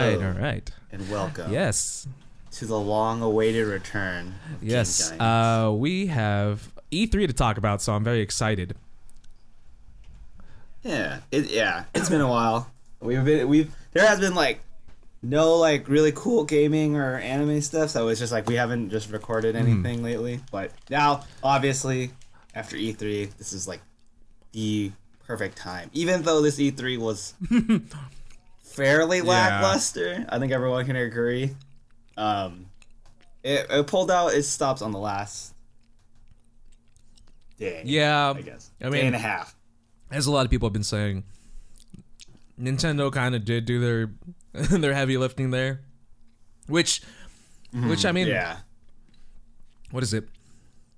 right, all right. and welcome Yes, to the long-awaited return. Of yes. Uh, we have E3 to talk about, so I'm very excited. yeah, it, yeah. It's been a while. We've been we've there has been like no like really cool gaming or anime stuff. So it's just like we haven't just recorded Mm-hmm. anything lately. But now, obviously, after E3, this is like the perfect time. Even though this E3 was fairly lackluster, I think everyone can agree. Um, it, it pulled out its stops on the last day. Yeah, I guess. I day and a half. as a lot of people have been saying, Nintendo kind of did do their their heavy lifting there, which, mm-hmm. which I mean, Yeah. what is it?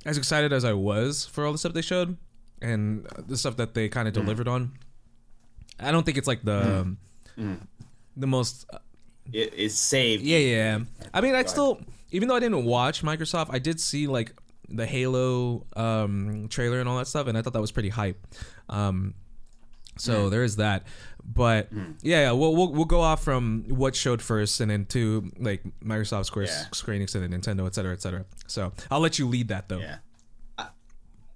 As excited as I was for all the stuff they showed and the stuff that they kind of mm. delivered on, I don't think it's like the mm. Um, mm. The most. It is saved. Yeah, yeah. I mean, I'd still, even though I didn't watch Microsoft, I did see like the Halo um, trailer and all that stuff, and I thought that was pretty hype. Um, so there is that. But yeah, yeah, we'll, we'll we'll go off from what showed first, and then to like Microsoft, Square, Yeah. Square Enix, and then Nintendo, et cetera, et cetera. So I'll let you lead that though. Yeah. I,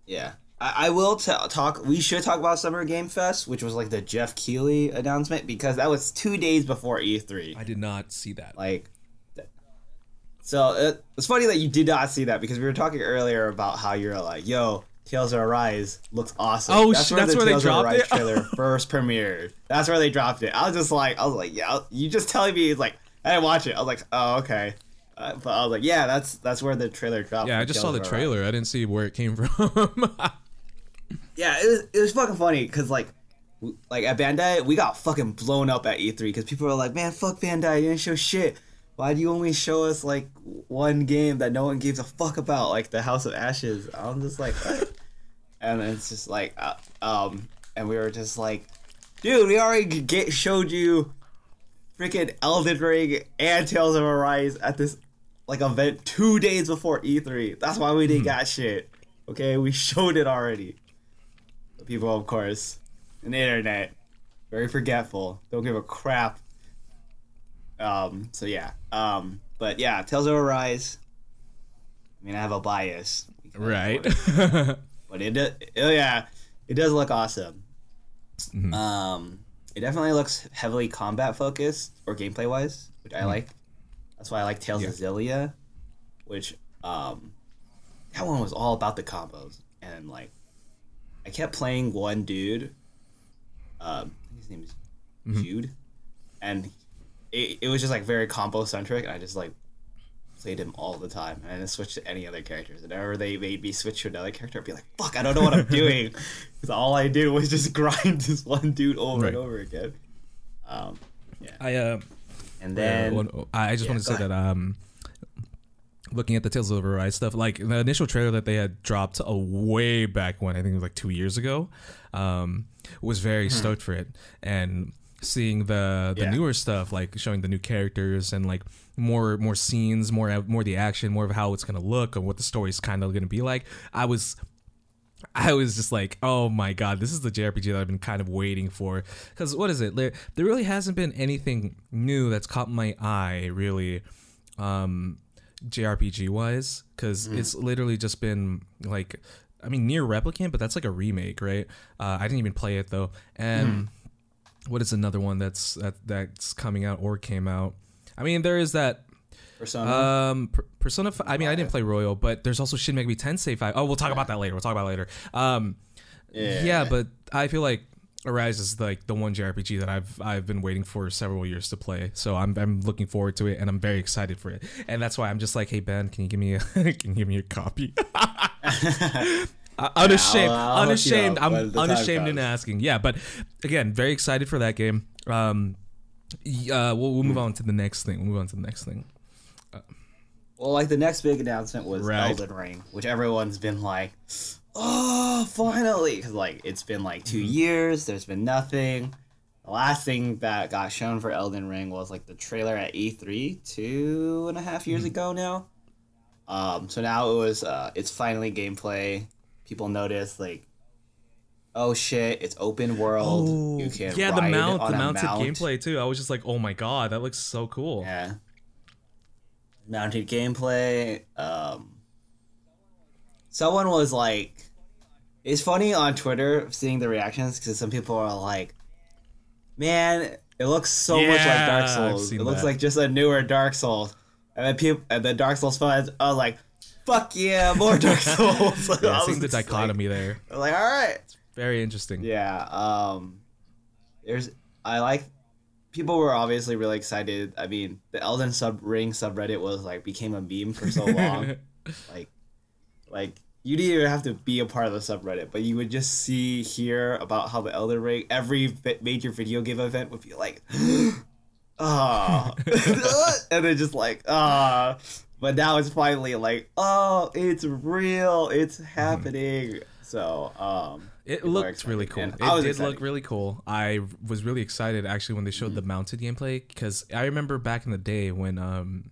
yeah. I, I will t- talk. We should talk about Summer Game Fest, which was like the Geoff Keighley announcement, because that was two days before E3. I did not see that. Like, so it, it's funny that you did not see that because we were talking earlier about how you're like, yo, Tales of Arise looks awesome. Oh, sh- that's the where they Tales of dropped Arise it? trailer first premiered. That's where they dropped it. I was just like, I was like, yeah, you just telling me like I didn't watch it. I was like, oh, okay. Uh, but I was like, yeah, that's that's where the trailer dropped. yeah, I just saw the of Arise. trailer. I didn't see where it came from. Yeah, it was it was fucking funny because like like at Bandai we got fucking blown up at E3 because people were like, man, fuck Bandai, you didn't show shit. Why do you only show us like one game that no one gives a fuck about, like the House of Ashes? I'm just like, and it's just like, uh, um, and we were just like, dude, we already get showed you freaking Elden Ring and Tales of Arise at this like event two days before E3. That's why we didn't got shit. Okay, we showed it already. People, of course, and the internet, very forgetful. Don't give a crap. Um. So yeah. Um. But yeah, Tales of Arise. I mean, I have a bias, right. but it, does, oh yeah, it does look awesome. Mhm. Um. It definitely looks heavily combat focused or gameplay wise, which I like. That's why I like Tales of Xillia, which um, that one was all about the combos and like, I kept playing one dude. Um, I think his name is Jude, and it, it was just like very combo centric. And I just like played him all the time, and I didn't switch to any other characters. And whenever they made me switch to another character, I'd be like, "Fuck, I don't know what I'm doing," because all I did was just grind this one dude over and over again. Um, I uh, and then one- I I just Yeah, want to go say that um, looking at the Tales of Arise stuff, like the initial trailer that they had dropped a way back when I think it was like two years ago, um, was very stoked for it, and seeing the the Hmm. Yeah. newer stuff, like showing the new characters and like more more scenes, more more the action, more of how it's gonna look and what the story's kind of gonna be like. I was I was just like, oh my god, this is the JRPG that I've been kind of waiting for. Because what is it? There, there really hasn't been anything new that's caught my eye, really, um, JRPG wise. Because it's literally just been like, I mean, NieR Replicant, but that's like a remake, right? Uh, I didn't even play it though. And what is another one that's that that's coming out or came out? I mean, there is that Persona. um, Per- Persona. F- I mean, I didn't play Royal, but there's also Shin Megami Tensei Five. Oh, we'll talk about that later. We'll talk about it later. Um, yeah. but I feel like Arise is like the one JRPG that I've I've been waiting for several years to play. So I'm I'm looking forward to it, and I'm very excited for it. And that's why I'm just like, hey Ben, can you give me a can you give me a copy? Uh, unashamed, I'll- I'll unashamed. I'm unashamed in asking. Yeah, but again, very excited for that game. Um, uh, we'll, we'll move on to the next thing. We'll move on to the next thing. Well, like the next big announcement was Right. Elden Ring, which everyone's been like, "Oh, finally!" Because like it's been like 2 years. There's been nothing. The last thing that got shown for Elden Ring was like the trailer at E3 two and a half years ago now. Um, so now it was uh, it's finally gameplay. People noticed like oh shit, it's open world. you can yeah, the mount, the mounted mount. gameplay too. I was just like, oh my god, that looks so cool. Yeah. Mounted gameplay. Um, someone was like, it's funny on Twitter seeing the reactions because some people are like, man, it looks so much like Dark Souls. It looks that. like just a newer Dark Souls. And then people, and the Dark Souls fans are like, fuck yeah, more Dark Souls. Yeah, I was seeing the just like- dichotomy there. I was like, all right. Very interesting. Yeah. Um there's I like people were obviously really excited. I mean, the Elden sub ring subreddit was like became a meme for so long. like like you didn't even have to be a part of the subreddit, but you would just see here about how the Elden Ring every major video game event would be like ah and then just like ah but now it's finally like oh it's real it's happening so um It looked really cool. and It did excited. look really cool. I was really excited actually when they showed the mounted gameplay because I remember back in the day when um,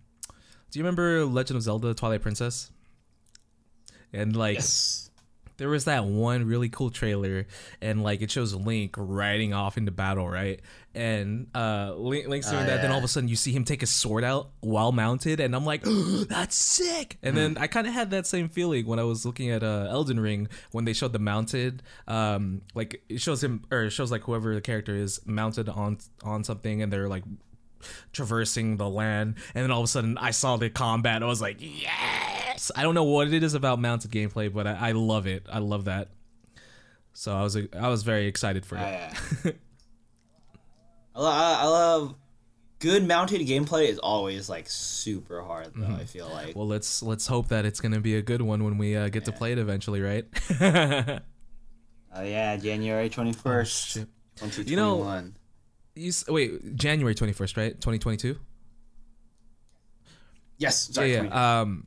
do you remember Legend of Zelda: Twilight Princess? And like yes there was that one really cool trailer and like it shows Link riding off into battle, right? And uh Link, Link's doing Oh, that, then all of a sudden you see him take his sword out while mounted, and I'm like, that's sick. And then Hmm. I kind of had that same feeling when I was looking at uh Elden Ring when they showed the mounted, um, like it shows him or it shows like whoever the character is mounted on on something, and they're like traversing the land and then all of a sudden i saw the combat i was like yes! I don't know what it is about mounted gameplay but i, I love it. I love that. So i was i was very excited for it. Yeah. I, lo- I love good mounted gameplay is always like super hard though i feel like. Well let's let's hope that it's gonna be a good one when we uh, get to play it eventually right? Oh yeah january 21st shit. 2021 You know- you s- wait january 21st right 2022 yes sorry, yeah, yeah. Um,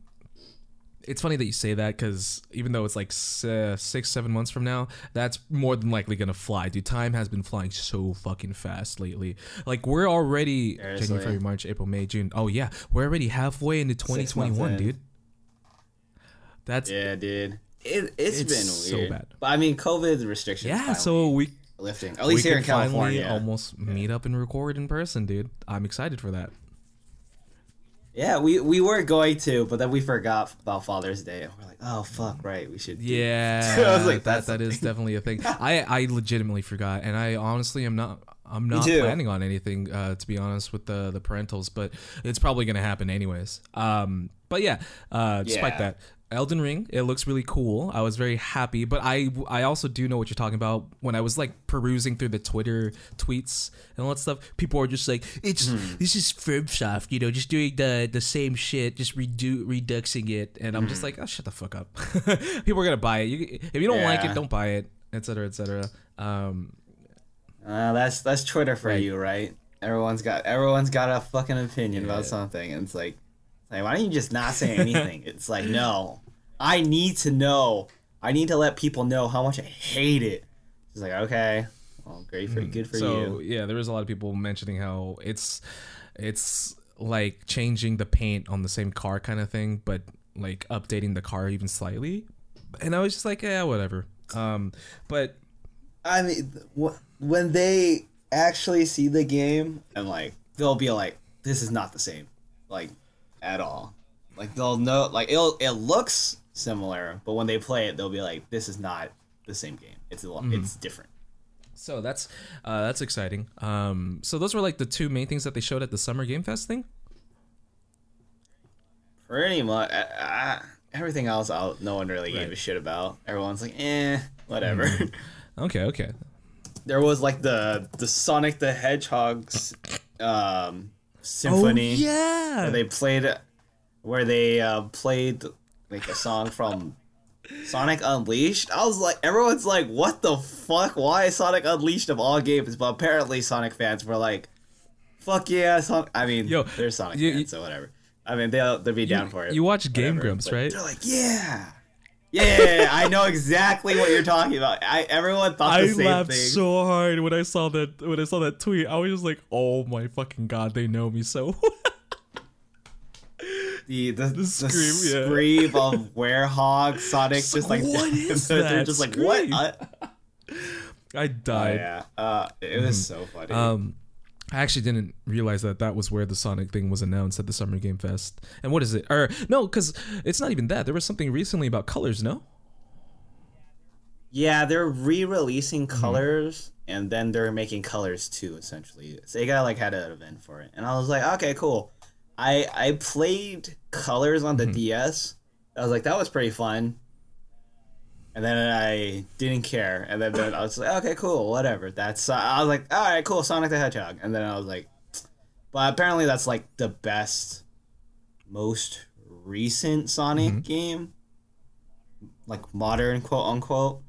it's funny that you say that because even though it's like s- uh, six, seven months from now, that's more than likely gonna fly. Dude, time has been flying so fucking fast lately. Like we're already Seriously. January, February, March, April, May, June. Oh yeah, we're already halfway into 2021, dude. That's yeah. yeah dude it, it's It's been so bad. but i mean covid restrictions finally so we lifting at we least here can in california finally almost meet up and record in person, dude. I'm excited for that. yeah we we were going to but then we forgot about father's day we're like oh fuck right we should Yeah, I was like, that that's definitely a thing. I I legitimately forgot, and I honestly am not. I'm not planning on anything, uh, to be honest, with the the parentals, but it's probably gonna happen anyways. Um, but yeah, uh, despite Yeah. that, Elden Ring, it looks really cool. I was very happy, but I I also do know what you're talking about. When I was like perusing through the Twitter tweets and all that stuff, people are just like, "It's Hmm. this is FromSoft, you know, just doing the the same shit, just redo reduxing it." And I'm just Hmm. like, "Oh, shut the fuck up." people are gonna buy it. You, if you don't like it, don't buy it, etc. etc. Um, Uh, that's that's Twitter for Right. you, right? Everyone's got everyone's got a fucking opinion Yeah. about something, and it's like, like, why don't you just not say anything? it's like, no, I need to know. I need to let people know how much I hate it. It's like, okay, well, great for good for Hmm. so you. yeah, there was a lot of people mentioning how it's it's like changing the paint on the same car kind of thing, but like updating the car even slightly. And I was just like, yeah, whatever. Um, but I mean, wh- when they actually see the game, and like, they'll be like, this is not the same, like, at all. Like they'll know, like it'll it looks similar, but when they play it, they'll be like, this is not the same game. It's a lot, it's different. so that's uh, that's exciting. Um, so those were like the two main things that they showed at the Summer Game Fest thing. Pretty much. Uh, uh, everything else, out no one really gave a shit about. Everyone's like, eh, whatever. Okay, okay. there was like the the Sonic the Hedgehog's um, symphony. Oh yeah. where they played where they uh, played like a song from Sonic Unleashed. I was like, everyone's like, what the fuck? Why Sonic Unleashed of all games? But apparently, Sonic fans were like, fuck yeah, Sonic. I mean, Yo, they're Sonic you- fans, you- so whatever. I mean, they'll they'll be down for it. you watch Game whatever, Grumps, but right? They're like, yeah. Yeah, yeah, yeah, I know exactly what you're talking about. I everyone thought the I same laughed thing. so hard when I saw that when I saw that tweet. I was just like, "Oh my fucking god, they know me so." the the, the scream, scream, yeah. scream of werehog Sonic So just like what is they're that just like what scream? I, I Oh, died. yeah. Uh, it was so funny. Um, I actually didn't realize that that was where the Sonic thing was announced at the Summer Game Fest. And what is it? Or no, because it's not even that. There was something recently about colors. No. yeah, they're re-releasing mm-hmm. colors, and then they're making colors too. Essentially, Sega like had an event for it, and I was like, okay, cool. I I played colors on the mm-hmm. DS. I was like, that was pretty fun. And then I didn't care, and then, then I was like, okay, cool, whatever. That's uh, I was like, all right, cool, Sonic the Hedgehog, and then I was like, but apparently that's like the best, most recent Sonic mm-hmm. game, like modern quote unquote.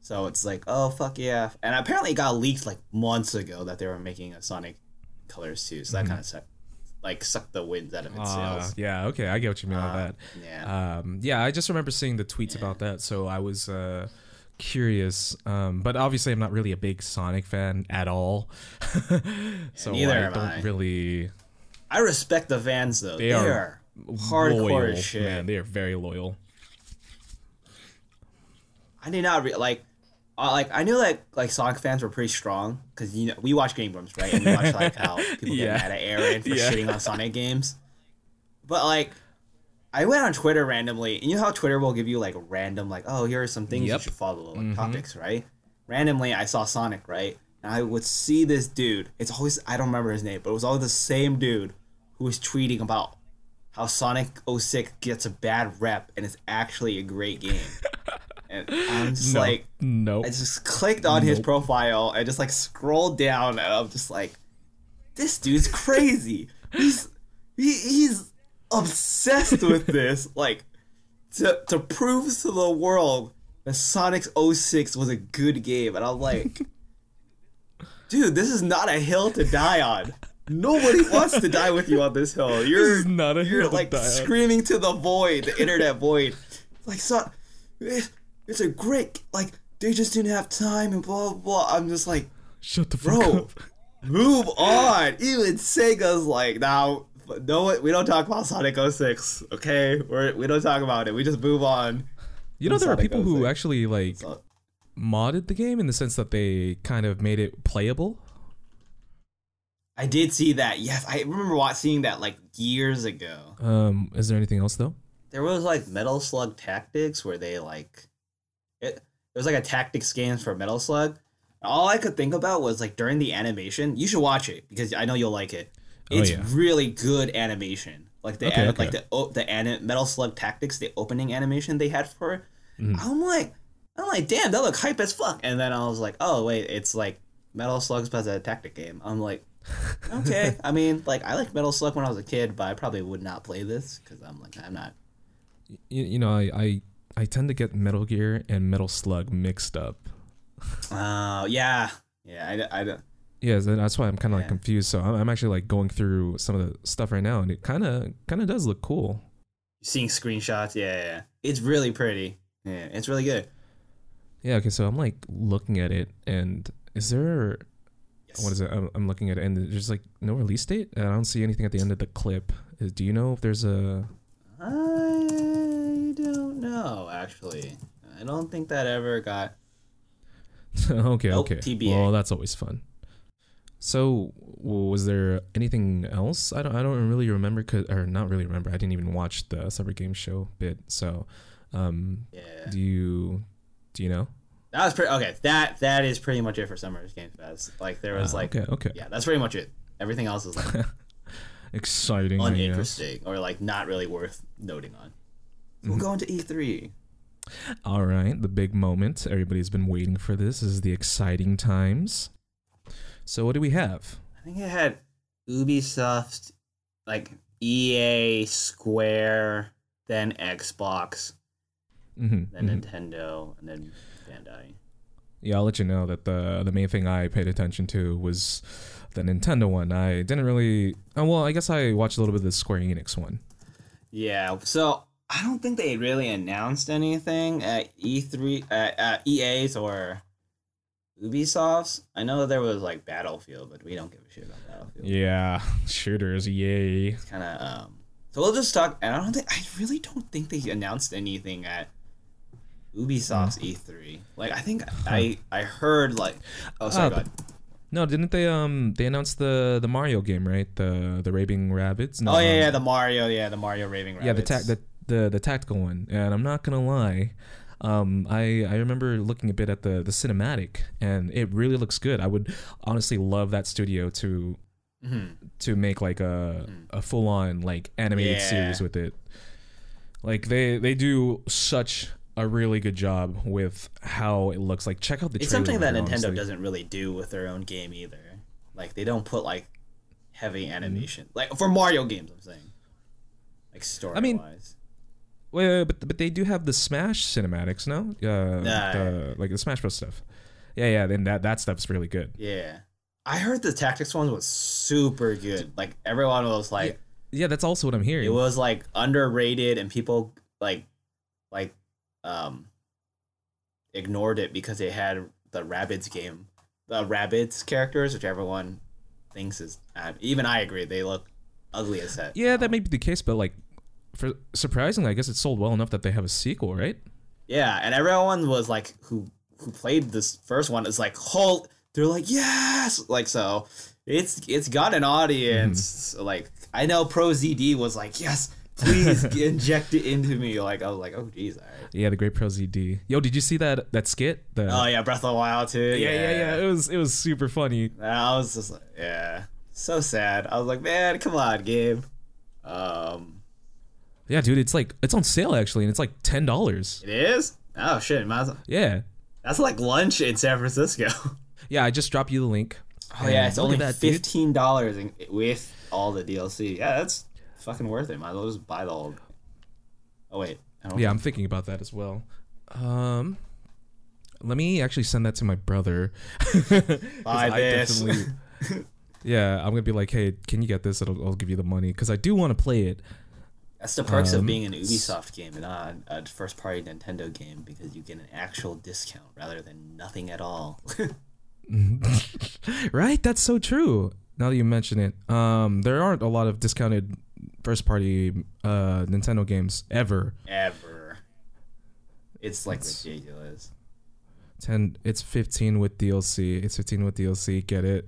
So it's like, oh fuck yeah! And apparently it got leaked like months ago that they were making a Sonic Colors too. So that mm-hmm. kind of sucked, like suck the wind out of its Uh, sails. yeah. Okay, I get what you mean Uh, by that. Yeah. Um, yeah, I just remember seeing the tweets about that, so I was uh, curious. Um, but obviously, I'm not really a big Sonic fan at all. so neither I am don't I. really. I respect the fans though. They They, are are, hardcore loyal, shit. man. They are very loyal. I did not re- like. Uh, like I knew like like Sonic fans were pretty strong because you know we watch Game Grumps right and we watch like how people Yeah. get mad at Arin for Yeah. shitting on Sonic games, but like I went on Twitter randomly and you know how Twitter will give you like random like oh here are some things Yep. you should follow like Mhm. topics right. Randomly I saw Sonic right and I would see this dude. It's always I don't remember his name but it was always the same dude who was tweeting about how Sonic 06 gets a bad rep and it's actually a great game. And I'm just No, like, nope. I just clicked on his profile and just like scrolled down, and I'm just like, this dude's crazy. He's he, he's obsessed with this, like to to prove to the world that Sonic 06 was a good game, and I'm like, dude, this is not a hill to die on. Nobody wants to die with you on this hill. You're is not a you're hill to like die on. screaming to the void, the internet void. Like, son, it- it's a great like they just didn't have time and blah blah. blah. I'm just like, Shut the fuck bro, up. move on. Even Sega's like, now, no, we don't talk about Sonic 06, okay? We're, we don't talk about it. We just move on. You know, there are Sonic people who actually like So, modded the game in the sense that they kind of made it playable. I did see that. Yes, I remember seeing that like years ago. Um, is there anything else though? There was like Metal Slug Tactics where they like it. It was like a tactics game for Metal Slug. All I could think about was like during the animation. You should watch it because I know you'll like it. Oh, It's yeah. really good animation. Like the Okay, okay. like the oh, the ani- Metal Slug Tactics, the opening animation they had for it. Mhm. I'm like, I'm like, damn, that look hype as fuck. And then I was like, oh wait, it's like Metal Slug's as a tactic game. I'm like, okay. I mean, like I like Metal Slug when I was a kid, but I probably would not play this because I'm like, I'm not. You, you know, I, I I tend to get Metal Gear and Metal Slug mixed up. Oh yeah, yeah. I, I don't. Yeah, so that's why I'm kind of like confused. So I'm, I'm actually like going through some of the stuff right now, and it kind of kind of does look cool. Seeing screenshots, yeah, yeah, yeah. It's really pretty. Yeah, it's really good. Yeah. Okay. So I'm like looking at it, and is there Yes. what is it? I'm, I'm looking at it, and there's like no release date. I don't see anything at the end of the clip. Uh, do you know if there's a? I don't actually. I don't think that ever got. okay. Nope, okay. TBA. Well, that's always fun. So, was there anything else? I don't. I don't really remember. Cause, or not really remember. I didn't even watch the Summer Game Show bit. So, um, Yeah, do you do you know? that was pretty okay. That that is pretty much it for Summer's Game Fest. Like there was Ah, like, okay. Okay. yeah, that's pretty much it. Everything else is like Exciting. Uninteresting or like not really worth noting on. So we're going to E three. All right, the big moment. Everybody's been waiting for this. this is the exciting times. So, what do we have? I think it had Ubisoft, like EA, Square, then Xbox, hmm then Nintendo, and then Bandai. Yeah, I'll let you know that the the main thing I paid attention to was the Nintendo one. I didn't really. Oh, well, I guess I watched a little bit of the Square Enix one. Yeah, so I don't think they really announced anything at E3, at, at EA's or Ubisoft's. I know there was like Battlefield, but we don't give a shit about Battlefield. Yeah, shooters, yay! Kind of. Um, so we'll just talk. And I don't think I really don't think they announced anything at Ubisoft's E3. Like I think I I heard like oh sorry Uh. No, didn't they um they announced the the Mario game, right? The the Raving Rabbids? No, Oh yeah yeah the Mario yeah the Mario Raving Rabbids. yeah, the ta- the the the tactical one. And I'm not gonna lie, um, I I remember looking a bit at the the cinematic, and it really looks good. I would honestly love that studio to Mhm. to make like a a full on like animated Yeah. series with it. Like they they do such a really good job with how it looks. Like check out the It's something that Nintendo honestly. doesn't really do with their own game either. Like they don't put like heavy Mm-hmm. animation. Like for Mario games, I'm saying. Like story I mean, wise. Well, but but they do have the Smash cinematics, no? Uh, Nah. like the Smash Bros stuff. Yeah, yeah. Then that that stuff's really good. Yeah. I heard the tactics one was super good. Like everyone was like Yeah, that's also what I'm hearing. it was like underrated and people like like um ignored it because they had the Rabbids game. The Rabbids characters, which everyone thinks is uh, even I agree, they look ugly as heck. yeah, that may be the case, but like, for surprisingly, I guess it sold well enough that they have a sequel, right? Yeah, and everyone was like who who played this first one is like whole they're like yes like so it's it's got an audience Mm-hmm. like I know Pro ZD was like yes please inject it into me like I was like oh jeez all right Yeah, the Great Pro ZD. Yo, did you see that that skit? The, oh yeah Breath of the Wild too yeah, yeah, yeah. It was it was super funny. I was just like yeah so sad I was like man come on game um Yeah, dude, it's like it's on sale actually, and it's like ten dollars. it is oh shit might as well- Yeah, that's like lunch in San Francisco. yeah. I just dropped you the link. Oh yeah, it's only that, fifteen dollars with all the DLC. Yeah, that's fucking worth it. Might as well just buy the whole. Oh wait, I don't Yeah, I'm thinking about that as well. Um, let me actually send that to my brother. Buy I this. yeah, I'm gonna be like, hey, can you get this? I'll, I'll give you the money because I do want to play it. That's the perks of Um, being an Ubisoft game and not a first-party Nintendo game because you get an actual discount rather than nothing at all. right? That's so true. Now that you mention it, um, there aren't a lot of discounted first-party uh, Nintendo games ever. Ever. It's like It's- ridiculous. Ten, it's 15 with DLC. It's 15 with DLC. Get it?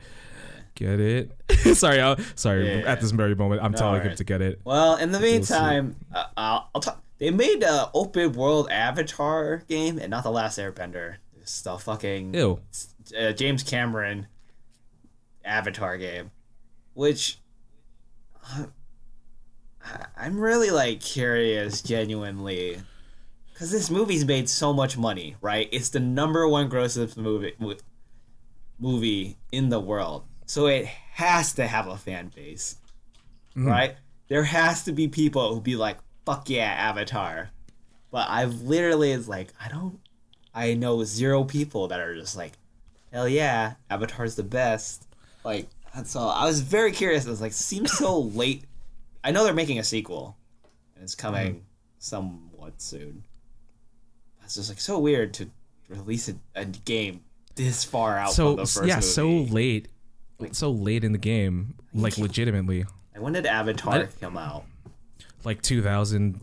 Get it? sorry, i sorry. Yeah. At this very moment, I'm No, telling him to get it. Well, in the meantime, uh, I'll, I'll talk. They made an open world Avatar game and not the Last Airbender. It's the fucking Ew. uh, James Cameron Avatar game, which uh, I'm really like curious, genuinely, because this movie's made so much money, right? It's the number one grossest movie movie in the world, so it has to have a fan base, right? There has to be people who be like, "Fuck yeah, Avatar," but I've literally is like, I don't, I know zero people that are just like, hell yeah, Avatar's the best. Like that's all. I was very curious. I was like, seems so late. I know they're making a sequel, and it's coming Mm-hmm. somewhat soon. It's just like so weird to release a, a game this far out So from the first yeah, movie. so late, so late in the game, like legitimately, when did Avatar I- come out? like 2000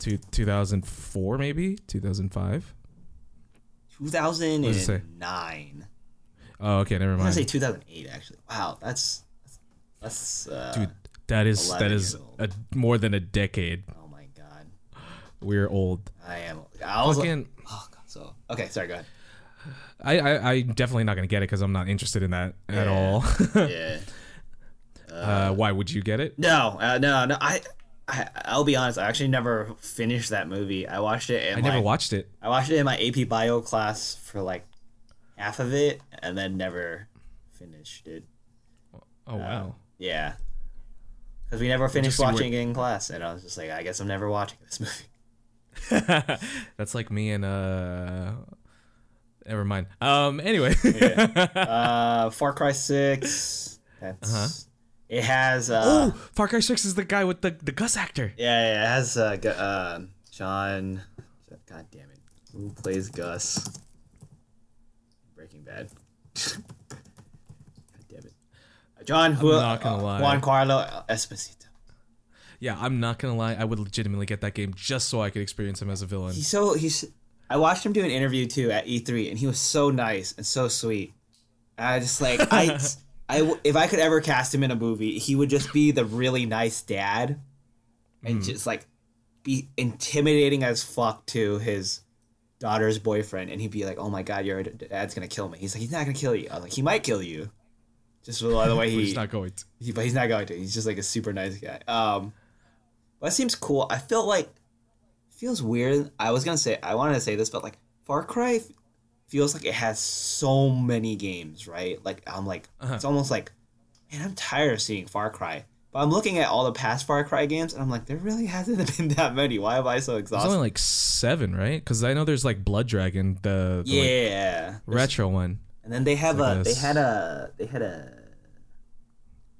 to 2004 maybe 2005. Two thousand does it say? and nine. Oh, okay, never mind. I'm gonna say two thousand eight. Actually, wow, that's that's, uh, dude. that is that is a, more than a decade. Oh my god, We're old. I am. I was like, oh god. So okay, sorry. Go ahead. I, I I'm definitely not gonna get it because I'm not interested in that at all. Yeah. uh, why would you get it? No, uh, no, no. I, I, I'll be honest. I actually never finished that movie. I watched it. In I never watched it. I watched it in my AP Bio class for like half of it, and then never finished it. Oh wow. Yeah, because we never finished see where- watching it in class, and I was just like, I guess I'm never watching this movie. That's like me and uh. Never mind. Um. Anyway. uh, Far Cry Six. That's. Uh-huh. It has. Uh, oh, Far Cry Six is the guy with the the Gus actor. Yeah, yeah, it has uh, Gu- uh, John. God damn it, who plays Gus? Breaking Bad. God damn it, John. Who? not gonna uh, lie. Juan Carlo Esposito. Yeah, I'm not gonna lie. I would legitimately get that game just so I could experience him as a villain. He's so he's I watched him do an interview too at E3, and he was so nice and so sweet. And I just like I, I if I could ever cast him in a movie, he would just be the really nice dad, and just like be intimidating as fuck to his daughter's boyfriend, and he'd be like, "Oh my god, your dad's gonna kill me." He's like, "He's not gonna kill you." I was like, "He might kill you." Just by the way he, He's not going to. he, but he's not going to. He's just like a super nice guy. Um, it seems cool. I feel like feels weird. I was gonna say I wanted to say this, but like Far Cry f- feels like it has so many games, right? Like I'm like Uh-huh. it's almost like man, I'm tired of seeing Far Cry. But I'm looking at all the past Far Cry games, and I'm like, there really hasn't been that many. Why am I so There's exhausted? only like seven, right? Because I know there's like Blood Dragon, the, the, like, yeah, retro one. and then they have like a a they had a they had a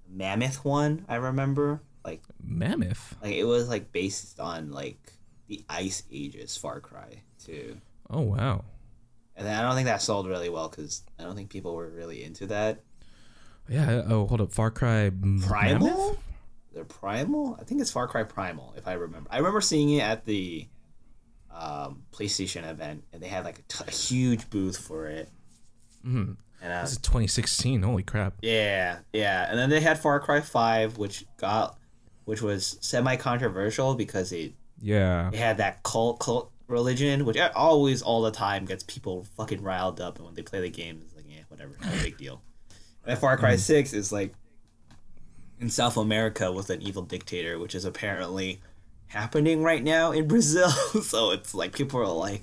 mammoth one. I remember like Mammoth. Like it was like based on like the Ice Ages Far Cry too. Oh wow. And I don't think that sold really well because I don't think people were really into that. Yeah. Oh, hold up. Far Cry Primal? Mammoth? The Primal? I think it's Far Cry Primal, if I remember. I remember seeing it at the um, PlayStation event, and they had like a, t- a huge booth for it. Mhm. And uh, This is 2016. Holy crap. yeah, yeah, and then they had Far Cry Five, which got, which was semi controversial because it Yeah. it had that cult cult religion, which always all the time gets people fucking riled up, and when they play the game, it's like, yeah, whatever, no big deal. And Far Cry Six is like in South America with an evil dictator, which is apparently happening right now in Brazil. so it's like people are like,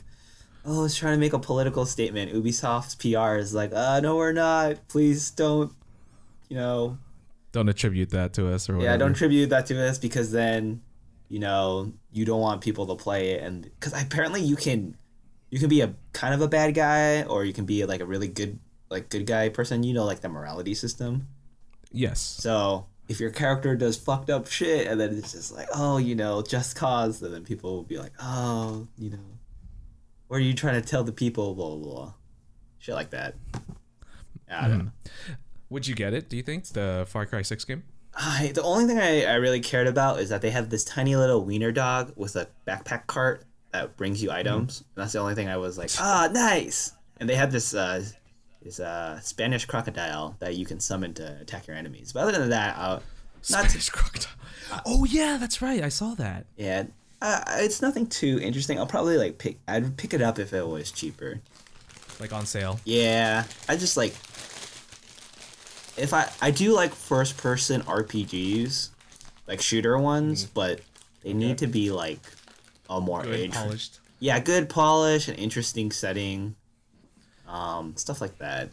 "Oh, it's trying to make a political statement." Ubisoft's PR is like, "Uh, no, we're not. Please don't." You know, Don't attribute that to us or whatever. yeah, don't attribute that to us because then, you know, you don't want people to play it, and because apparently you can, you can be a kind of a bad guy, or you can be like a really good, like good guy person. You know, like the morality system. Yes. So if your character does fucked up shit, and then it's just like, oh, you know, just cause, and then people will be like, oh, you know, what are you trying to tell the people? Blah blah, blah. shit like that. I don't mm-hmm. know. Would you get it? Do you think the Far Cry 6 game? I, the only thing I, I really cared about is that they have this tiny little wiener dog with a backpack cart that brings you items. And that's the only thing I was like, ah, nice. And they had this uh, this uh, Spanish crocodile that you can summon to attack your enemies. But other than that, uh, not Spanish crocodile. Oh yeah, that's right. I saw that. yeah, uh, it's nothing too interesting. I'll probably like pick. I'd pick it up if it was cheaper. Like on sale. Yeah, I just like if I I do like first person RPGs, like shooter ones, but they need to be like a more Good, age. polished. Yeah, good polish, an interesting setting, um, stuff like that.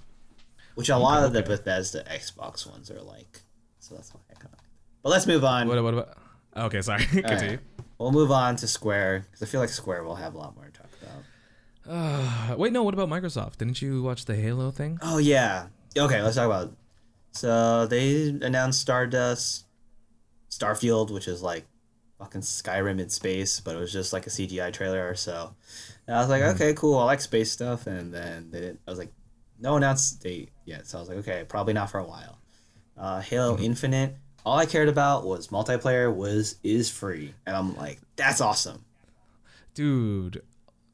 Which a lot of the Bethesda Xbox ones are like. So that's why I kind of. But let's move on. What, what about? Okay, sorry. Continue. We'll move on to Square because I feel like Square will have a lot more to talk about. Uh, wait, no. What about Microsoft? Didn't you watch the Halo thing? Oh yeah. Okay, let's talk about. So they announced Stardust, Starfield, which is like fucking Skyrim in space, but it was just like a CGI trailer or so. And I was like, okay, cool. I like space stuff. And then they didn't, I was like, no announced date yet. So I was like, okay, probably not for a while. Uh, Halo Infinite. All I cared about was multiplayer was is free, and I'm like, that's awesome. Dude,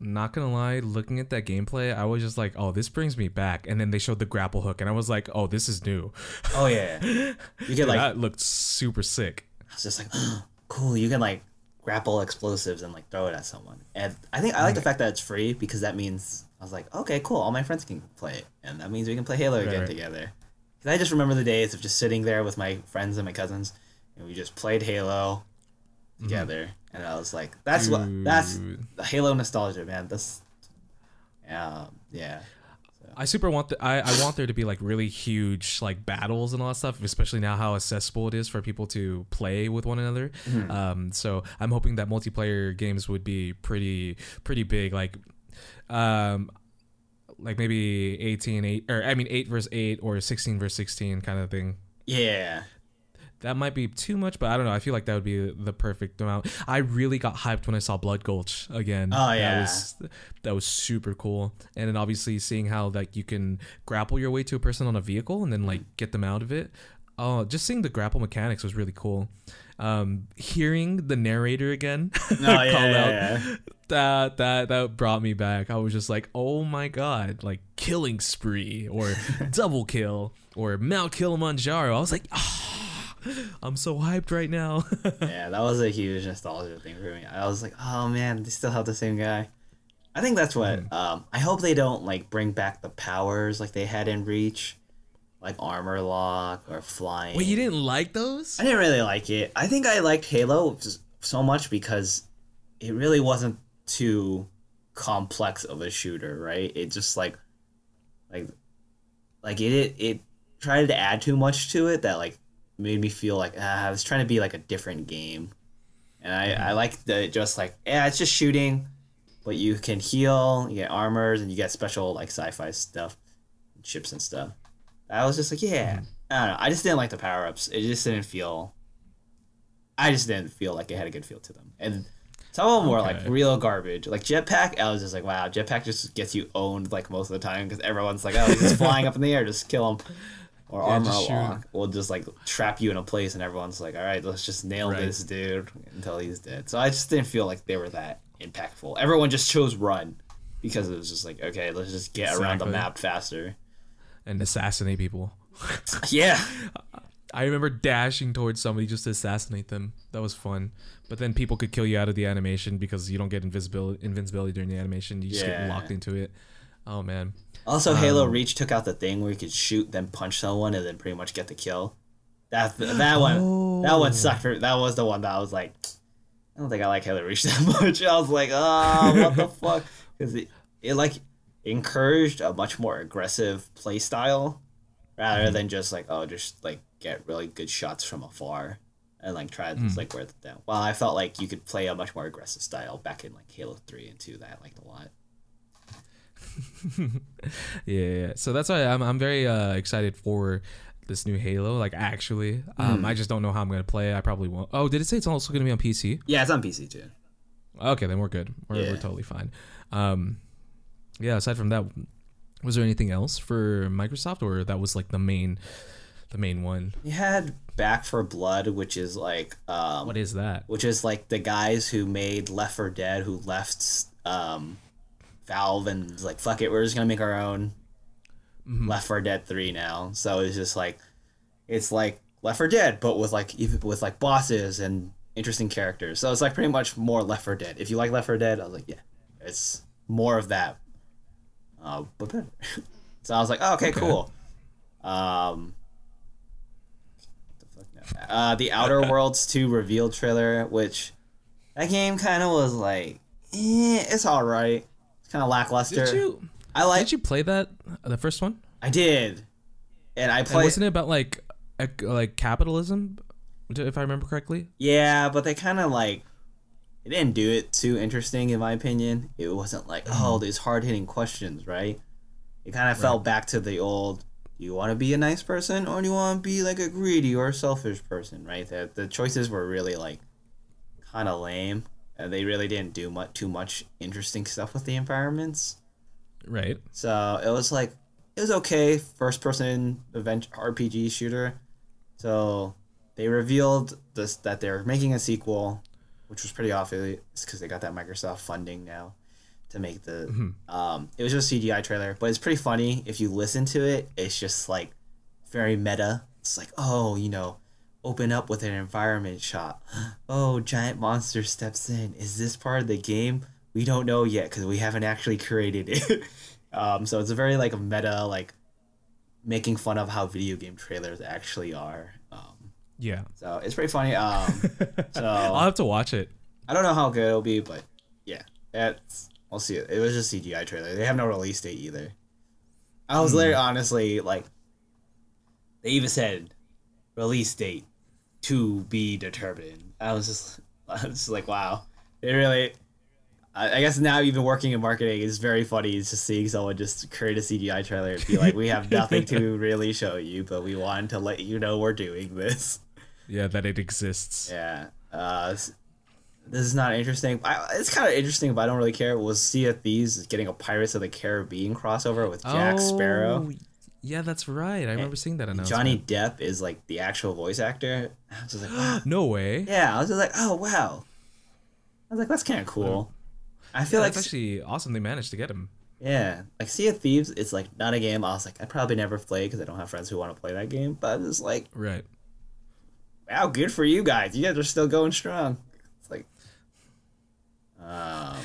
not gonna lie, looking at that gameplay, I was just like, oh, this brings me back. And then they showed the grapple hook, and I was like, oh, this is new. Oh yeah, you can like that looked super sick. I was just like, cool. You can like grapple explosives and like throw it at someone. And I think I like the mm. fact that it's free because that means I was like, okay, cool. All my friends can play it, and that means we can play Halo again right. together. Because I just remember the days of just sitting there with my friends and my cousins, and we just played Halo mm-hmm. together. And I was like, that's what that's the Halo nostalgia, man. This, yeah, yeah. I super want the, I, I want there to be like really huge like battles and all that stuff, especially now how accessible it is for people to play with one another. Um, so I'm hoping that multiplayer games would be pretty pretty big, like um, like maybe 18 8 or I mean 8 versus 8 or 16 versus 16 kind of thing. Yeah. That might be too much, but I don't know. I feel like that would be the perfect amount. I really got hyped when I saw Blood Gulch again. Oh, yeah. that was that was super cool. And then obviously seeing how like you can grapple your way to a person on a vehicle and then like get them out of it. Oh, just seeing the grapple mechanics was really cool. um, hearing the narrator again No, yeah, call yeah, out yeah. that that that brought me back. I was just like, oh my god, like killing spree or double kill or Mount Kilimanjaro. I was like, ah, I'm so hyped right now. yeah, that was a huge nostalgia thing for me. I was like, oh man, they still have the same guy. I think that's what. Mm-hmm. Um, I hope they don't like bring back the powers like they had in Reach, like armor lock or flying. Wait, you didn't like those? I didn't really like it. I think I liked Halo so much because it really wasn't too complex of a shooter, right? It just like like like it it, it tried to add too much to it that like made me feel like ah, I was trying to be like a different game. And I, I like the just like yeah, it's just shooting, but you can heal, you get armors, and you get special like sci-fi stuff, ships and stuff. I was just like, yeah. I don't know. I just didn't like the power ups. It just didn't feel. I just didn't feel like it had a good feel to them, and some of them were like real garbage. Like jetpack, I was just like, wow, jetpack just gets you owned like most of the time because everyone's like, oh, he's just flying up in the air, just kill him. Or Yeah, armor lock will just like trap you in a place, and everyone's like, all right, let's just nail Right. this dude until he's dead. So I just didn't feel like they were that impactful. Everyone just chose run because it was just like, okay, let's just get around the map faster. And assassinate people. Yeah. I remember dashing towards somebody just to assassinate them. That was fun. But then people could kill you out of the animation because you don't get invisibility invincibility during the animation. You just Yeah. get locked into it. Oh man. Also, Halo Um, Reach took out the thing where you could shoot, then punch someone, and then pretty much get the kill. That that one, that one sucked. For, that was the one that I was like, I don't think I like Halo Reach that much. I was like, oh, what the fuck? Because it, it like encouraged a much more aggressive play style rather Mm-hmm. than just like oh, just like get really good shots from afar and like try to Mm. like wear them down. Well, I felt like you could play a much more aggressive style back in like Halo Three and Two that I liked a lot. Yeah, yeah. So that's why I'm I'm very uh, excited for this new Halo. Like actually, um, I just don't know how I'm gonna play. I probably won't. Oh, did it say it's also gonna be on PC? Yeah, it's on PC too. Okay, then we're good. We're, Yeah. we're totally fine. Um, yeah. Aside from that, was there anything else for Microsoft, or that was like the main, the main one? You had Back 4 Blood, which is like um, What is that? which is like the guys who made Left 4 Dead who left um, Valve and was like fuck it, we're just gonna make our own Left 4 Dead 3 now. So it's just like it's like Left 4 Dead, but with like even with like bosses and interesting characters. So it's like pretty much more Left 4 Dead. If you like Left 4 Dead, I was like, yeah, it's more of that, uh, but better. so I was like, oh, okay, Okay. cool. Um, the fuck? Uh, the Outer Worlds 2 reveal trailer, which that game kind of was like, eh, it's all right. Kind of lackluster. Did you I like. did you play that the first one? I did, and I And played. wasn't it about like like capitalism, if I remember correctly? Yeah, but they kind of like they didn't do it too interesting in my opinion. It wasn't like mm. oh these hard hitting questions, right? It kind of fell back to the old. Do you want to be a nice person or do you want to be like a greedy or a selfish person, right? The the choices were really like kind of lame. And they really didn't do much too much interesting stuff with the environments. Right. So it was like it was okay first person event RPG shooter. So they revealed this that they're making a sequel, which was pretty obvious because they got that Microsoft funding now to make the. Um, it was just a CGI trailer, but it's pretty funny if you listen to it. It's just like very meta. It's like oh you know. Open up with an environment shot. Oh, giant monster steps in. Is this part of the game? We don't know yet because we haven't actually created it. Um, so it's a very like meta, like making fun of how video game trailers actually are. Um, Yeah. so it's pretty funny. Um, so I'll have to watch it. I don't know how good it'll be, but yeah, that's we'll see. It, it was just CGI trailer. They have no release date either. I was literally honestly like, they even said release date to be determined. I was just, I was just like, wow, they really. I I guess now even working in marketing is very funny just seeing someone just create a CGI trailer and be like, we have nothing to really show you, but we wanted to let you know we're doing this. Yeah, that it exists. Yeah. Uh, this is not interesting. I, it's kind of interesting, but I don't really care. Was Sea of Thieves is getting a Pirates of the Caribbean crossover with Jack Sparrow. Yeah, that's right. I remember seeing that announcement. Johnny Depp is like the actual voice actor. I was just like, wow. No way. yeah, I was just like, oh wow. I was like, that's kind of cool. I feel Yeah, like actually awesome. They managed to get him. yeah, like Sea of Thieves is like not a game. I was like, I probably never play because I don't have friends who want to play that game. But I'm just like, Right. wow, good for you guys. You guys are still going strong. It's like, um,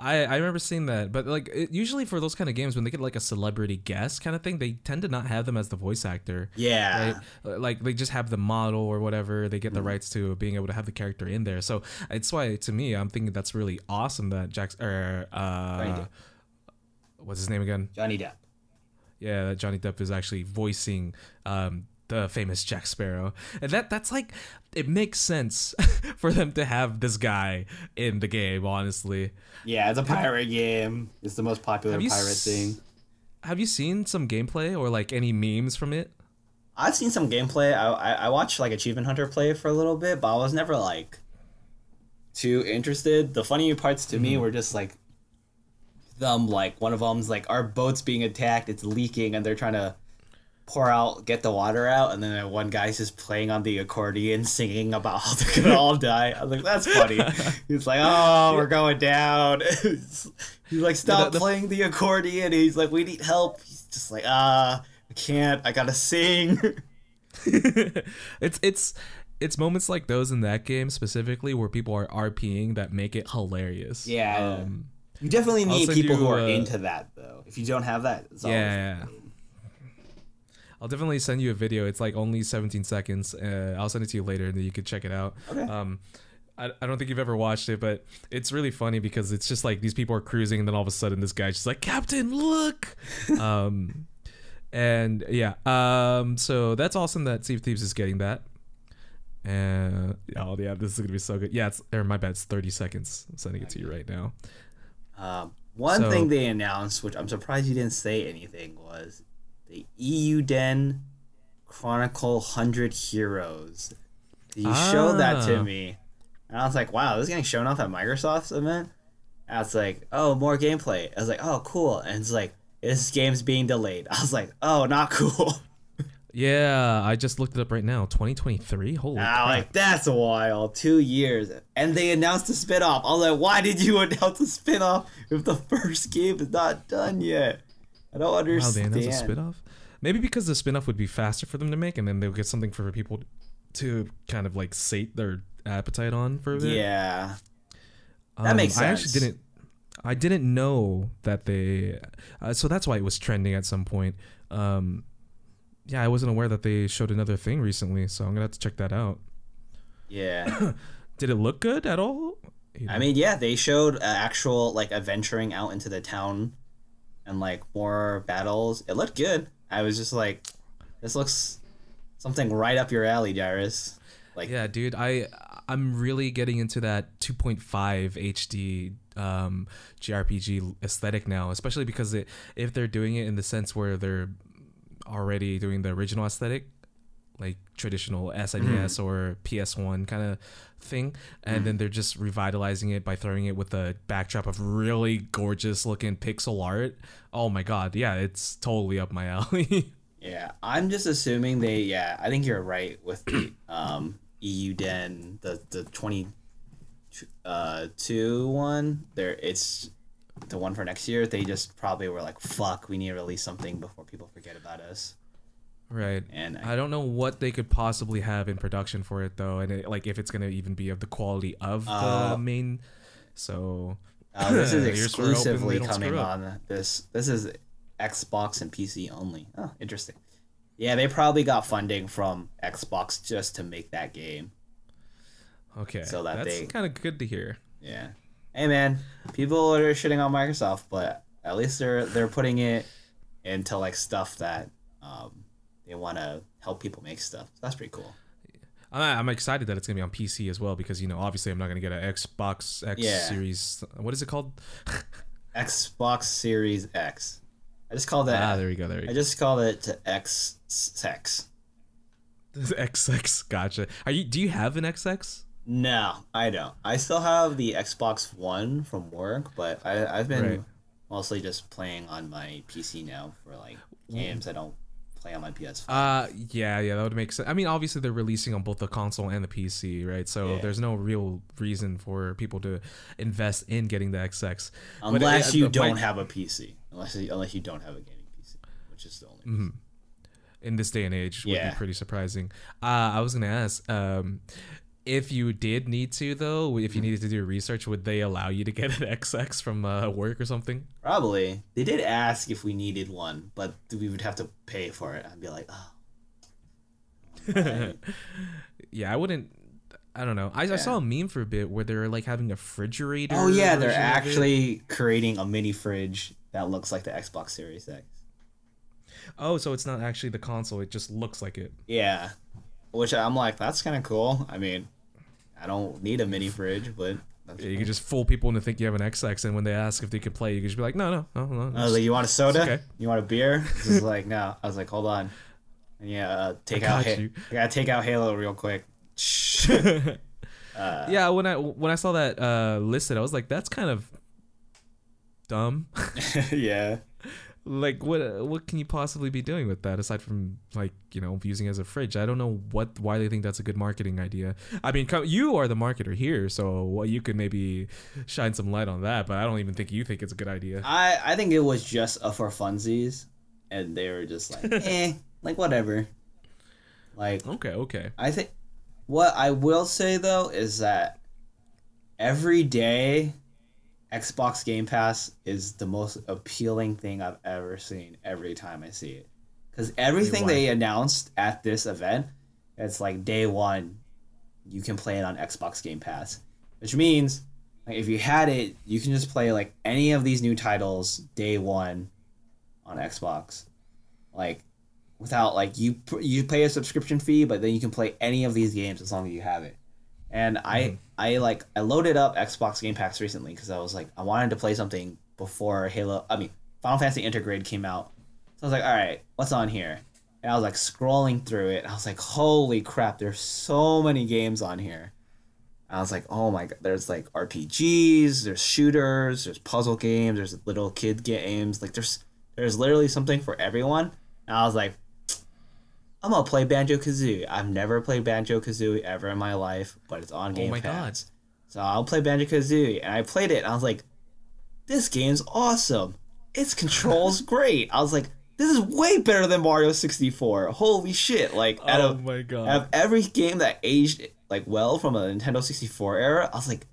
I, I remember seeing that, but like it, usually for those kind of games, when they get like a celebrity guest kind of thing, they tend to not have them as the voice actor. yeah, Right? Like they just have the model or whatever. They get Mm-hmm. the rights to being able to have the character in there. So it's why to me, I'm thinking that's really awesome that Jack's or uh, what's his name again? Johnny Depp. Yeah, that Johnny Depp is actually voicing um, the famous Jack Sparrow, and that that's like it makes sense for them to have this guy in the game. Honestly, Yeah, it's a pirate game. It's the most popular pirate s- thing. have you seen some gameplay or like any memes from it? I've seen some gameplay. I, I I watched like Achievement Hunter play for a little bit, but I was never like too interested. The funny parts to me mm-hmm. were just like them like one of them's like our boat's being attacked, it's leaking, and they're trying to pour out get the water out, and then one guy's just playing on the accordion singing about how they're gonna all die. I was like, that's funny. He's like, oh, we're going down. He's like, stop the- playing the accordion. He's like, we need help. He's just like, ah, I can't. I gotta sing. it's it's it's moments like those in that game specifically where people are RPing that make it hilarious. Yeah. Um, You definitely need people you, who are uh, into that, though. If you don't have that, it's always Yeah. I'll definitely send you a video. It's like only 17 seconds. Uh, I'll send it to you later, and then you can check it out. Okay. Um, I, I don't think you've ever watched it, but it's really funny because it's just like these people are cruising, and then all of a sudden this guy's just like, "Captain, look!" um, and yeah. Um, so that's awesome that Sea of Thieves is getting that. And oh yeah, this is gonna be so good. Yeah, it's or my bad. It's 30 seconds. I'm sending it to you right now. Um, one So- thing they announced, which I'm surprised you didn't say anything, was the Eiyuden Chronicle 100 Heroes. You showed that to Ah. me. And I was like, wow, this is getting shown off at Microsoft's event? And I was like, oh, more gameplay. I was like, oh, cool. And it's like, this game's being delayed. I was like, oh, not cool. Yeah, I just looked it up right now. 2023. Holy Ah, crap! like that's a while, two years, and they announced a spin-off. I was like, why did you announce a spin-off if the first game is not done yet? I don't Wow, they understand. announced a spin-off. Maybe because the spin-off would be faster for them to make, and then they'll get something for people to kind of like sate their appetite on for a bit. Yeah, Um, that makes I actually didn't. I didn't know that they. Uh, so that's why it was trending at some point. Um, yeah, I wasn't aware that they showed another thing recently, so I'm gonna have to check that out. yeah. Did it look good at all? You I mean, yeah, they showed uh, actual like adventuring out into the town, and like more battles. It looked good. I was just like, this looks something right up your alley, Jairus. Like, Yeah, dude, I I'm really getting into that 2.5 HD um, JRPG aesthetic now, especially because it, if they're doing it in the sense where they're already doing the original aesthetic, like traditional SNES or PS1 kind of thing, and then they're just revitalizing it by throwing it with a backdrop of really gorgeous looking pixel art. Oh my god, yeah, it's totally up my alley. Yeah, I'm just assuming they. Yeah, I think you're right with the um, Eiyuden, the the twenty uh, two one. There, it's the one for next year. They just probably were like, "Fuck, we need to release something before people forget about us." Right. And I- I don't know what they could possibly have in production for it though, and it, like if it's gonna even be of the quality of the Uh, main. So Uh, this is Here's where hoping exclusively coming on this. This is Xbox and PC only. Oh, interesting. Yeah, they probably got funding from Xbox just to make that game. okay, So that that's kind of good to hear. Yeah. Hey man, people are shitting on Microsoft, but at least they're they're putting it into like stuff that um, they want to help people make stuff. So that's pretty cool. I'm, I'm excited that it's gonna be on PC as well because you know obviously I'm not gonna get an Xbox X Yeah. Series. What is it called? Xbox Series X. I just called that. ah, there we go. There we I go. just called it to X X. XX. Gotcha. Are you? Do you have an XX? No, I don't. I still have the Xbox One from work, but I I've been Right. mostly just playing on my PC now for like games I don't play on my PS5. Uh, yeah, yeah, that would make sense. I mean, obviously they're releasing on both the console and the PC, right? So Yeah. there's no real reason for people to invest in getting the XX. Unless it- you uh, don't my- have a PC, unless you, unless you don't have a gaming PC, which is the only. Mm-hmm. in this day and age would Yeah. be pretty surprising. Uh, I was gonna ask, um, if you did need to though, if Mm-hmm. you needed to do research, would they allow you to get an XX from uh, work or something? Probably they did ask if we needed one, but we would have to pay for it. I'd be like, oh. Yeah, I wouldn't. I don't know. I, I saw a meme for a bit where they're like having a refrigerator. Oh yeah, they're version of it. actually creating a mini fridge that looks like the Xbox Series X. Oh, so it's not actually the console; it just looks like it. Yeah, which I'm like, that's kind of cool. I mean, I don't need a mini fridge, but you can just fool people into think you have an XX, and when they ask if they can play, you can just be like, "No, no, no, no." I was like, "You want a soda? okay. You want a beer?" This is like, "No." I was like, "Hold on." And yeah, uh, take I out. got Ha- you. I gotta take out Halo real quick. yeah, when I when I saw that uh, listed, I was like, "That's kind of dumb." yeah. Like, what what can you possibly be doing with that aside from like you know using it as a fridge? I don't know what why they think that's a good marketing idea. I mean, co- you are the marketer here, so well, you could maybe shine some light on that. But I don't even think you think it's a good idea. I I think it was just a for funsies, and they were just like, eh, like whatever. Like Okay, okay. I think what I will say though is that every day Xbox Game Pass is the most appealing thing I've ever seen every time I see it. Cuz everything they announced at this event, it's like day 1 you can play it on Xbox Game Pass, which means like if you had it, you can just play like any of these new titles day 1 on Xbox. Like without like you you pay a subscription fee, but then you can play any of these games as long as you have it. And I mm-hmm. I like I loaded up Xbox Game Pass recently because I was like I wanted to play something before Halo. I mean Final Fantasy Intergrade came out, so I was like, all right, what's on here? And I was like scrolling through it. I was like, holy crap, there's so many games on here. I was like, oh my god, there's like RPGs, there's shooters, there's puzzle games, there's little kid games. Like there's there's literally something for everyone. And I was like, I'm gonna play Banjo Kazooie. I've never played Banjo Kazooie ever in my life, but it's on oh Game Oh my Pass. God. So I'll play Banjo Kazooie, and I played it, and I was like, this game's awesome. Its controls great. I was like, this is way better than Mario 64. Holy shit! Like, out Oh of my god. out of every game that aged like well from a Nintendo 64 era, I was like,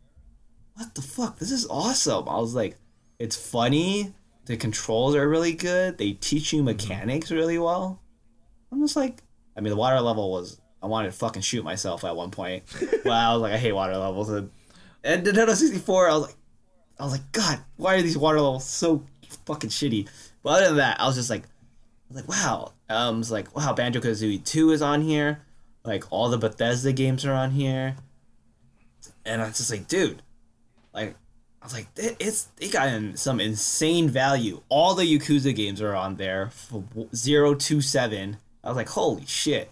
what the fuck? This is awesome. I was like, it's funny. The controls are really good. They teach you mm-hmm. mechanics really well. I'm just like, I mean, the water level was. I wanted to fucking shoot myself at one point. well, I was like, I hate water levels. And, and Nintendo 64, I was like, I was like, God, why are these water levels so fucking shitty? But other than that, I was just like, I was like, wow. Um, it's like, wow, Banjo Kazooie 2 is on here. Like, all the Bethesda games are on here. And I was just like, dude, like, I was like, it, it's they got in some insane value. All the Yakuza games are on there for zero seven. I was like, holy shit,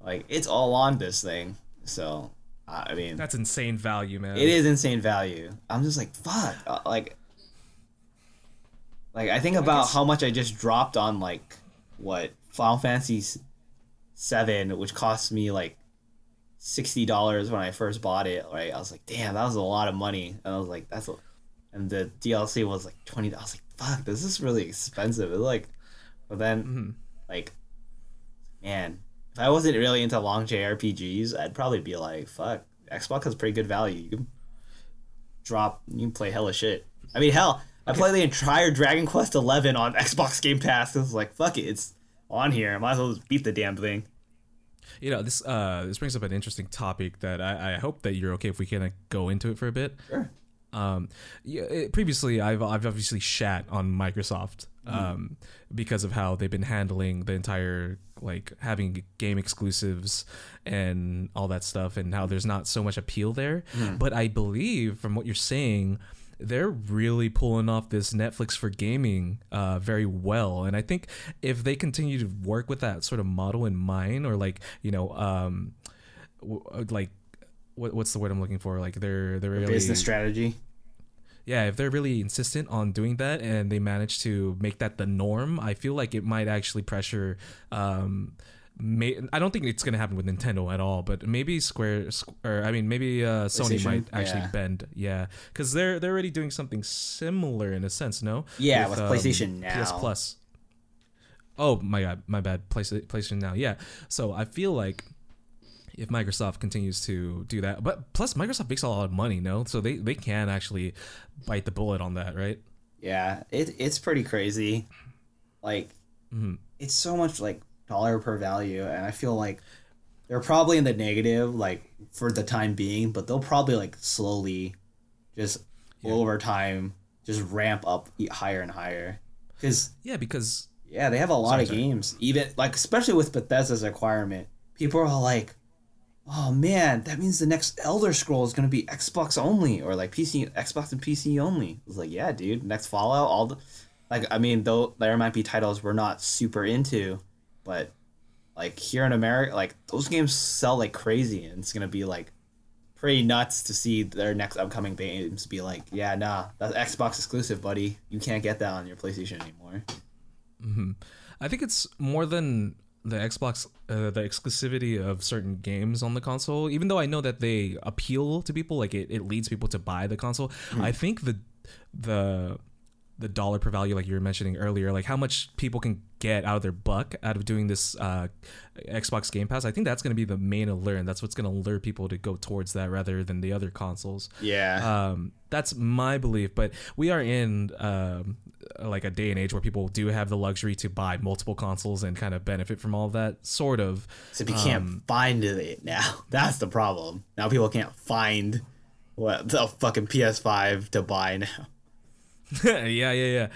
like it's all on this thing. So, I mean, That's insane value, man. it is insane value. I'm just like, fuck, uh, like, like I think about guess- how much I just dropped on like what Final Fantasy Seven, which cost me like sixty dollars when I first bought it. Right, I was like, damn, that was a lot of money. And I was like, that's, a, and the DLC was like twenty. I was like, fuck, this is really expensive. It's like, but then Mm-hmm. like, man, if I wasn't really into long JRPGs, I'd probably be like, fuck, Xbox has pretty good value. You can drop, you can play hella shit. I mean, hell, I played the entire Dragon Quest Eleven on Xbox Game Pass. I was like, fuck it, it's on here. I might as well just beat the damn thing. You know, this uh this brings up an interesting topic that I, I hope that you're okay if we can like, go into it for a bit. Sure. Um, yeah, it- previously I've I've obviously shat on Microsoft um because of how they've been handling the entire like having game exclusives and all that stuff and how there's not so much appeal there. But I believe from what you're saying they're really pulling off this Netflix for gaming uh, very well, and I think if they continue to work with that sort of model in mind, or like you know, um, w- like what, what's the word I'm looking for? Like they're they're really Business strategy. Yeah, if they're really insistent on doing that and they manage to make that the norm, I feel like it might actually pressure. Um, may, I don't think it's gonna happen with Nintendo at all, but maybe Square, or I mean, maybe uh, Sony might actually Yeah. bend, yeah, because they're they're already doing something similar in a sense, no? Yeah, with PlayStation Now. PS Plus. Oh my god, my bad. PlayStation PlayStation Now, yeah. So I feel like if Microsoft continues to do that, but plus Microsoft makes a lot of money, no? So they they can actually bite the bullet on that, right? Yeah, it it's pretty crazy. Like, Mhm. it's so much like dollar per value, and I feel like they're probably in the negative, like for the time being, but they'll probably like slowly, just over time, just ramp up higher and higher. Because Yeah, because yeah, they have a lot Sorry, of sorry. games, even like especially with Bethesda's acquirement. People are like, "Oh man, that means the next Elder Scroll is gonna be Xbox only, or like PC, Xbox and PC only." It's like, yeah, dude, next Fallout, all the, like, I mean, though there might be titles we're not super into, but like here in America, like those games sell like crazy, and it's gonna be like pretty nuts to see their next upcoming games be like, yeah, nah, that's Xbox exclusive, buddy. You can't get that on your PlayStation anymore. Mm-hmm. I think it's more than the Xbox, uh, the exclusivity of certain games on the console. Even though I know that they appeal to people, like it, it leads people to buy the console. I think the the the dollar per value, like you were mentioning earlier, like how much people can get out of their buck out of doing this uh, Xbox Game Pass. I think that's going to be the main allure, and that's what's going to lure people to go towards that rather than the other consoles. Yeah. Um, that's my belief, but we are in um, like a day and age where people do have the luxury to buy multiple consoles and kind of benefit from all of that. Sort of. Except you can't find it now. That's the problem. Now people can't find what the fucking PS5 to buy now. yeah, yeah, yeah.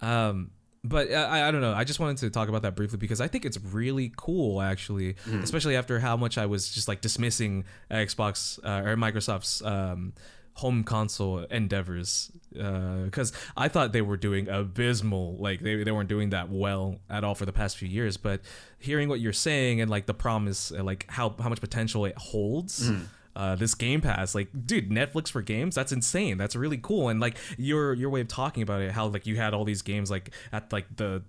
Um, but I, I don't know. I just wanted to talk about that briefly because I think it's really cool, actually, especially after how much I was just like dismissing Xbox uh, or Microsoft's um, home console endeavors because I thought they were doing abysmal. Like they, they weren't doing that well at all for the past few years. But hearing what you're saying and like the promise, uh, like how how much potential it holds. Uh, this Game Pass, like, dude, Netflix for games, that's insane. That's really cool. And like your your way of talking about it, how like you had all these games like at like the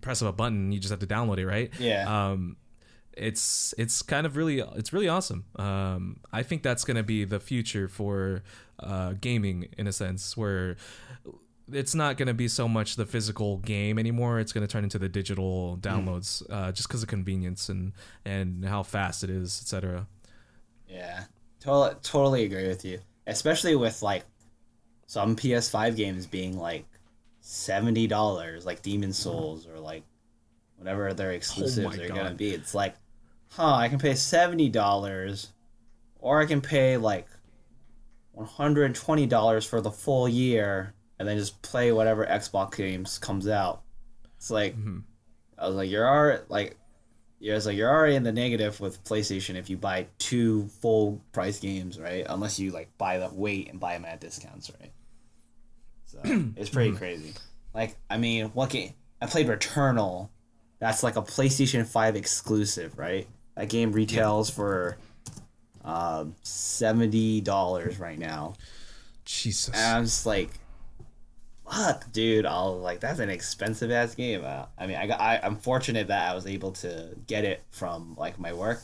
press of a button, you just have to download it, right? Yeah. Um, it's it's kind of really it's really awesome. Um, I think that's gonna be the future for uh, gaming in a sense where it's not going to be so much the physical game anymore. It's going to turn into the digital downloads, uh, just because of convenience and and how fast it is, etc. Yeah, totally, totally agree with you. Especially with like some PS5 games being like seventy dollars, like Demon's Souls or like whatever their exclusives my are God. gonna be. It's like, huh? I can pay seventy dollars, or I can pay like one hundred and twenty dollars for the full year, and then just play whatever Xbox games comes out. It's like, mm-hmm. I was like, you're already like yeah, it's like you're already in the negative with PlayStation if you buy two full price games, right? Unless you like buy the wait and buy them at discounts, right? So it's pretty mm-hmm. crazy. Like, I mean, what game? I played Returnal. That's like a PlayStation Five exclusive, right? That game retails for um, seventy dollars right now. Jesus. And I'm just like, fuck, dude. I was like, that's an expensive ass game. Uh, I mean, I got, I, I'm fortunate that I was able to get it from like my work,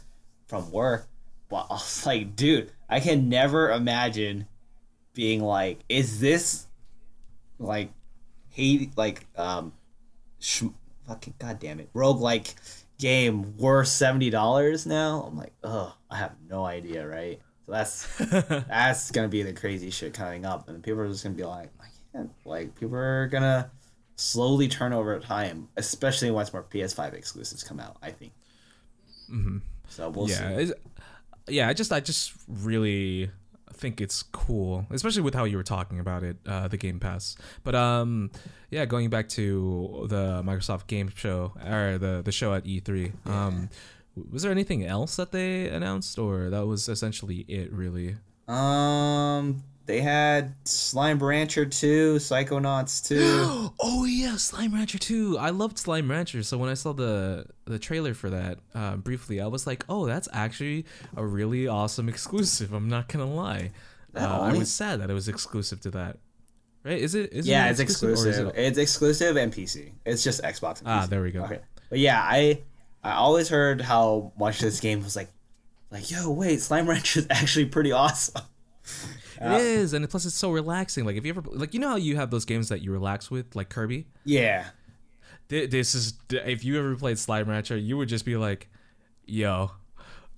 from work. But I was like, dude, I can never imagine being like, is this like hate like um, sh- fucking goddamn it, roguelike game worth seventy dollars now? I'm like, oh, I have no idea, right? So that's that's gonna be the crazy shit coming up, and people are just gonna be like, I can't. Like, people are gonna slowly turn over time, especially once more PS5 exclusives come out. I think. Mm-hmm. So we'll yeah, see. yeah. I just I just really think it's cool, especially with how you were talking about it, uh, the Game Pass. But um, yeah, going back to the Microsoft Game Show or the the show at E3. Um, was there anything else that they announced, or that was essentially it? Really? Um, they had Slime Rancher 2, Psychonauts 2. oh yeah, Slime Rancher 2. I loved Slime Rancher. So when I saw the the trailer for that uh, briefly, I was like, oh, that's actually a really awesome exclusive. I'm not gonna lie. Uh, I was sad that it was exclusive to that. right? Is it? Is yeah, it it's or exclusive. it- It's exclusive and PC. It's just Xbox. And Ah, there we go. Okay, but yeah, I I always heard how much this game was like, like yo, wait, Slime Rancher is actually pretty awesome. It is, and plus it's so relaxing. Like if you ever like, you know how you have those games that you relax with, like Kirby. Yeah, Th- This is if you ever played Slime Rancher, you would just be like, "Yo,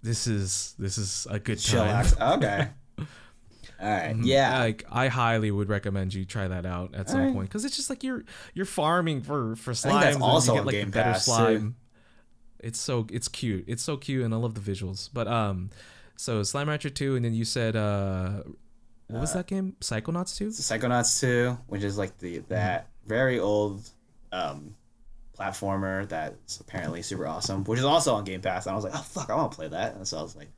this is this is a good time." chillax. Okay. All right. Yeah. like I highly would recommend you try that out at some Alright. point because it's just like you're you're farming for for that's also you get, like Game better Pass, too. slime. It's so it's cute. It's so cute, and I love the visuals. But um, so Slime Rancher two, and then you said uh, what was that game? Psychonauts two. Psychonauts 2, which is like the that very old um platformer that's apparently super awesome, which is also on Game Pass. And I was like, oh fuck, I want to play that. And so I was like,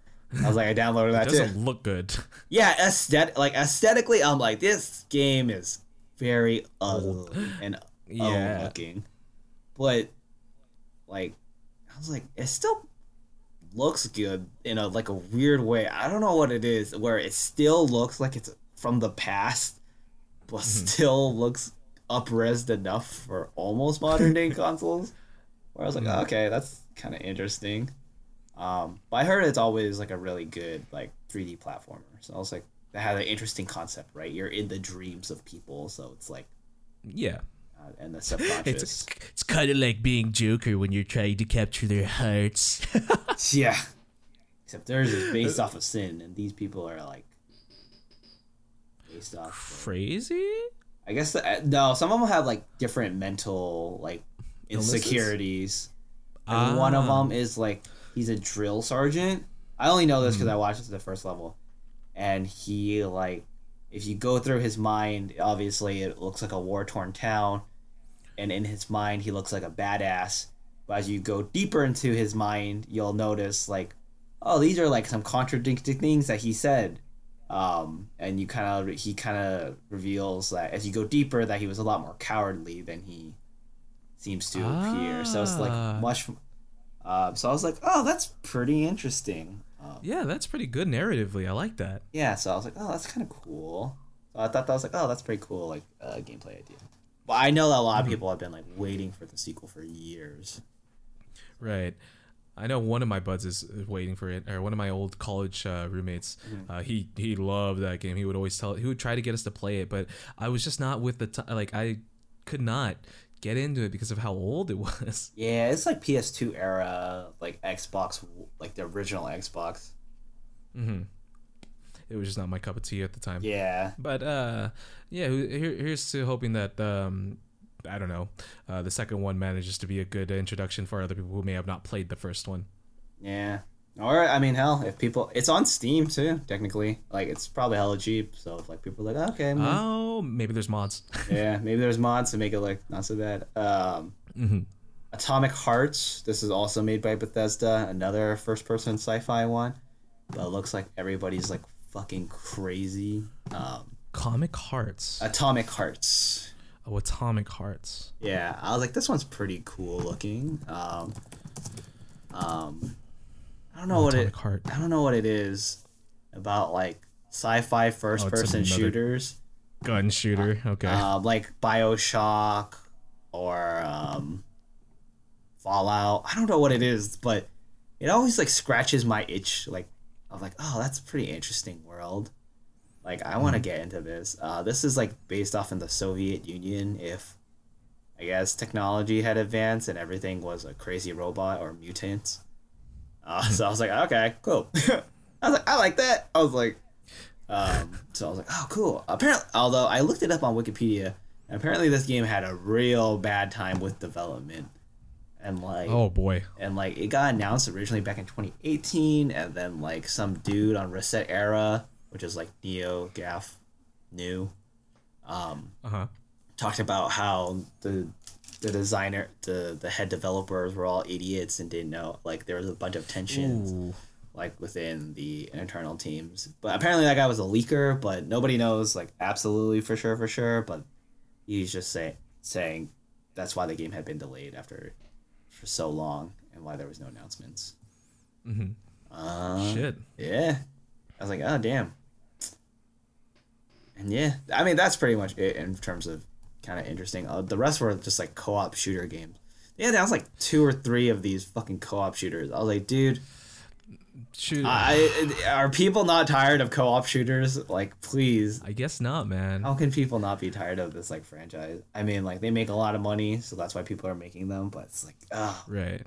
I was like, I downloaded that Doesn't too. look good. Yeah, aesthetic, like aesthetically, I'm like, this game is very ugly and Yeah. yeah. looking, but like, I was like, it's still looks good in a like a weird way. I don't know what it is, where it still looks like it's from the past, but still looks upresed enough for almost modern day consoles. Where I was like, okay, that's kind of interesting. Um, but I heard it's always like a really good like 3D platformer. So I was like, that had an interesting concept, right? You're in the dreams of people, so it's like, yeah. uh, and the subconscious. It's it's kind of like being Joker when you're trying to capture their hearts. yeah. Except theirs is based off of sin, and these people are like based off. Crazy. I guess the, uh, no, some of them have like different mental like Illnesses? insecurities. And one of Ah. them is like he's a drill sergeant. I only know this Hmm. because I watched it to the first level, and he like if you go through his mind, obviously it looks like a war torn town, and in his mind he looks like a badass. But as you go deeper into his mind, you'll notice like, oh, these are like some contradicting things that he said. Um, and you kind of he kind of reveals that as you go deeper that he was a lot more cowardly than he seems to appear. So it's like Ah. much. Um, so I was like, oh, that's pretty interesting. Um, Yeah, that's pretty good narratively. I like that. yeah, so I was like, oh, that's kind of cool. So I thought that was like, oh, that's pretty cool, like uh, gameplay idea. But I know that a lot of people have been like waiting for the sequel for years. Right. I know one of my buds is waiting for it, or one of my old college uh, roommates. Uh, he he loved that game. He would always tell. He would try to get us to play it, but I was just not with the time. Like I could not get into it because of how old it was. Yeah, it's like PS2 era, like Xbox, like the original Xbox. hmm It was just not my cup of tea at the time. Yeah, But uh, yeah. Here, here's to hoping that um, I don't know, uh, the second one manages to be a good introduction for other people who may have not played the first one. yeah. Or I mean, hell, if people, it's on Steam too. Technically, like it's probably hella cheap. So if like people are like, okay, mm, Oh, maybe there's mods. yeah, maybe there's mods to make it like not so bad. Um, hmm Atomic Hearts. This is also made by Bethesda, another first-person sci-fi one. But it looks like everybody's like fucking crazy. Um, Comic Hearts. Atomic Hearts. Oh, Atomic Hearts. Yeah, I was like, this one's pretty cool looking. Um, um, I don't know what it. Atomic Heart. I don't know what it is about like sci-fi first-person another- shooters. Gun shooter. Okay. um, like Bioshock or um, Fallout. I don't know what it is, but it always like scratches my itch. Like I'm like, oh, that's a pretty interesting world. Like I want to get into this. Uh, this is like based off in the Soviet Union. If I guess technology had advanced and everything was a crazy robot or mutants. Uh, so I was like, okay, cool. I was like, I like that. I was like, um, so I was like, oh, cool. Apparently, although I looked it up on Wikipedia, and apparently this game had a real bad time with development, and like, oh boy. and like it got announced originally back in 2018, and then like some dude on ResetEra, which is like NeoGAF, new, um, Uh huh. talked about how the the designer, the the head developers were all idiots and didn't know like there was a bunch of tensions Ooh. like within the internal teams. But apparently that guy was a leaker, but nobody knows like absolutely for sure for sure. But he's just say, saying that's why the game had been delayed after for so long and why there was no announcements. Mm-hmm. Uh, Shit. Yeah, I was like, oh damn. And yeah, I mean that's pretty much it in terms of kind of interesting. Uh, the rest were just like co-op shooter games. Yeah, that was like two or three of these fucking co-op shooters. I was like, dude, Shoot, I, are people not tired of co-op shooters? Like, please. I guess not, man. How can people not be tired of this like franchise? I mean, like they make a lot of money, so that's why people are making them. But it's like, oh, Right.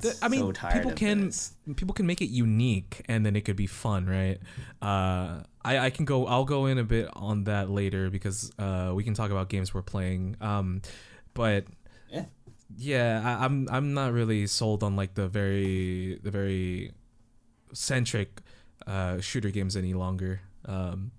The- I mean, so people can this. people can make it unique, and then it could be fun, right? Uh, I I can go. I'll go in a bit on that later because uh, we can talk about games we're playing. Um, but Yeah. yeah, I, I'm I'm not really sold on like the very the very centric uh, shooter games any longer. Um,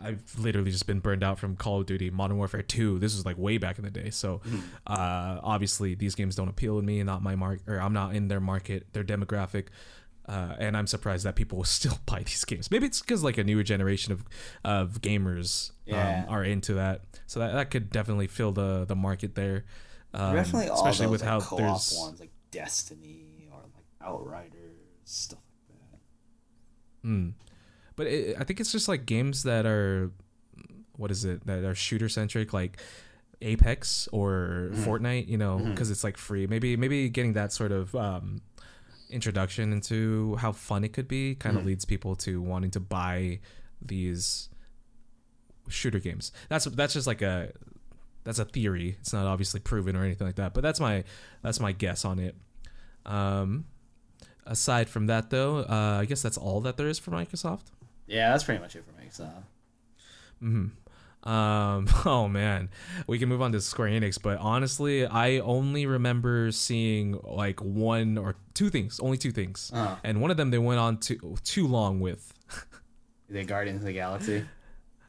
I've literally just been burned out from Call of Duty, Modern Warfare 2. This was like way back in the day. So uh, obviously these games don't appeal to me, not my mark, or I'm not in their market, their demographic. Uh, and I'm surprised that people will still buy these games. Maybe it's because like a newer generation of of gamers Yeah. um, are into that, so that, that could definitely fill the the market there. Um, Definitely all especially with like, how co-op there's ones like Destiny or like Outriders stuff like that. Mm. But it, I think it's just like games that are, what is it? That are shooter centric, like Apex or Mm-hmm. Fortnite. You know, because it's like free. Maybe maybe getting that sort of um, introduction into how fun it could be kind of Mm-hmm. leads people to wanting to buy these shooter games. That's that's just like a that's a theory. It's not obviously proven or anything like that. But that's my that's my guess on it. Um, aside from that, though, uh, I guess that's all that there is for Microsoft. Yeah, that's pretty much it for Microsoft. Mm-hmm. Um, oh man, we can move on to Square Enix, but honestly, I only remember seeing like one or two things, only two things, Uh-huh. and one of them they went on too too long with. The Guardians of the Galaxy.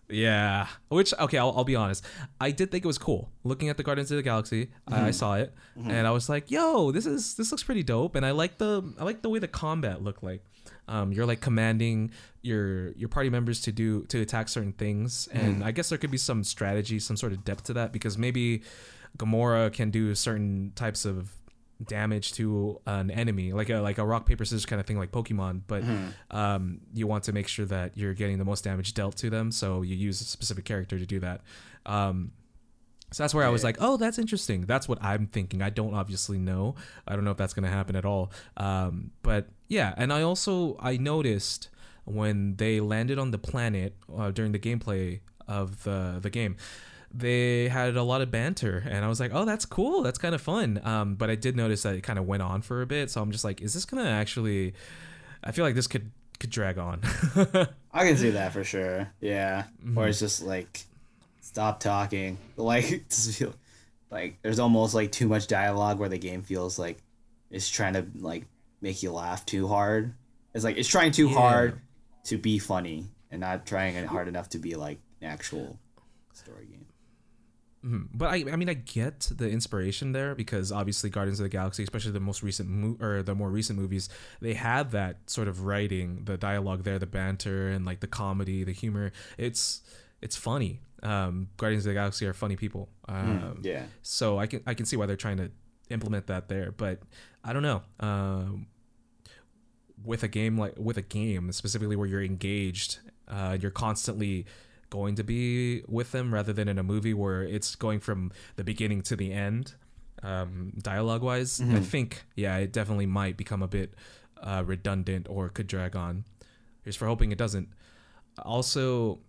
Yeah, which okay, I'll, I'll be honest. I did think it was cool. Looking at the Guardians of the Galaxy, I, I saw it, and I was like, "Yo, this is this looks pretty dope." And I like the I like the way the combat looked like. Um, you're like commanding your your party members to do to attack certain things, and I guess there could be some strategy, some sort of depth to that because maybe Gamora can do certain types of damage to an enemy, like a like a rock paper scissors kind of thing, like Pokemon. But um, you want to make sure that you're getting the most damage dealt to them, so you use a specific character to do that. Um, so that's where I was like, oh, that's interesting. That's what I'm thinking. I don't obviously know. I don't know if that's going to happen at all. Um, but yeah, and I also I noticed when they landed on the planet uh, during the gameplay of the the game, they had a lot of banter, and I was like, oh, that's cool. That's kind of fun. Um, but I did notice that it kind of went on for a bit, so I'm just like, is this gonna actually? I feel like this could could drag on. I can see that for sure. Yeah. Mm-hmm. Or it's just like stop talking. Like feel like there's almost like too much dialogue where the game feels like it's trying to like make you laugh too hard. It's like it's trying too Yeah. hard to be funny and not trying it hard enough to be like an actual story game. Mhm. But I, I mean, I get the inspiration there because obviously Guardians of the Galaxy, especially the most recent mo- or the more recent movies, they had that sort of writing, the dialogue there, the banter and like the comedy, the humor. It's it's funny. Um, Guardians of the Galaxy are funny people. Um, Yeah. so I can I can see why they're trying to implement that there, but I don't know. Um, with a game like with a game specifically where you're engaged, uh, you're constantly going to be with them rather than in a movie where it's going from the beginning to the end, um, dialogue wise. I think yeah, it definitely might become a bit uh, redundant or could drag on. Here's for hoping it doesn't. Also,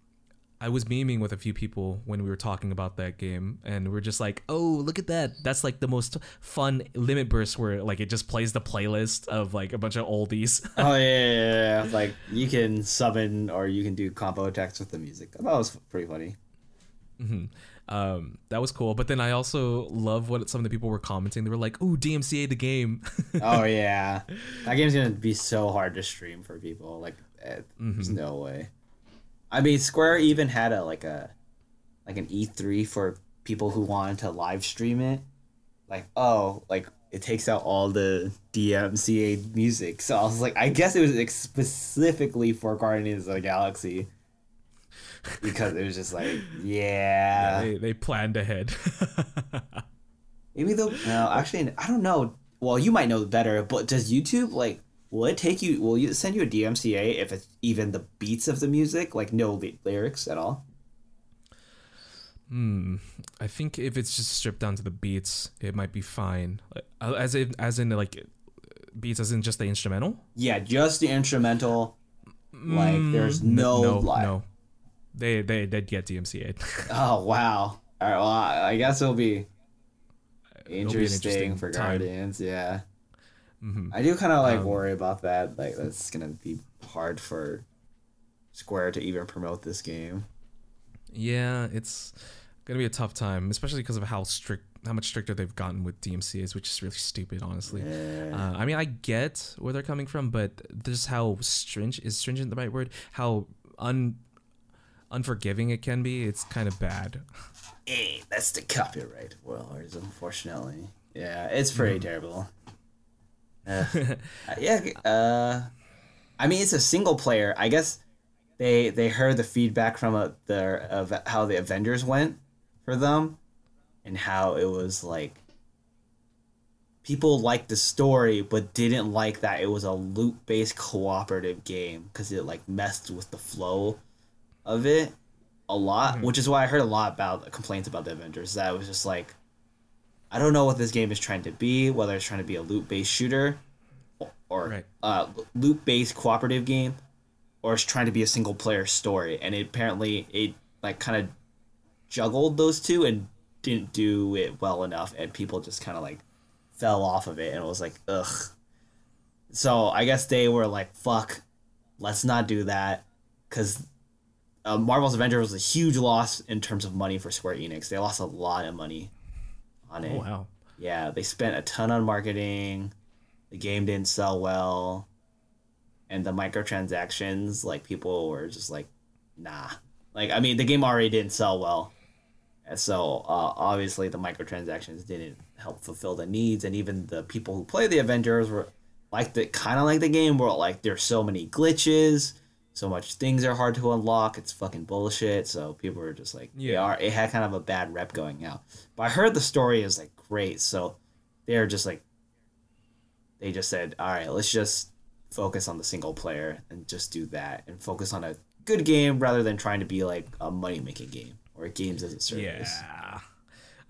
I was memeing with a few people when we were talking about that game, and we are just like, "Oh, look at that! That's like the most fun limit burst where like it just plays the playlist of like a bunch of oldies." Oh yeah, yeah, yeah. Like you can summon or you can do combo attacks with the music. I thought it was pretty funny. um, that was cool. But then I also love what some of the people were commenting. They were like, "Ooh, DMCA the game." Oh yeah, that game's gonna be so hard to stream for people. Like, eh, there's Mm-hmm. no way. I mean, Square even had a like a like an E3 for people who wanted to live stream it. Like, oh, like it takes out all the DMCA music. So I was like, I guess it was like, specifically for Guardians of the Galaxy because it was just like, yeah. they they planned ahead. Maybe they'll. No, actually, I don't know. Well, you might know better, but does YouTube like? Will it take you? Will you send you a DMCA if it's even the beats of the music, like no ly- lyrics at all? Hmm. I think if it's just stripped down to the beats, it might be fine. Uh, As in, as in like beats, as in just the instrumental. Yeah, just the instrumental. Like there's N- no, no, like, no. They they they'd get DMCA. Oh wow! All right, well, I guess it'll be It'll be interesting, interesting for time. Guardians. Yeah, Mhm. I do kind of like Um, worry about that. Like that's gonna be hard for Square to even promote this game. Yeah, it's gonna be a tough time, especially because of how strict, how much stricter they've gotten with DMCA's, which is really stupid, honestly. Yeah. Uh, I mean, I get where they're coming from, but just how stringent is stringent the right word? How un unforgiving it can be. It's kind of bad. Hey, that's the copyright wars, unfortunately. Yeah, it's pretty Mm-hmm. terrible. Uh, uh, yeah, uh, I mean it's a single player. I guess they they heard the feedback from uh, their of how the Avengers went for them, and how it was like people liked the story but didn't like that it was a loot based cooperative game because it like messed with the flow of it a lot, which is why I heard a lot about complaints about the Avengers. That it was just like, I don't know what this game is trying to be, whether it's trying to be a loot based shooter, or, Right. uh, loot based cooperative game, or it's trying to be a single player story. And it apparently it like kind of juggled those two and didn't do it well enough, and people just kind of like fell off of it, and it was like ugh. So I guess they were like, fuck, let's not do that, because uh, Marvel's Avengers was a huge loss in terms of money for Square Enix. They lost a lot of money on it. Oh wow. Yeah, they spent a ton on marketing. The game didn't sell well, and the microtransactions, like people were just like, nah. Like I mean, the game already didn't sell well, and so uh, obviously the microtransactions didn't help fulfill the needs, and even the people who play the Avengers were like the kind of like the game where like there's so many glitches, so much things are hard to unlock. It's fucking bullshit. So people are just like, yeah, are it had kind of a bad rep going out. But I heard the story is like great, so they're just like they just said, all right, let's just focus on the single player and just do that and focus on a good game rather than trying to be like a money making game or games as a service. Yeah.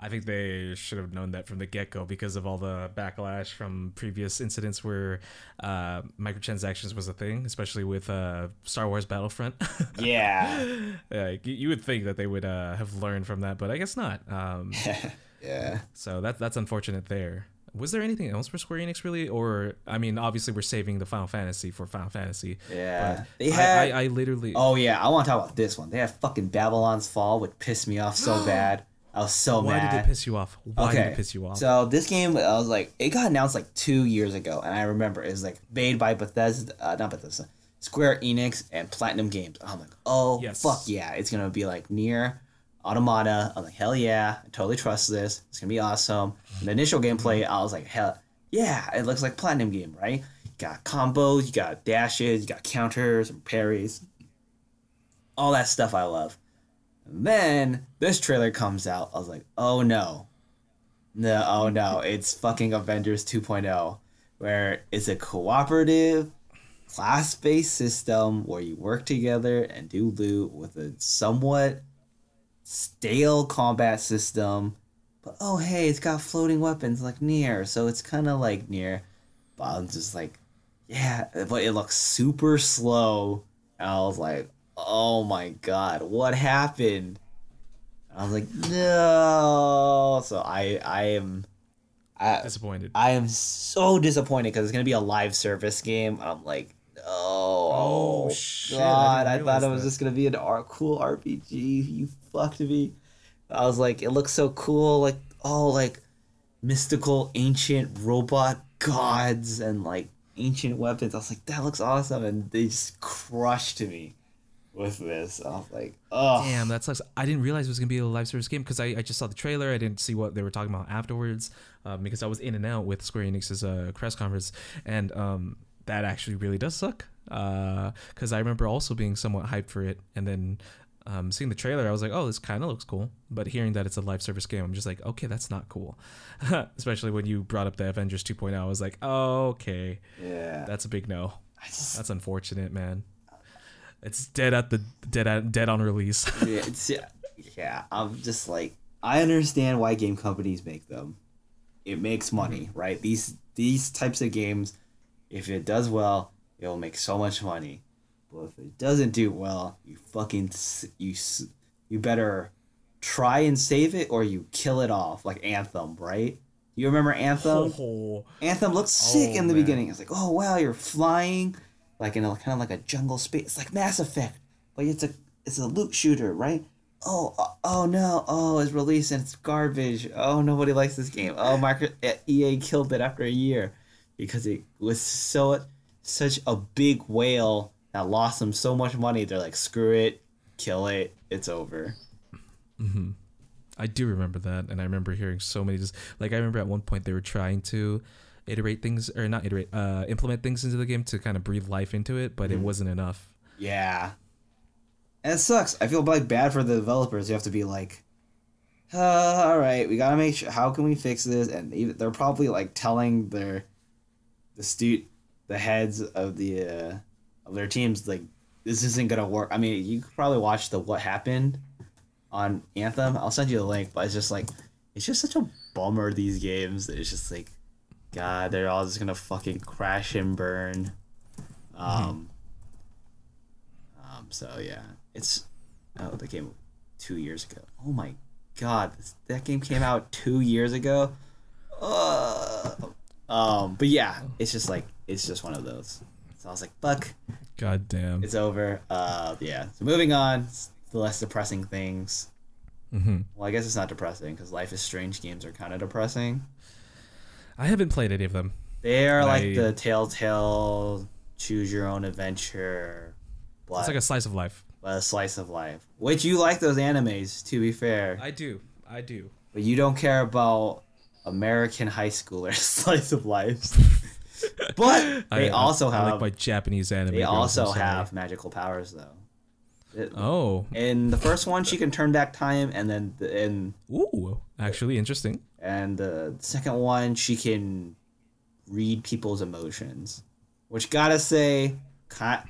I think they should have known that from the get go because of all the backlash from previous incidents where uh, microtransactions was a thing, especially with uh, Star Wars Battlefront. Yeah. Like, you- would think that they would uh, have learned from that, but I guess not. Um, yeah. so that, that's unfortunate there. Was there anything else for Square Enix really? Or, I mean, obviously, we're saving the Final Fantasy for Final Fantasy. Yeah. They had- I, I, literally. Oh yeah, I want to talk about this one. They have fucking Babylon's Fall, which pissed me off so bad. I was so why mad. Why did it piss you off? Why did it piss you off? So this game, I was like, it got announced like two years ago, and I remember it was like made by Bethesda, uh, not Bethesda, Square Enix and Platinum Games. I'm like, oh Yes. fuck yeah, it's gonna be like NieR Automata. I'm like, hell yeah, I totally trust this. It's gonna be awesome. And the initial gameplay, I was like, hell yeah, it looks like Platinum game, right? You got combos, you got dashes, you got counters and parries, all that stuff I love. And then this trailer comes out. I was like, oh no. No, oh no. It's fucking Avengers 2.0, where it's a cooperative, class based system where you work together and do loot with a somewhat stale combat system. But oh, hey, it's got floating weapons like NieR, so it's kind of like NieR. But I'm just like, yeah, but it looks super slow. And I was like, oh my god, what happened? I was like, no. So I I am I Disappointed. I am so disappointed because it's gonna be a live service game. I'm like, oh, Oh, shit, I god, I, didn't thought it was that. just gonna be an R- cool RPG. You fucked me. I was like, it looks so cool, like all like mystical ancient robot gods and like ancient weapons. I was like, that looks awesome, and they just crushed me with this. I was like, oh, Damn, that sucks. I didn't realize it was gonna be a live service game because I, I just saw the trailer. I didn't see what they were talking about afterwards um, because I was in and out with Square Enix's uh, press conference, and um, that actually really does suck. Because I remember also being somewhat hyped for it, and then um, seeing the trailer, I was like, oh, this kind of looks cool. But hearing that it's a live service game, I'm just like, okay, that's not cool. Especially when you brought up the Avengers 2.0, I was like, oh, okay, yeah. that's a big no. Just That's unfortunate, man. It's dead at the dead at, dead on release. yeah, it's yeah, Yeah, I'm just like I understand why game companies make them. It makes money, Mm-hmm. right? These these types of games, if it does well, it will make so much money. But if it doesn't do well, you fucking you you better try and save it or you kill it off like Anthem, right? You remember Anthem? Oh, Anthem looked sick Oh, in the man. beginning. It's like, oh wow, you're flying, like in a kind of like a jungle space. It's like Mass Effect, but it's a it's a loot shooter, right? Oh, oh, oh no, oh it's released and it's garbage. Oh nobody likes this game. Oh, Micro EA killed it after a year because it was so such a big whale that lost them so much money. They're like, screw it, kill it, it's over. Mm-hmm. I do remember that, and I remember hearing so many. Just like I remember at one point they were trying to iterate things, or not iterate, uh, implement things into the game to kind of breathe life into it, but it wasn't enough. Yeah. And it sucks. I feel like bad for the developers. You have to be like, uh, all right, we gotta make sure. How can we fix this? And even, they're probably like telling their the stu the heads of the uh, of their teams like this isn't gonna work. I mean, you could probably watch the what happened on Anthem. I'll send you the link, but it's just like it's just such a bummer. These games. It's just like, God, they're all just gonna fucking crash and burn. Um. Um, so yeah, it's oh the game two years ago. Oh my god, this, that game came out two years ago. Uh, um, but yeah, it's just like it's just one of those. So I was like, fuck, God damn. it's over. Uh, yeah. So moving on, the less depressing things. Mm-hmm. Well, I guess it's not depressing because Life is Strange games are kind of depressing. I haven't played any of them. They are like I- the Telltale choose your own adventure. It's like a slice of life. but a slice of life. Which you like those animes, to be fair. I do. I do. but you don't care about American high schoolers slice of life. but I- they I- also I have like my Japanese anime. they also have magical powers though. It- Oh, In the first one, she can turn back time, and then the, in ooh, actually interesting. And the second one, she can read people's emotions. Which gotta say, ki-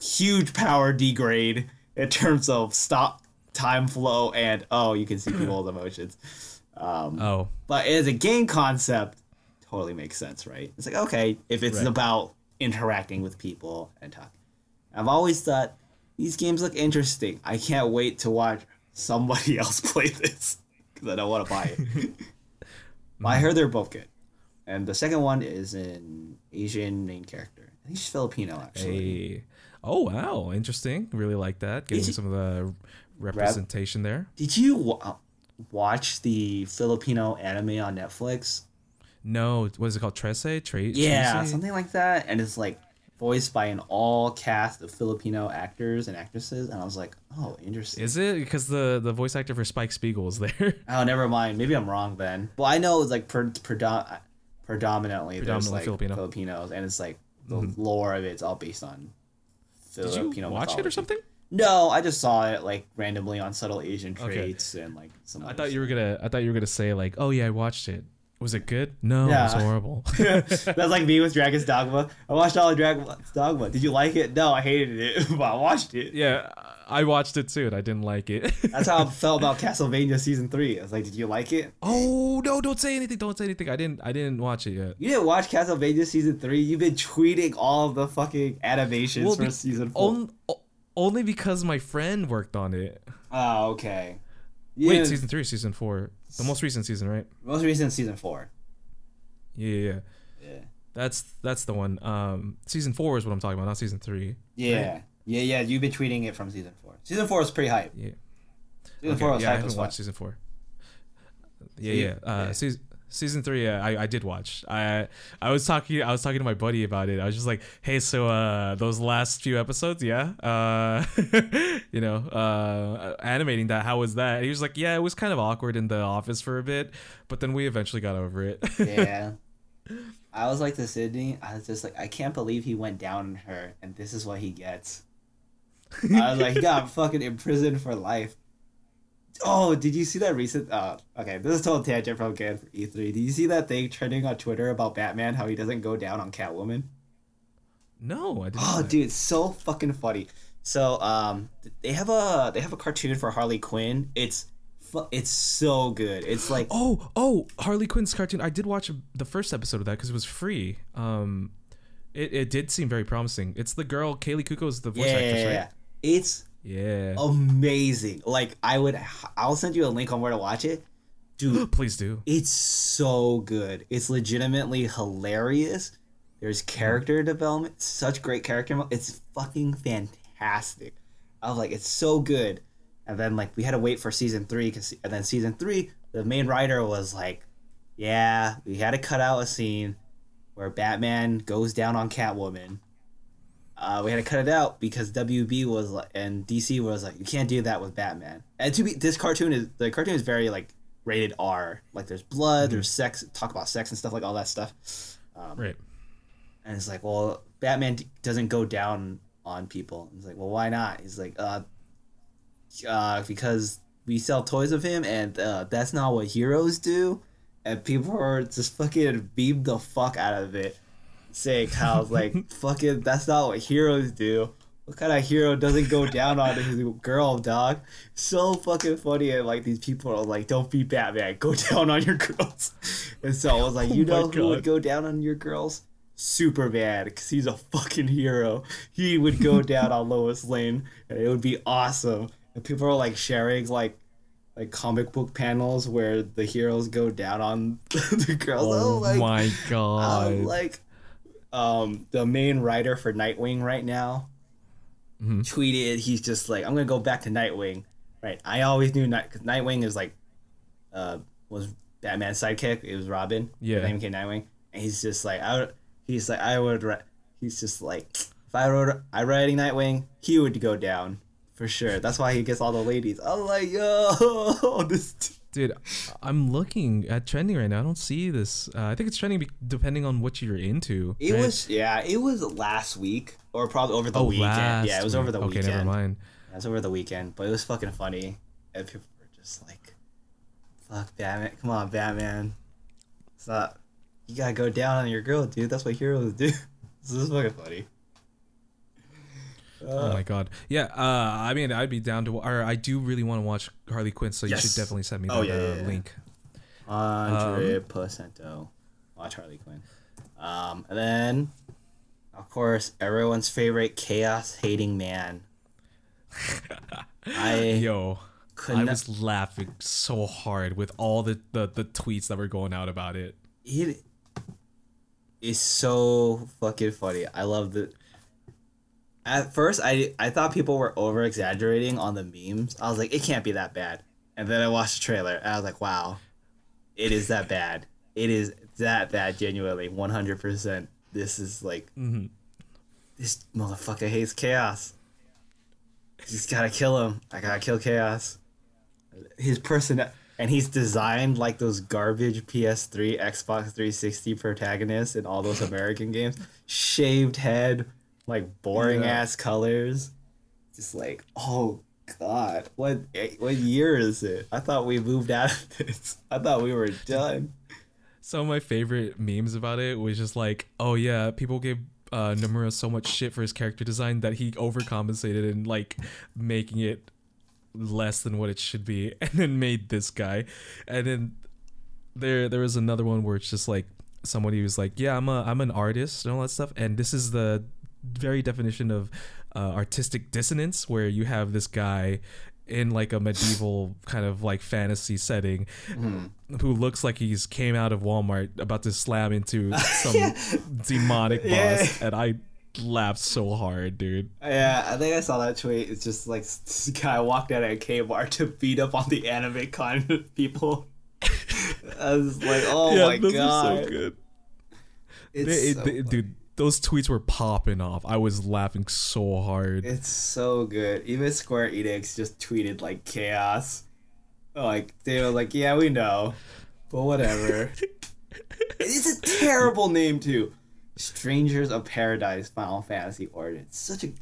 huge power degrade in terms of stop time flow and oh, you can see people's emotions. Um, Oh, But as a game concept, totally makes sense, right? It's like okay, if it's Right. about interacting with people and talking. I've always thought these games look interesting. I can't wait to watch somebody else play this because I don't want to buy it. but I mm-hmm. heard they're both good, and the second one is an Asian main character. I think she's Filipino actually. a oh wow, interesting. Really like that. Getting some of the representation there. Did you wa- watch the Filipino anime on Netflix? No, what is it called? Trese? Tra- Yeah, something like that. And it's like voiced by an all cast of Filipino actors and actresses. And I was like, oh, interesting. Is it because the the voice actor for Spike Spiegel is there? oh, never mind. Maybe I'm wrong then. Well, I know it's like per, predom- predominantly, there's like Filipino. Filipinos, and it's like the mm-hmm. lore of it's all based on Filipino. Did you watch it or something? No, I just saw it like randomly on subtle Asian Okay. traits and like some. I thought you were gonna. I thought you were gonna say like, oh yeah, I watched it. Was it good? No, it was horrible. That's like me with Dragon's Dogma. I watched all of Dragon's Dogma. Did you like it? No, I hated it, but I watched it. yeah, I watched it too, and I didn't like it. That's how I felt about Castlevania season three. I was like, did you like it? oh no! Don't say anything. Don't say anything. I didn't. I didn't watch it yet. You didn't watch Castlevania season three. You've been tweeting all the fucking animations Well, for be- season four. On, only because my friend worked on it. oh, okay. You Wait, season three, season four, the most recent season, right? most recent season four. Yeah, yeah, yeah. That's that's the one. Um, season four is what I'm talking about, not season three. Yeah. Yeah, yeah. You've been tweeting it from season four. Season four was pretty hype. Yeah. Season Okay, four was yeah, I hype haven't as fuck. watched season four. Yeah, yeah. Uh, Yeah. Season, season three, yeah, I, I did watch. I I was talking I was talking to my buddy about it. I was just like, hey, so uh, those last few episodes, yeah, uh, you know, uh, animating that, how was that? And he was like, yeah, it was kind of awkward in the office for a bit, but then we eventually got over it. yeah. I was like to Sydney. I was just like, I can't believe he went down on her, and this is what he gets. I was like, he got fucking imprisoned for life. Oh, did you see that recent? Uh, okay, this is total tangent from again for E3. Did you see that thing trending on Twitter about Batman? How he doesn't go down on Catwoman? no, I didn't. Oh, dude, it's so fucking funny So um, they have a they have a cartoon for Harley Quinn. It's fu- it's so good. It's like Oh, oh, Harley Quinn's cartoon. I did watch the first episode of that because it was free. Um, it, it did seem very promising. It's the girl Kaley Cuoco is the voice yeah, actress, yeah, right? it's Yeah. amazing. Like I would, I'll send you a link on where to watch it, dude. Please do. It's so good. It's legitimately hilarious. There's mm-hmm. character development, such great character. It's fucking fantastic. I was like, it's so good. And then like we had to wait for season three, cause and then season three, the main writer was like, yeah, we had to cut out a scene where Batman goes down on Catwoman. Uh, we had to cut it out because WB was like, and DC was like, you can't do that with Batman. And to be, this cartoon is the cartoon is very like rated R. Like there's blood, there's sex, talk about sex and stuff like all that stuff. Right. And it's like, well, Batman d- doesn't go down on people. It's like, well, why not? He's like, uh, uh, because we sell toys of him, and uh, that's not what heroes do. And people are just fucking beam the fuck out of it, saying how like fucking that's not what heroes do. What kind of hero doesn't go down on his girl, dog? So fucking funny, and like these people are like, "Don't be Batman, go down on your girls." And so I was like, Oh "You my know who would go down on your girls? Superman, because he's a fucking hero. He would go down on Lois Lane, and it would be awesome." And people are like sharing like like comic book panels where the heroes go down on the girls. Oh, Oh, my my god. um, like um the main writer for Nightwing right now Mhm. tweeted he's just like I'm gonna go back to Nightwing. Right, I always knew Night cause Nightwing is like uh was Batman's sidekick. It was Robin. Yeah. Name became Nightwing, and he's just like I would. He's like I would. He's just like if I wrote I writing Nightwing, he would go down for sure. That's why he gets all the ladies. I'm like yo, this. Dude, I'm looking at trending right now. I don't see this. Uh, I think it's trending be- depending on what you're into. It right? was yeah, it was last week or probably over the oh, weekend. last yeah, it was over the okay, weekend. Okay, never mind. It was over the weekend, but it was fucking funny. And people were just like, "Fuck Batman! Come on, Batman! It's not. You gotta go down on your girl, dude. That's what heroes do." this is fucking funny. Oh Uh, my god. Yeah, uh, I mean, I'd be down to. Or I do really want to watch Harley Quinn, so you should definitely send me Oh, that yeah, uh, yeah, yeah. link. Hundred percento. Watch Harley Quinn. Um, and then, of course, everyone's favorite chaos hating man. I Yo, could I not. was laughing so hard with all the, the, the tweets that were going out about it. it is so fucking funny. I love the. At first, I I thought people were over exaggerating on the memes. I was like, it can't be that bad. And then I watched the trailer, and I was like, wow, it is that bad. It is that bad. Genuinely, one hundred percent. This is like, Mhm. this motherfucker hates chaos. Just gotta kill him. I gotta kill chaos. His person and he's designed like those garbage PS3, Xbox 360 protagonists in all those American games. Shaved head, like boring Yeah. ass colors. Just like, oh god, what what year is it? I thought we moved out of this. I thought we were done. Some of my favorite memes about it was just like, oh yeah, people gave uh, Nomura so much shit for his character design that he overcompensated and like making it less than what it should be, and then made this guy, and then there there was another one where it's just like somebody was like, yeah, I'm a I'm an artist and all that stuff, and this is the very definition of uh, artistic dissonance where you have this guy in like a medieval kind of like fantasy setting who looks like he's came out of Walmart about to slam into some demonic boss Yeah. and I laughed so hard, dude. Yeah, I think I saw that tweet. It's just like this guy walked out of a Kmart to beat up on the anime con people. I was like, oh my those god, so good. It's it- so dude, those tweets were popping off. I was laughing so hard. It's so good. Even Square Enix just tweeted like chaos. Like they were like, yeah, we know, but whatever. it's a terrible name too. Strangers of Paradise Final Fantasy Origin. Such a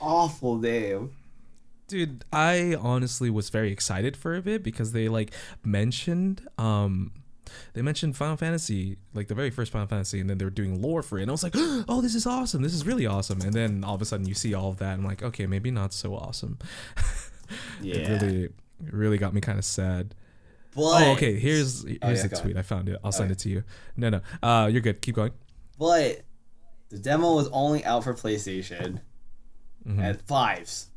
awful name. Dude, I honestly was very excited for a bit because they like mentioned um they mentioned Final Fantasy, like the very first Final Fantasy, and then they were doing lore for it. And I was like, oh, this is awesome. This is really awesome. And then all of a sudden you see all of that. And I'm like, okay, maybe not so awesome. Yeah. it really, it really got me kind of sad. But, Oh, okay. Here's here's yeah, the tweet. I found it. I'll send Okay. it to you. No, no. Uh, you're good. Keep going. But the demo was only out for PlayStation Mhm. at fives,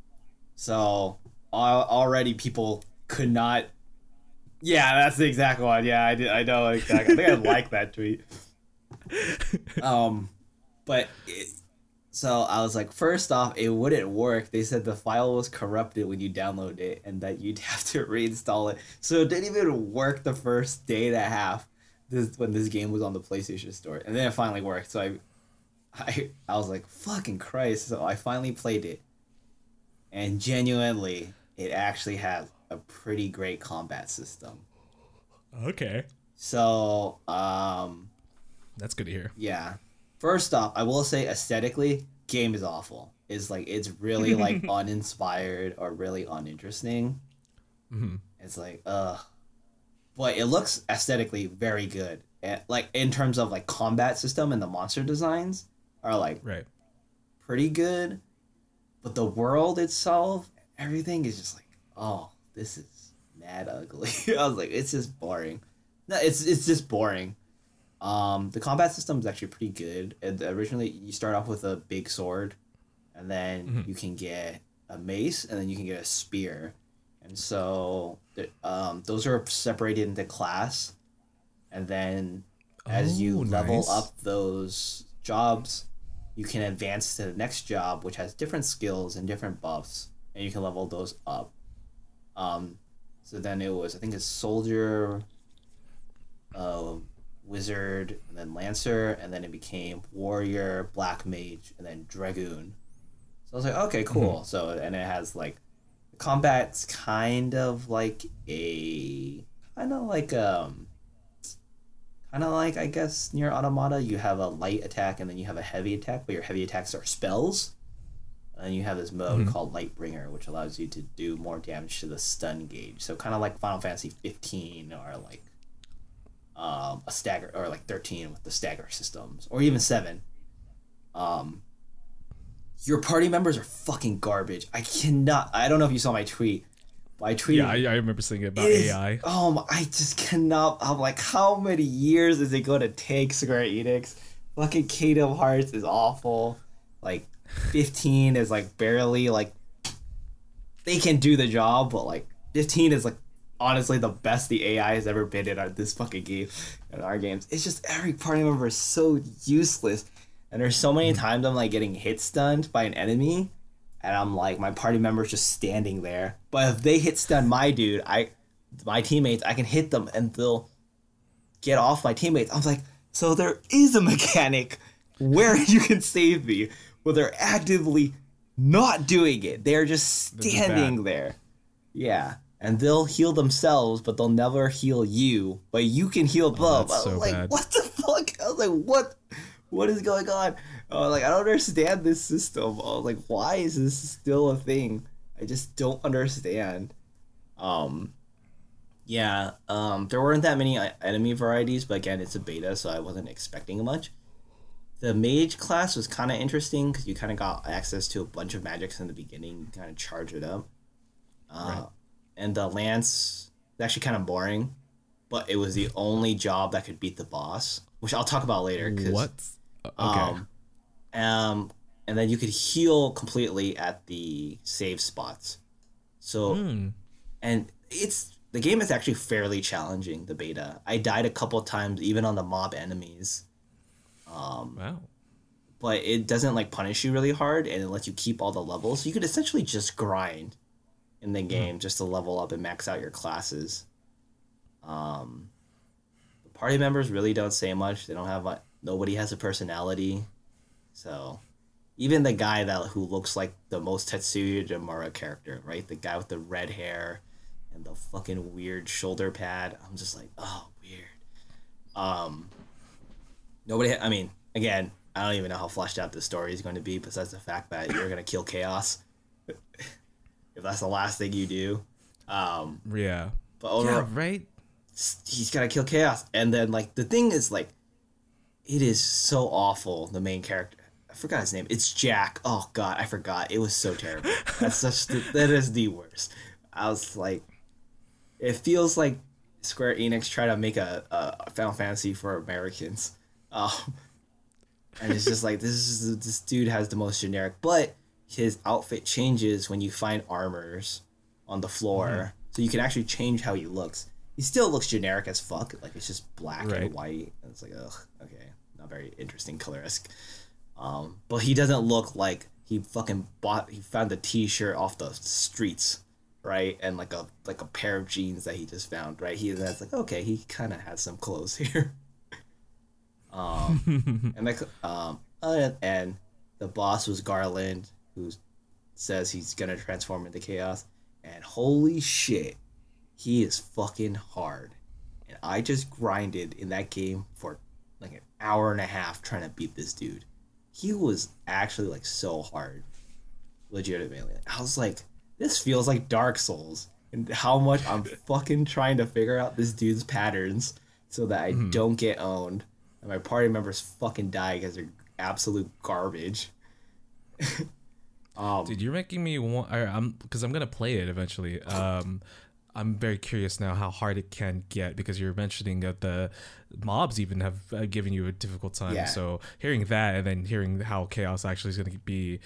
so already people could not. Yeah, that's the exact one. Yeah, I did. I know exactly. I think I like that tweet. Um, but it, so I was like, first off, it wouldn't work. They said the file was corrupted when you download it, and that you'd have to reinstall it. So it didn't even work the first day and a half. This when this game was on the PlayStation Store, and then it finally worked. So I, I, I was like, fucking Christ! So I finally played it, and genuinely, it actually has a pretty great combat system. Okay. So, um, That's good to hear. yeah. First off, I will say aesthetically, game is awful. It's like it's really like uninspired or really uninteresting. hmm It's like ugh. But it looks aesthetically very good. And, like in terms of like combat system and the monster designs are like Right. pretty good. But the world itself, everything is just like, oh, this is mad ugly. I was like, it's just boring. No, it's it's just boring. Um, the combat system is actually pretty good. And originally, you start off with a big sword, and then Mhm. you can get a mace, and then you can get a spear. And so, um, those are separated into class, and then as you Oh, level nice. up those jobs, you can advance to the next job, which has different skills and different buffs, and you can level those up. Um, so then it was, I think, it's soldier, uh, wizard, and then lancer, and then it became warrior, black mage, and then dragoon. So I was like, okay, cool. So and it has like combat's kind of like a kind of like um kind of like I guess NieR Automata you have a light attack and then you have a heavy attack, but your heavy attacks are spells. And you have this mode Mhm. called Lightbringer, which allows you to do more damage to the stun gauge. So kind of like Final Fantasy 15 or like um, a stagger or like 13 with the stagger systems or even 7. Um, your party members are fucking garbage. I cannot. I don't know if you saw my tweet. But I tweeted. Yeah, I, I remember seeing it about It AI. Oh, my, I just cannot. I'm like, how many years is it going to take Square Enix? Fucking Kingdom Hearts is awful. Like, 15 is like barely like. They can do the job, but like 15 is like honestly the best the AI has ever been in our, this fucking game in our games. It's just every party member is so useless. And there's so many hmm. times I'm like getting hit stunned by an enemy, and I'm like my party member's just standing there. But if they hit stun my dude, I my teammates, I can hit them and they'll get off my teammates. I'm like, so there is a mechanic where you can save me, but they're actively not doing it. They're just standing there. Yeah. And they'll heal themselves, but they'll never heal you. But you can heal them. Oh, that's I was so like, bad. what the fuck? I was like, what? What is going on? I was like, I don't understand this system. I was like, why is this still a thing? I just don't understand. Um, yeah. Um, there weren't that many uh, enemy varieties, but again, it's a beta, so I wasn't expecting much. The mage class was kind of interesting because you kind of got access to a bunch of magics in the beginning. Kind of charge it up. Uh, Right. And the lance is actually kind of boring, but it was the only job that could beat the boss, which I'll talk about later. 'cause, What? Uh, Okay. Um, um, and then you could heal completely at the save spots. So Hmm. and it's the game is actually fairly challenging. The beta, I died a couple times even on the mob enemies, um, Wow. but it doesn't like punish you really hard, and it lets you keep all the levels. So you could essentially just grind in the game just to level up and max out your classes. Um, the party members really don't say much. They don't have like nobody has a personality, so even the guy that who looks like the most Tetsuya Nomura character, right? The guy with the red hair and the fucking weird shoulder pad. I'm just like, oh, weird. Um, nobody. I mean, again, I don't even know how fleshed out this story is going to be, besides the fact that you're gonna kill chaos. if that's the last thing you do. Um, Yeah. but Yeah. Right. he's gotta kill chaos and then like the thing is like it is so awful the main character i forgot his name it's jack oh god i forgot it was so terrible that's such the, that is the worst i was like it feels like square enix tried to make a, a final fantasy for americans um, and it's just like this is this dude has the most generic but his outfit changes when you find armors on the floor. Mm-hmm. so you can actually change how he looks. He still looks generic as fuck like it's just black Right. and white. And it's like ugh okay not very interesting color-esque. Um but he doesn't look like he fucking bought he found a t-shirt off the streets right? And like a like a pair of jeans that he just found right? He that's like okay he kind of has some clothes here um and like um uh, and the boss was garland who says he's gonna transform into chaos and holy shit he is fucking hard. And i just grinded in that game for like an hour and a half trying to beat this dude. He was actually like so hard. Legitimately. I was like this feels like dark souls and how much i'm fucking trying to figure out this dude's patterns so that i don't get owned and my party members fucking die because they're absolute garbage um Dude, you're making me want. I'm because I'm gonna play it eventually. Um, I'm very curious now how hard it can get because you're mentioning that the mobs even have uh, given you a difficult time. Yeah. So hearing that and then hearing how chaos actually is gonna be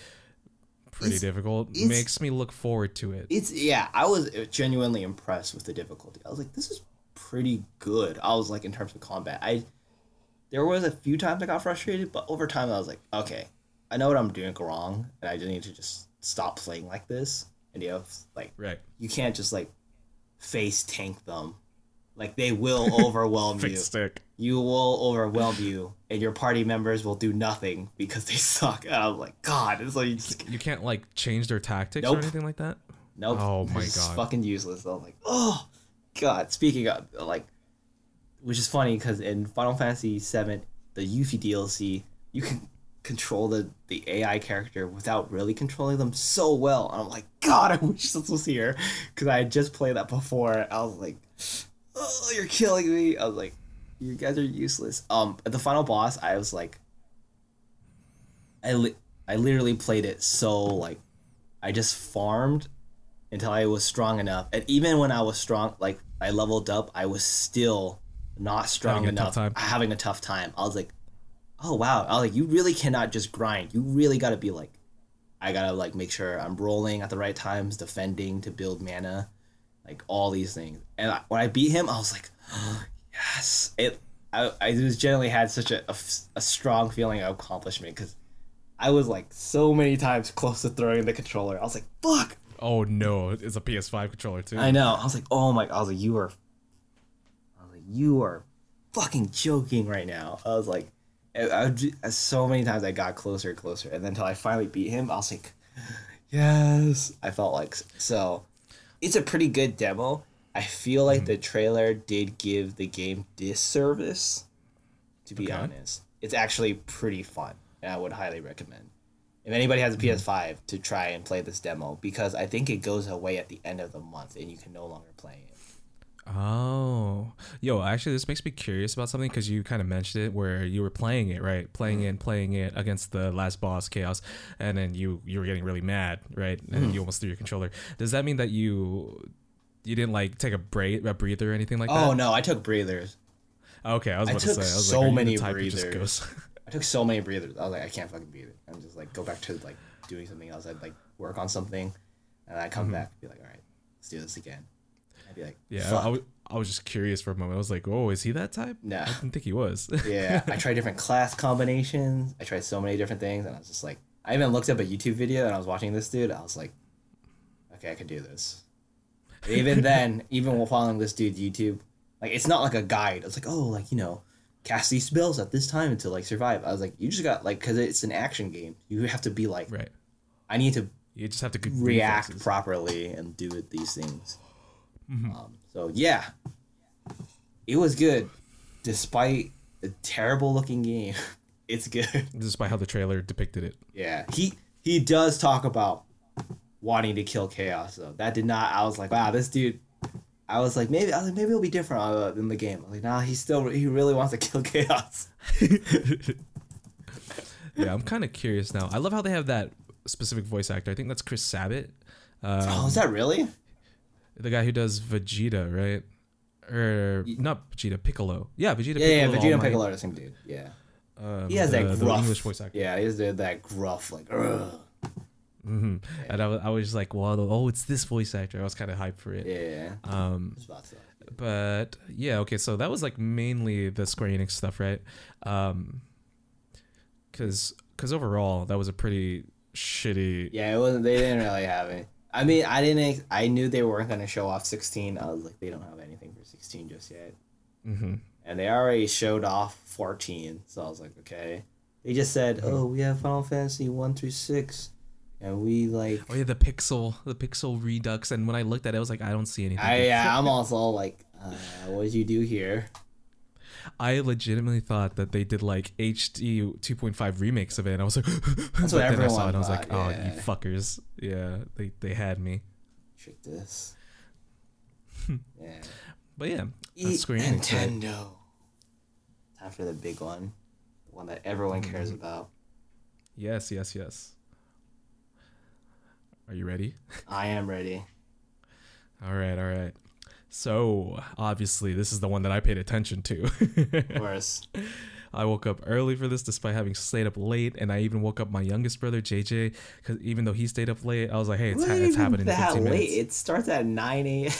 pretty It's- difficult it's- makes me look forward to it. It's yeah, I was genuinely impressed with the difficulty. I was like, this is pretty good. I was like, in terms of combat, I there was a few times I got frustrated, but over time I was like, okay, I know what I'm doing wrong, and I just need to just stop playing like this. And you know, like Right. you can't just like face tank them, like they will overwhelm you. Stick. You will overwhelm you, and your party members will do nothing because they suck. And I was like, God, it's like you just You can't like change their tactics Nope. or anything like that. Nope. Oh my It's God. fucking useless. I was like, oh god. Speaking of like, which is funny because in Final Fantasy VII, the Yuffie DLC, you can control the the AI character without really controlling them so well. And I'm like, God, I wish this was here because I had just played that before. I was like, oh, you're killing me. I was like, you guys are useless. Um, at the final boss, I was like, I li- I literally played it so like, I just farmed until I was strong enough. And even when I was strong, like I leveled up, I was still not strong Having a enough. time. Having a tough time. I was like, oh wow. I was like, you really cannot just grind. You really got to be like, I gotta like make sure I'm rolling at the right times, defending to build mana, like all these things. And I, when I beat him, I was like, yes. It. I, I just generally had such a a strong feeling of accomplishment because I was like so many times close to throwing the controller. I was like, fuck. Oh no, it's a PS5 controller too. I know. I was like, oh my. I was like, you are. I was like, you are fucking joking right now. I was like, I, I would uh, so many times I got closer and closer, and then until I finally beat him, I was like, yes. I felt like so. It's a pretty good demo. I feel like mm-hmm. the trailer did give the game disservice. To be Okay. honest, it's actually pretty fun, and I would highly recommend if anybody has a mm-hmm. PS5 to try and play this demo because I think it goes away at the end of the month and you can no longer play it. Oh, yo, actually, this makes me curious about something because you kind of mentioned it where you were playing it, right? Playing mm-hmm. it, and playing it against the last boss, Chaos, and then you you were getting really mad, right? And then mm-hmm. you almost threw your controller. Does that mean that you you didn't like take a break, a breather, or anything like Oh that? Oh no, I took breathers. Okay, I was I about to say, I was so like, many type who just breathers. goes- I took so many breathers. I was like, I can't fucking breathe it. I'm just like go back to like doing something else. I'd like work on something, and I come mm-hmm. back and be like, all right, let's do this again. Like, yeah, fuck. I, I, I was just curious for a moment. I was like, oh, is he that type? Nah. I didn't think he was. yeah, I tried different class combinations. I tried so many different things, and I was just like, I even looked up a YouTube video, and I was watching this dude. I was like, okay, I can do this. And even then, even while following this dude YouTube, like it's not like a guide. It's like, oh, like you know, cast these spells at this time to like survive. I was like, you just got like, because it's an action game, you have to be like, right. I need to You just have to react reflexes. properly and do it, these things. Um, so yeah, it was good, despite a terrible looking game. It's good. despite how the trailer depicted it. Yeah, he he does talk about wanting to kill chaos though. That did not. I was like, wow, this dude. I was like, maybe I was like, maybe it'll be different uh, in the game. I was like, nah, he still he really wants to kill Chaos. yeah, I'm kind of curious now. I love how they have that specific voice actor. I think that's Chris Sabat. Um, oh, is that really? The guy who does Vegeta, right? Or not Vegeta, Piccolo. Yeah, Vegeta. Yeah, Piccolo, yeah, Vegeta and Piccolo are the same dude. Yeah, Um, he has the, that the gruff English voice actor. Yeah, he has that, that gruff like. Ugh. hmm And I was, I was just like, well, oh, it's this voice actor. I was kind of hyped for it. Yeah. Um, Just about to. but yeah, okay. So that was like mainly the Square Enix stuff, right? Um, because because overall that was a pretty shitty. Yeah, it wasn't. They didn't really have it. I mean, I didn't. ex- I knew they weren't gonna show off 16. I was like, they don't have anything for 16 just yet. hmm And they already showed off 14, so I was like, okay. They just said, oh, we have Final Fantasy one through six, and we like. Oh yeah, the pixel, the pixel redux. And when I looked at it, I was like, I don't see anything. I yeah, I'm also like, uh, what did you do here? I legitimately thought that they did like HD 2.5 remakes of it, and I was like, That's what then I everyone saw it, and I was like, oh, yeah. you fuckers, yeah, they they had me. Trick this. yeah. But yeah, Eat that's Square Enix. right? Nintendo. Time for the big one, the one that everyone cares Mm-hmm. about. Yes, yes, yes. Are you ready? I am ready. All right, all right. So obviously, this is the one that I paid attention to. Of course. I woke up early for this, despite having stayed up late, and I even woke up my youngest brother JJ, because even though he stayed up late, I was like, "Hey, it's, ha- it's happening in that 15 late. minutes." It starts at 9 a.m.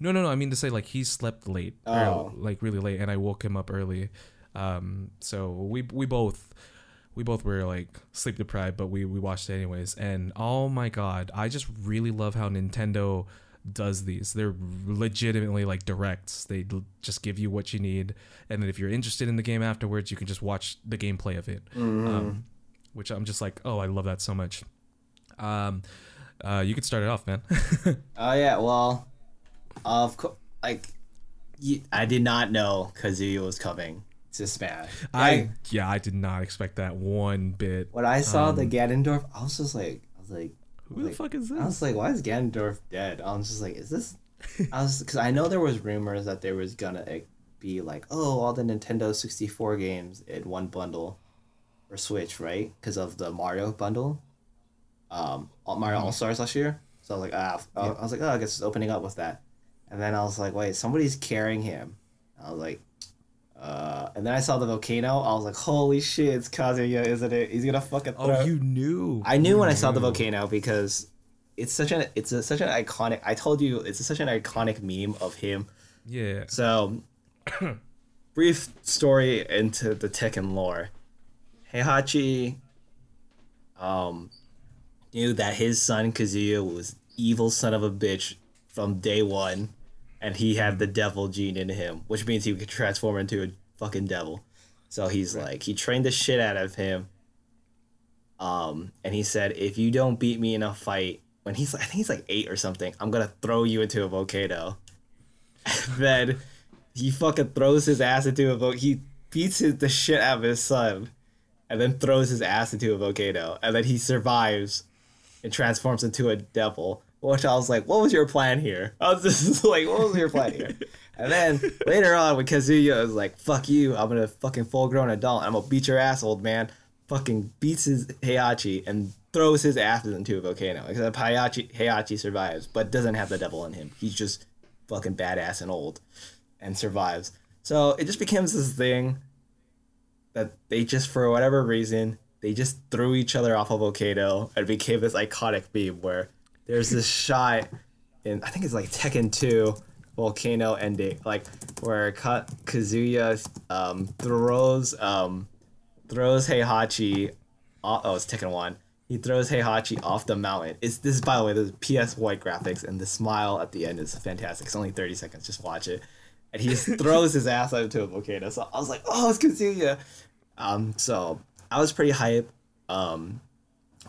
No, no, no. I mean to say like he slept late, Oh. like really late, and I woke him up early. Um, so we we both we both were like sleep deprived, but we we watched it anyways. And oh my god, I just really love how Nintendo does these. They're legitimately like directs. They just give you what you need, and then if you're interested in the game afterwards, you can just watch the gameplay of it. Um, which I'm just like, oh, I love that so much. Um, uh, you could start it off, man. Oh yeah, well, of course, like, I did not know Kazuya was coming to Smash. I Like, yeah, I did not expect that one bit. when I saw Um, the Ganondorf, I was just like, I was like, Who the fuck is this? I was like, why is Ganondorf dead? I was just like, is this? I was because I know there was rumors that there was gonna like, be like, oh, all the Nintendo sixty four games in one bundle for Switch, right? Because of the Mario bundle, um, Mario All Stars last year. So I was like, ah, I I was like, oh, I guess it's opening up with that. And then I was like, wait, somebody's carrying him. I was like, uh, and then I saw the volcano. I was like, holy shit, it's Kazuya, isn't it? He's gonna fucking. oh, you knew. I knew when I saw the volcano because it's such an it's a, such an iconic. I told you it's such an iconic meme of him. Yeah. So, brief story into the Tekken lore. Heihachi, um, knew that his son Kazuya was evil son of a bitch from day one, and he had the devil gene in him, which means he could transform into a fucking devil. So he's like, he trained the shit out of him. Um, and he said, if you don't beat me in a fight, when he's, I think he's like eight or something, I'm gonna throw you into a volcano. And then he fucking throws his ass into a volcano. He beats his, the shit out of his son, and then throws his ass into a volcano, and then he survives and transforms into a devil. Which I was like, what was your plan here? I was just like, what was your plan here? And then later on, when Kazuya was like, fuck you, I'm gonna fucking full grown adult, I'm gonna beat your ass, old man, fucking beats his Heihachi and throws his ass into a volcano. Except Heihachi, Heihachi survives, but doesn't have the devil in him. He's just fucking badass and old and survives. So it just becomes this thing that they just, for whatever reason, they just threw each other off a volcano and became this iconic meme where there's this shot in, I think it's like Tekken 2 volcano ending, like where Ka- Kazuya um, throws um, throws Heihachi. Off, oh, it's Tekken 1. He throws Heihachi off the mountain. It's this, by the way, the PS white graphics, and the smile at the end is fantastic. It's only 30 seconds. Just watch it. And he just throws his ass into a volcano. So I was like, oh, it's Kazuya. Um, so I was pretty hype, um,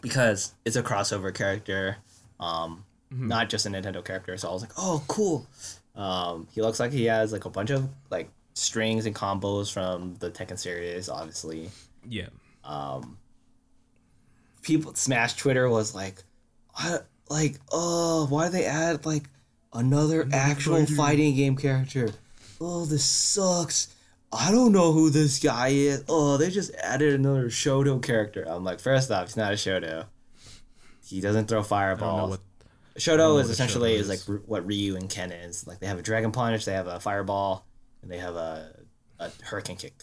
because it's a crossover character, um, not just a Nintendo character. So I was like, oh, cool. Um, he looks like he has like a bunch of like strings and combos from the Tekken series, obviously Yeah. Um, people Smash Twitter was like? Like, oh, why they add like another actual fighting game character. Oh, this sucks. I don't know who this guy is. Oh, they just added another Shoto character. I'm like, first off, he's not a Shoto. He doesn't throw fireballs. what. Shoto is essentially is like is. r- what Ryu and Ken is. Like they have a dragon punch, they have a fireball, and they have a, a hurricane kick.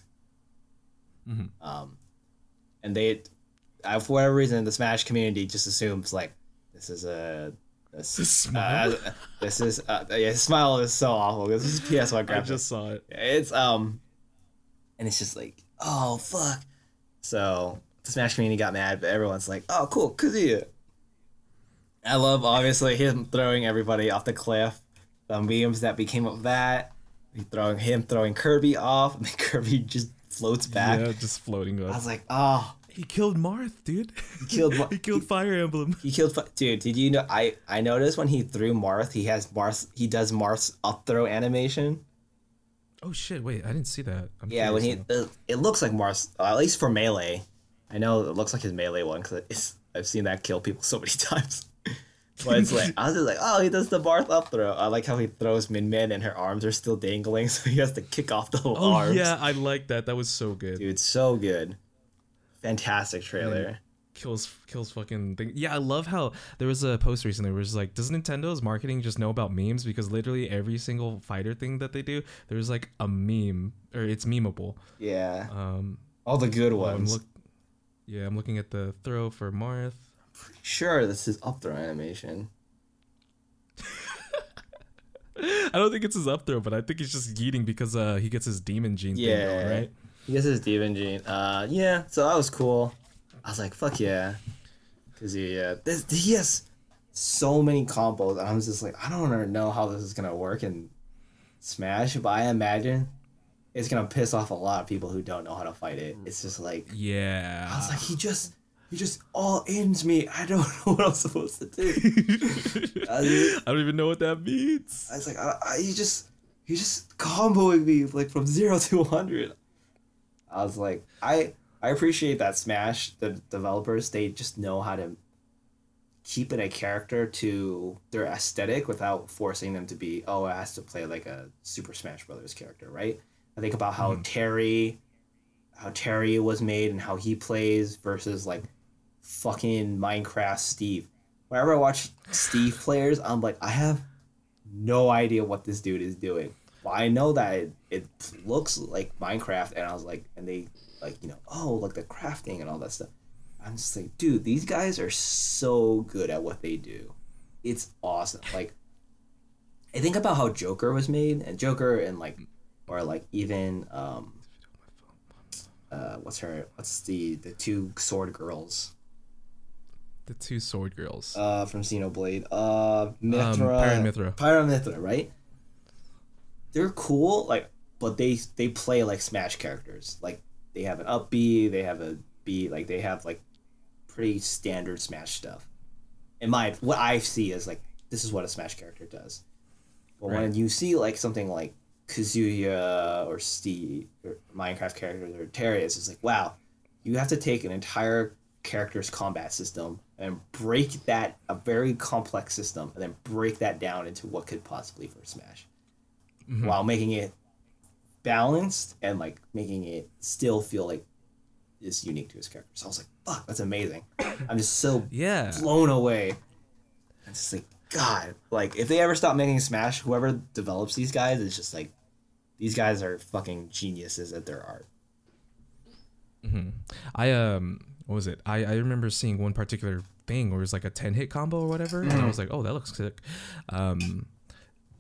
Mhm. Um, and they, for whatever reason, the Smash community just assumes like this is a this, Smile? uh, this is uh, yeah, smile is so awful. Because this is PS1 I just saw it. It's um, and it's just like, oh fuck. So the Smash community got mad, but everyone's like, oh cool, Kazuya. I love obviously him throwing everybody off the cliff. The memes that became of that, he throwing him throwing Kirby off, and then Kirby just floats back. Yeah, just floating I was like, oh, He killed Marth, dude. He killed Mar- he killed Fire Emblem. he killed. fu- Dude, did you know? I I noticed when he threw Marth, he has Marth. He does Marth's up throw animation. Oh shit! Wait, I didn't see that. I'm Yeah, when he curious it, it looks like Mars, uh, at least for melee. I know it looks like his melee one because I've seen that kill people so many times. But it's like I was just like, oh, he does the Marth up throw. I like how he throws Min Min and her arms are still dangling, so he has to kick off the now. Oh arms. yeah, I like that. That was so good. dude, so good, fantastic trailer. kills kills fucking thing. Yeah, I love how there was a post recently where it's like, does Nintendo's marketing just know about memes? Because literally every single fighter thing that they do, there's like a meme or it's memeable. Yeah, Um, all the good I'm ones. look, yeah, I'm looking at the throw for Marth. Sure, this is up throw animation. I don't think it's his up throw, but I think he's just yeeting because uh he gets his demon gene thing Yeah, going, right? He gets his demon gene. Uh, yeah. So that was cool. I was like, fuck yeah, because he uh, this he has so many combos, and I was just like, I don't know how this is gonna work in Smash, but I imagine it's gonna piss off a lot of people who don't know how to fight it. It's just like Yeah. I was like, he just he just all ends me. I don't know what I'm supposed to do. I don't even know what that means. I was like, I, I, he just, he just comboing me like from zero to hundred. I was like, I, I appreciate that Smash the developers they just know how to keep it a character to their aesthetic without forcing them to be oh it has to play like a Super Smash Brothers character, right? I think about how hmm. Terry, how Terry was made and how he plays versus like fucking Minecraft Steve. Whenever I watch Steve players, I'm like, I have no idea what this dude is doing. Well, I know that it, it looks like Minecraft, and I was like, and they like, you know, oh, like the crafting and all that stuff. I'm just like, dude, these guys are so good at what they do. It's awesome. Like, I think about how Joker was made, and Joker, and like, or like even, um, uh, what's her, what's the the two sword girls, The two sword girls. uh, from Xenoblade, uh, Mythra, Pyra and Mythra. Pyra Mythra, right? They're cool, like, but they they play like Smash characters. Like, they have an up B, they have a B, like they have like pretty standard Smash stuff. In my what I see is like this is what a Smash character does. But when you see like something like Kazuya or Steve or Minecraft characters or Terrius, it's like wow, you have to take an entire character's combat system and break that a very complex system and then break that down into what could possibly for Smash, Mhm. while making it balanced and like making it still feel like is unique to his character. So I was like, fuck, that's amazing. I'm just so Yeah. blown away. It's just like God, like if they ever stop making Smash, whoever develops these guys is just like these guys are fucking geniuses at their art. hmm I um, what was it? I I remember seeing one particular thing where it was like a ten hit combo or whatever, and I was like, oh, that looks sick. Um,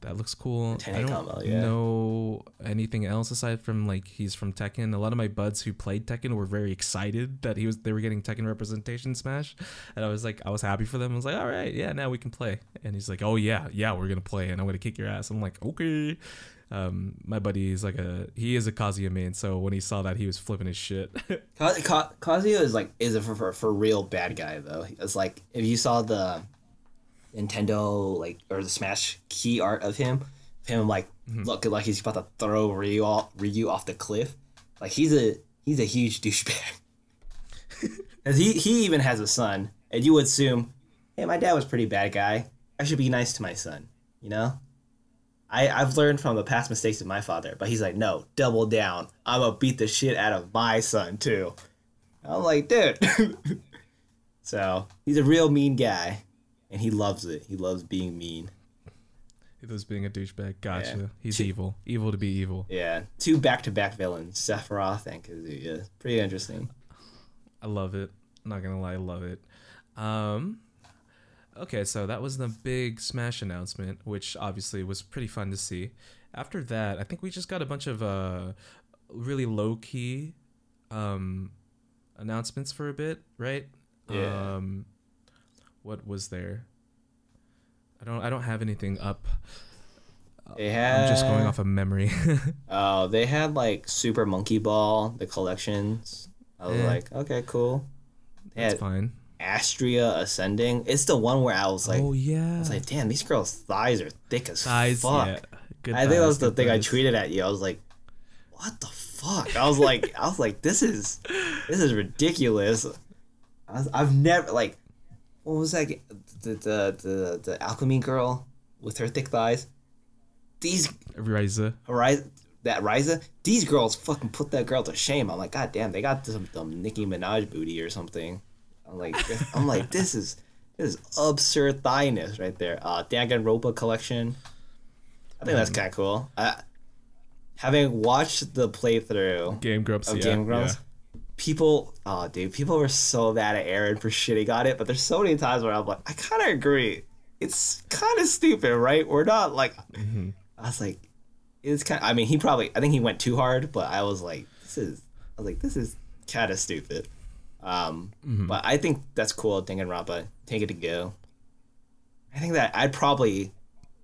that looks cool. I don't combo, yeah. know anything else aside from like he's from Tekken. A lot of my buds who played Tekken were very excited that he was they were getting Tekken representation Smash, and I was like, I was happy for them. I was like, all right, yeah, now we can play. And he's like, oh yeah, yeah, we're gonna play, and I'm gonna kick your ass. I'm like, okay. Um, my buddy is like a he is a Kazuya main, so when he saw that, he was flipping his shit. Ka- Ka- Kazuya is like is a for, for, for real bad guy though. It's like if you saw the Nintendo like or the Smash key art of him, him like looking like he's about to throw Ryu off, Ryu off the cliff. Like he's a he's a huge douchebag. Cause he he even has a son, and you would assume, hey, my dad was a pretty bad guy. I should be nice to my son. You know, I I've learned from the past mistakes of my father, but he's like, no, double down. I'm gonna beat the shit out of my son too. I'm like, dude. so he's a real mean guy, and he loves it. He loves being mean. He loves being a douchebag. Gotcha. Yeah. He's evil. Evil to be evil. Yeah, two back-to-back villains, Sephiroth and Kazuya. Pretty interesting. I love it. Not gonna lie, I love it. Um, okay, so that was the big Smash announcement, which obviously was pretty fun to see. After that, I think we just got a bunch of uh, really low key um, announcements for a bit, right? Yeah. Um, what was there? I don't. I don't have anything up. They had I'm just going off of memory. Oh, they had like Super Monkey Ball, the collections. I was Eh. like, okay, cool. They That's had fine. Astria Ascending. It's the one where I was like, oh yeah. I was like, damn, these girls' thighs are thick as Size. fuck. Yeah. Good I think that was the thing I tweeted at you. I was like, what the fuck? I was like, I was like, this is, this is ridiculous. I was, I've never like, what was that? The the the the alchemy girl with her thick thighs. These Ryza. Ryza, that Ryza, these girls fucking put that girl to shame. I'm like, god damn, they got some, some Nicki Minaj booty or something. I'm like, I'm like, this is this is absurd thighness right there. Uh, Danganronpa collection. I think that's Mm. kind of cool. Uh, having watched the playthrough Game Grumps. of yeah, Game Grumps, yeah. people, oh dude, people were so mad at Arin for shitting on it. But there's so many times where I'm like, I kind of agree. It's kind of stupid, right? We're not like, Mm-hmm. I was like, it's kind. I mean, he probably, I think he went too hard, but I was like, this is, I was like, this is kind of stupid. Um, Mm-hmm. but I think that's cool. Danganronpa, take it to go. I think that I'd probably,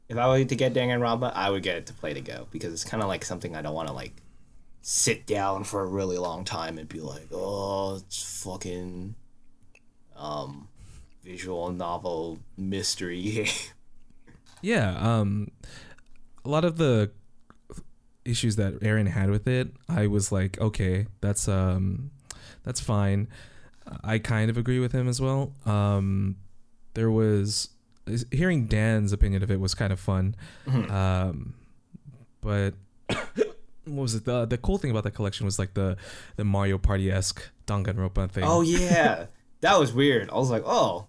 if I were to get Danganronpa, I would get it to play to go because it's kind of like something I don't want to like sit down for a really long time and be like, oh, it's fucking, um, visual novel mystery. Yeah, um a lot of the issues that Arin had with it, I was like, okay, that's um that's fine. I kind of agree with him as well. Um there was hearing Dan's opinion of it was kind of fun. Um but what was it? The the cool thing about that collection was like the the Mario Party esque Danganronpa thing. Oh yeah, that was weird. I was like, oh,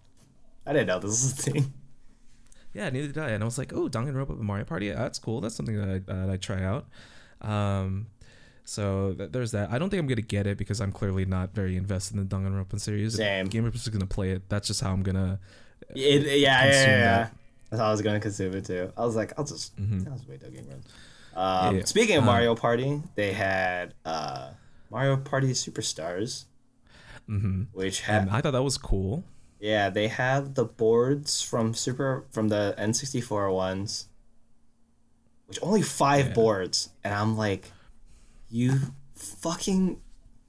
I didn't know this was a thing. Yeah, neither did I. And I was like, oh, Danganronpa with Mario Party. That's cool. That's something that I that I try out. Um, so th- there's that. I don't think I'm gonna get it because I'm clearly not very invested in the Danganronpa series. Same. Game is gonna play it. That's just how I'm gonna. It, yeah, yeah, yeah, Consume yeah. that. That's how I was gonna consume it too. I was like, I'll just, I'll just wait till Game Grumps. Um, Mm-hmm. Yeah. Speaking of Um, Mario Party, they had uh, Mario Party Superstars, hmm which I thought that was cool. yeah, they have the boards from Super from the N64 ones, which only five Yeah. boards, and I'm like, you fucking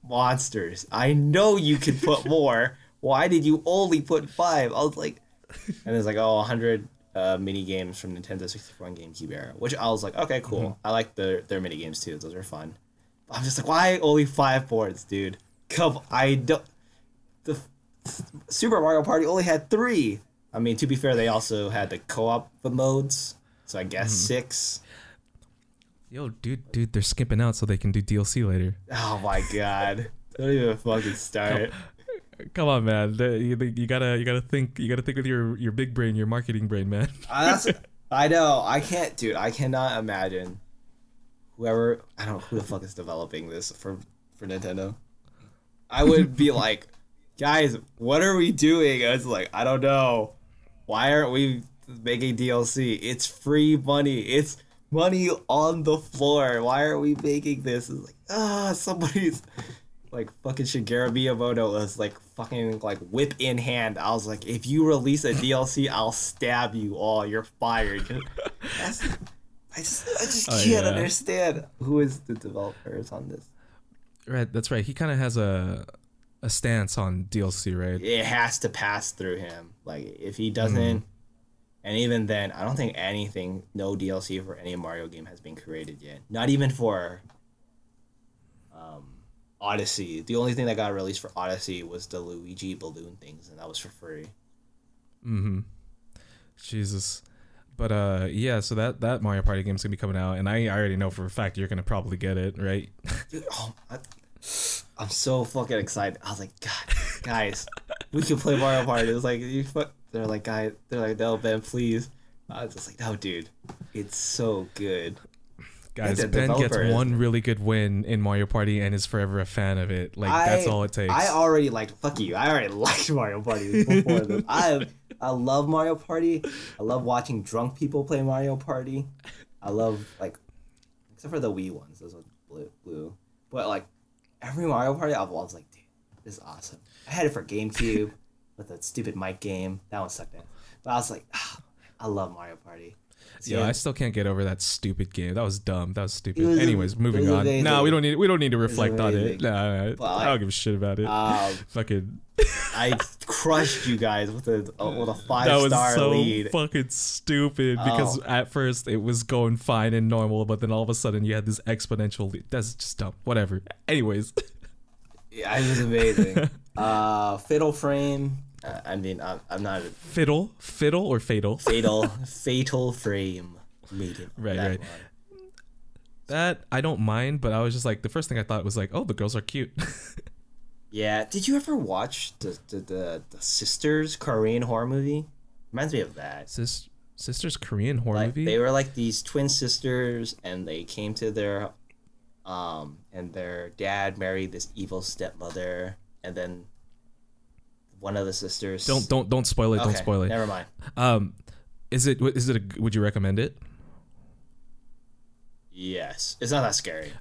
monsters! I know you could put more. Why did you only put five? I was like, and it's like oh, 100 uh, mini games from Nintendo 64 and GameCube era, which I was like, okay, cool. Mm-hmm. I like their their mini games too; those are fun. But I'm just like, why only five boards, dude? Come, I don't. The Super Mario Party only had three. I mean, to be fair, they also had the co-op modes, so I guess Mm-hmm. six. Yo, dude, dude, they're skipping out so they can do DLC later. Oh my god! Don't even fucking start. Come on, man. You, you gotta you gotta think you gotta think with your your big brain, your marketing brain, man. Uh, that's, I know. I can't, dude. I cannot imagine whoever. I don't know who the fuck is developing this for for Nintendo. I would be like, guys, what are we doing? I was like, I don't know. Why aren't we making DLC? It's free money. It's money on the floor. Why are we making this? It's like, ah, somebody's like fucking Shigeru Miyamoto was like fucking like whip in hand. I was like, if you release a DLC, I'll stab you all. You're fired. I just, I just Oh, can't yeah. understand who is the developers on this. Right, that's right. He kind of has a a stance on DLC, right? It has to pass through him. Like if he doesn't, and even then, I don't think anything, no DLC for any Mario game has been created yet. Not even for um, Odyssey. The only thing that got released for Odyssey was the Luigi balloon things, and that was for free. Mm-hmm. Jesus. But uh, yeah. So that that Mario Party game's gonna be coming out, and I, I already know for a fact you're gonna probably get it, right? Dude, oh, I, I'm so fucking excited. I was like, God, guys, we can play Mario Party. It was like, you fuck. They're like, guys, they're like, no, Ben, please. I was just like, no, dude, it's so good. Guys, Ben gets developer one really good win in Mario Party and is forever a fan of it. Like that's all it takes. I already liked. Fuck you. I already liked Mario Party before this. I I love Mario Party. I love watching drunk people play Mario Party. I love like, except for the Wii ones. Those ones blue, blue. But like every Mario Party, I've was like, dude, this is awesome. I had it for GameCube with that stupid mic game. That one sucked in. But I was like, ah, I love Mario Party. So, yeah, I still can't get over that stupid game. That was dumb. That was stupid. Was- Anyways, moving on. amazing. No, we don't need we don't need to reflect on it. Nah, But, I don't give a shit about it. um, Fucking I crushed you guys with a with a five that was star so lead. fucking stupid because Oh. at first it was going fine and normal, but then all of a sudden you had this exponential lead. That's just dumb. Whatever. Anyways, Yeah, it was amazing. uh, Fatal Frame. Uh, I mean, I'm, I'm not a fiddle, fiddle or fatal. fatal fatal frame medium. Right, that right. one. That I don't mind, but I was just like the first thing I thought was like, oh, the girls are cute. Yeah. Did you ever watch the the, the the Sisters Korean horror movie? Reminds me of that. Sis, sister's Korean horror Like movie. they were like these twin sisters, and they came to their, um, and their dad married this evil stepmother, and then one of the sisters. don't don't don't spoil it. Okay, Don't spoil it. Never mind. Um, is it is it a, would you recommend it? Yes, it's not that scary.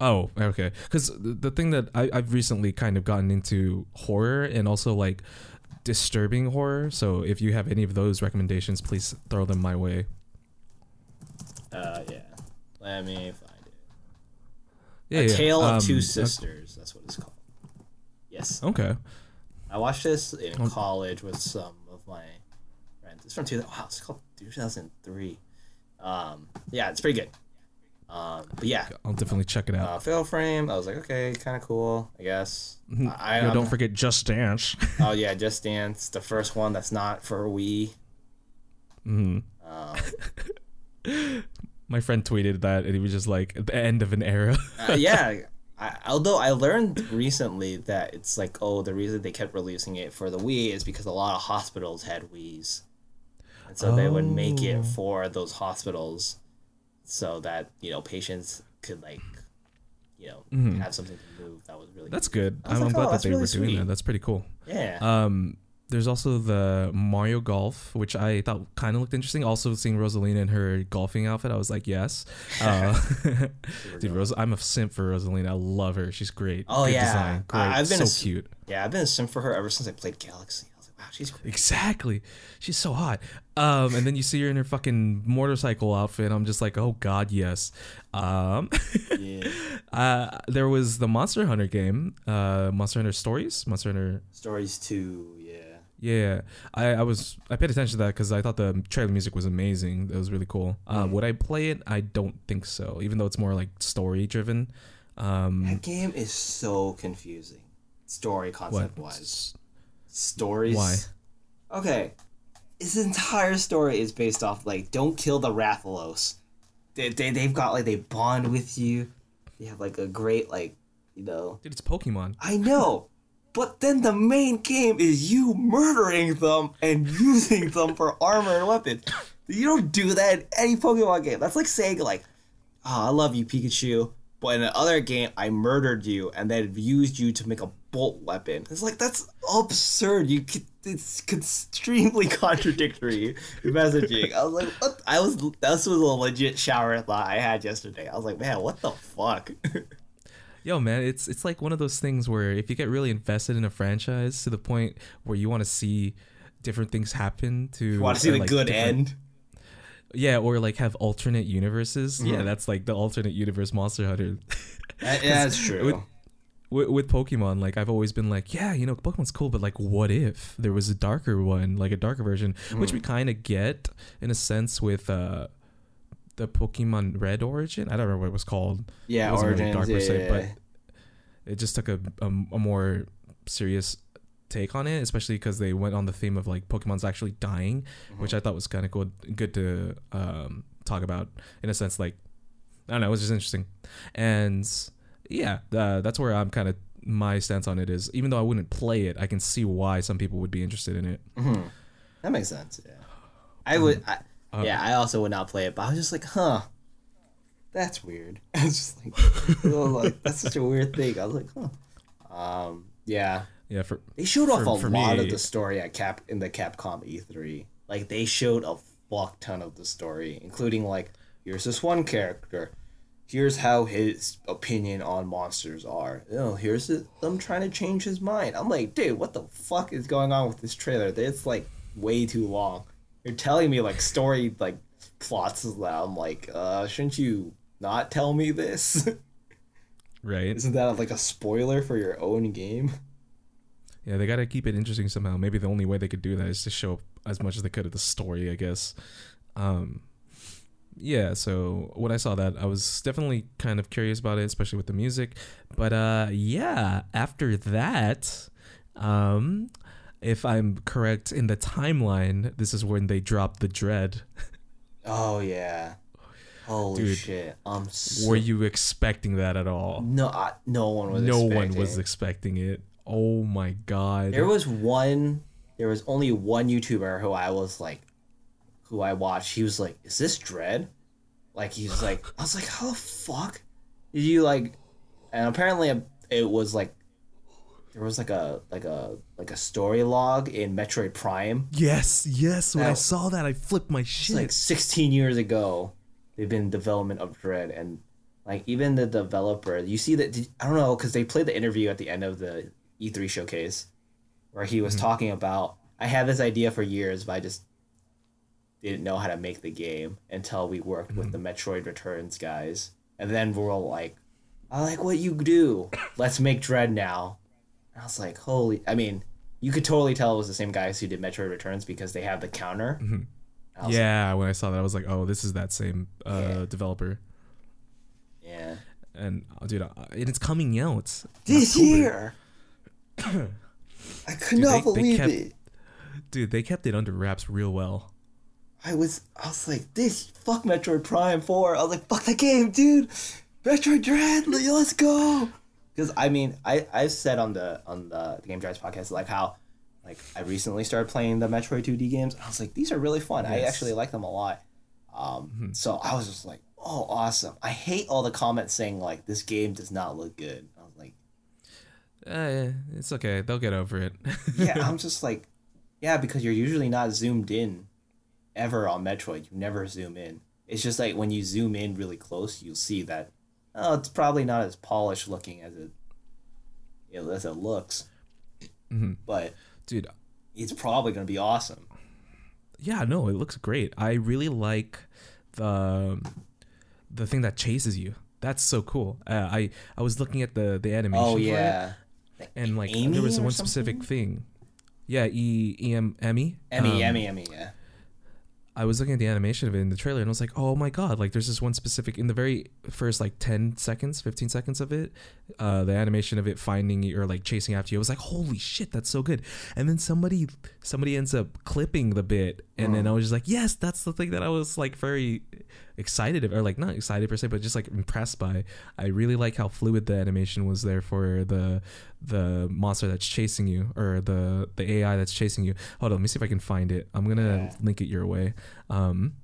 Oh, okay. Because the, thing that I, I've recently kind of gotten into horror and also like disturbing horror. So if you have any of those recommendations, please throw them my way. Uh, yeah. Let me find it. Yeah, A yeah. Tale of Um, Two Sisters. That's what it's called. Yes. Okay. I watched this in Um, college with some of my friends. It's from two. Wow, it's called 2003. Um, yeah, it's pretty good. Um, but yeah, I'll definitely check it out. uh, Fail Frame. I was like, okay, kind of cool, I guess. I, Yo, don't forget Just Dance. Oh yeah, Just Dance, the first one that's not for Wii. hmm Um, My friend tweeted that and he was just like at the end of an era. uh, yeah. I, although I learned recently that it's like, oh, the reason they kept releasing it for the Wii is because a lot of hospitals had Wii's, and so they would make Oh. it for those hospitals, so that you know patients could like, you know, have something to move. That was really Mm-hmm. That's good. Was I'm, like, glad oh, that they really were doing sweet. that. That's pretty cool. yeah. Um, there's also the Mario Golf, which I thought kind of looked interesting. Also, seeing Rosalina in her golfing outfit, I was like, yes. Uh, dude, Ros- I'm a simp for Rosalina. I love her. She's great. Oh, yeah. design. Great. I- I've been so a cute. yeah, I've been a sim for her ever since I played Galaxy. I was like, wow, she's great. Exactly. She's so hot. Um, and then you see her in her fucking motorcycle outfit. I'm just like, oh god, yes. Um, Yeah. uh, there was the Monster Hunter game, uh, Monster Hunter Stories, Monster Hunter Stories two. Yeah. I, I was I paid attention to that because I thought the trailer music was amazing. It was really cool. Uh, Mm. Would I play it? I don't think so. Even though it's more like story driven. Um, That game is so confusing. Story what? concept wise. Stories. Why? Okay. His entire story is based off like don't kill the Rathalos. They, they they've got like they bond with you. They have like a great like you know Dude, it's Pokemon. I know. But then the main game is you murdering them and using them for armor and weapons. You don't do that in any Pokemon game. That's like saying like, "Oh, I love you, Pikachu," but in another game, I murdered you and then used you to make a bolt weapon. It's like that's absurd. You it's extremely contradictory messaging. I was like, what? I was this was a legit shower thought I had yesterday. I was like, man, what the fuck? Yo, man, it's it's like one of those things where if you get really invested in a franchise to the point where you want to see different things happen to Want to see the like, good end? Yeah, or like have alternate universes. Mm-hmm. Yeah, that's like the alternate universe Monster Hunter. That- yeah, that's true. With- with, with Pokemon, like I've always been like, yeah, you know, Pokemon's cool, but like, what if there was a darker one, like a darker version, which Mm. we kind of get in a sense with uh the Pokemon Red Origin. I don't remember what it was called. yeah, it wasn't really dark per yeah, se, yeah, but it just took a a, a more serious take on it, especially because they went on the theme of like Pokemon's actually dying, which I thought was kind of good, good to um, talk about in a sense. Like, I don't know, it was just interesting, and yeah, uh, that's where I'm kind of my stance on it is. Even though I wouldn't play it, I can see why some people would be interested in it. That makes sense. Yeah, I would. I, yeah, I also would not play it, but I was just like, huh, that's weird. I was just like, like, that's such a weird thing. I was like, huh. Um, yeah, Yeah, for they showed off For- a for lot me- of the story at Cap in the Capcom E3. Like they showed a fuck ton of the story, including like, here's this one character. Here's how his opinion on monsters are. Oh, here's them trying to change his mind. I'm like, dude, what the fuck is going on with this trailer? It's like way too long. You're telling me like story like plots that I'm like, uh, shouldn't you not tell me this? right. Isn't that like a spoiler for your own game? Yeah, they gotta keep it interesting somehow. Maybe the only way they could do that is to show as much as they could of the story, I guess. Um, yeah, so when I saw that, I was definitely kind of curious about it, especially with the music. But uh, yeah, after that, um, if I'm correct in the timeline, this is when they dropped the Dread. Oh yeah. Holy Dude, shit! I'm so, Were you expecting that at all? no, I, no one was. no expecting. one was expecting it. Oh my god. There was one. There was only one YouTuber who I was like, who I watched. He was like, "Is this Dread?" Like he was like, I was like, "How the fuck did you like?" And apparently, it was like, there was like a like a like a story log in Metroid Prime. Yes, yes. When I saw that, I flipped my shit. like 16 years ago they've been in development of dread and like even the developer you see that i don't know because they played the interview at the end of the e3 showcase where he was mm-hmm. talking about i had this idea for years but i just didn't know how to make the game until we worked with mm-hmm. the metroid returns guys and then we're all like i like what you do let's make dread now i was like holy i mean you could totally tell it was the same guys who did metroid returns because they have the counter I was yeah, when I saw that, I was like, "Oh, this is that same uh, Yeah. developer." Yeah. And uh, dude, uh, and it's coming out This year. I could Dude, not they- they believe kept- it. Dude, they kept it under wraps real well. I was I was like, this fuck Metroid Prime 4. I was like, fuck that game, dude. Metroid Dread, let's go. Because I mean, I I've said on the on the, Game Drives podcast like how like I recently started playing the Metroid 2D games. I was like, these are really fun. I Yes. Mm-hmm. actually like them a lot. Um, so I was just like, oh, awesome. I hate all the comments saying like this game does not look good. I was like, Uh, it's okay. They'll get over it. yeah, I'm just like, yeah, because you're usually not zoomed in ever on Metroid. You never zoom in. It's just like when you zoom in really close, you'll see that oh, it's probably not as polished looking as it you know, as it looks, Mhm. but Dude, it's probably gonna be awesome. yeah, no, it looks great. I really like the the thing that chases you. That's so cool. Uh, I I was looking at the the animation. Oh it, yeah, and like Amy there was one something? specific thing. Yeah, E E M Emmy. Emmy, Um, Emmy, Emmy, yeah. I was looking at the animation of it in the trailer and I was like, oh my god, like there's this one specific in the very first like 10 seconds, 15 seconds of it, uh, the animation of it finding you or like chasing after you. I was like, holy shit, that's so good. And then somebody somebody ends up clipping the bit and then I was just like, yes, that's the thing that I was like very excited or like not excited per se, but just like impressed by. I really like how fluid the animation was there for the the monster that's chasing you or the the AI that's chasing you. Hold on, let me see if I can find it. I'm gonna Yeah. link it your way. Um,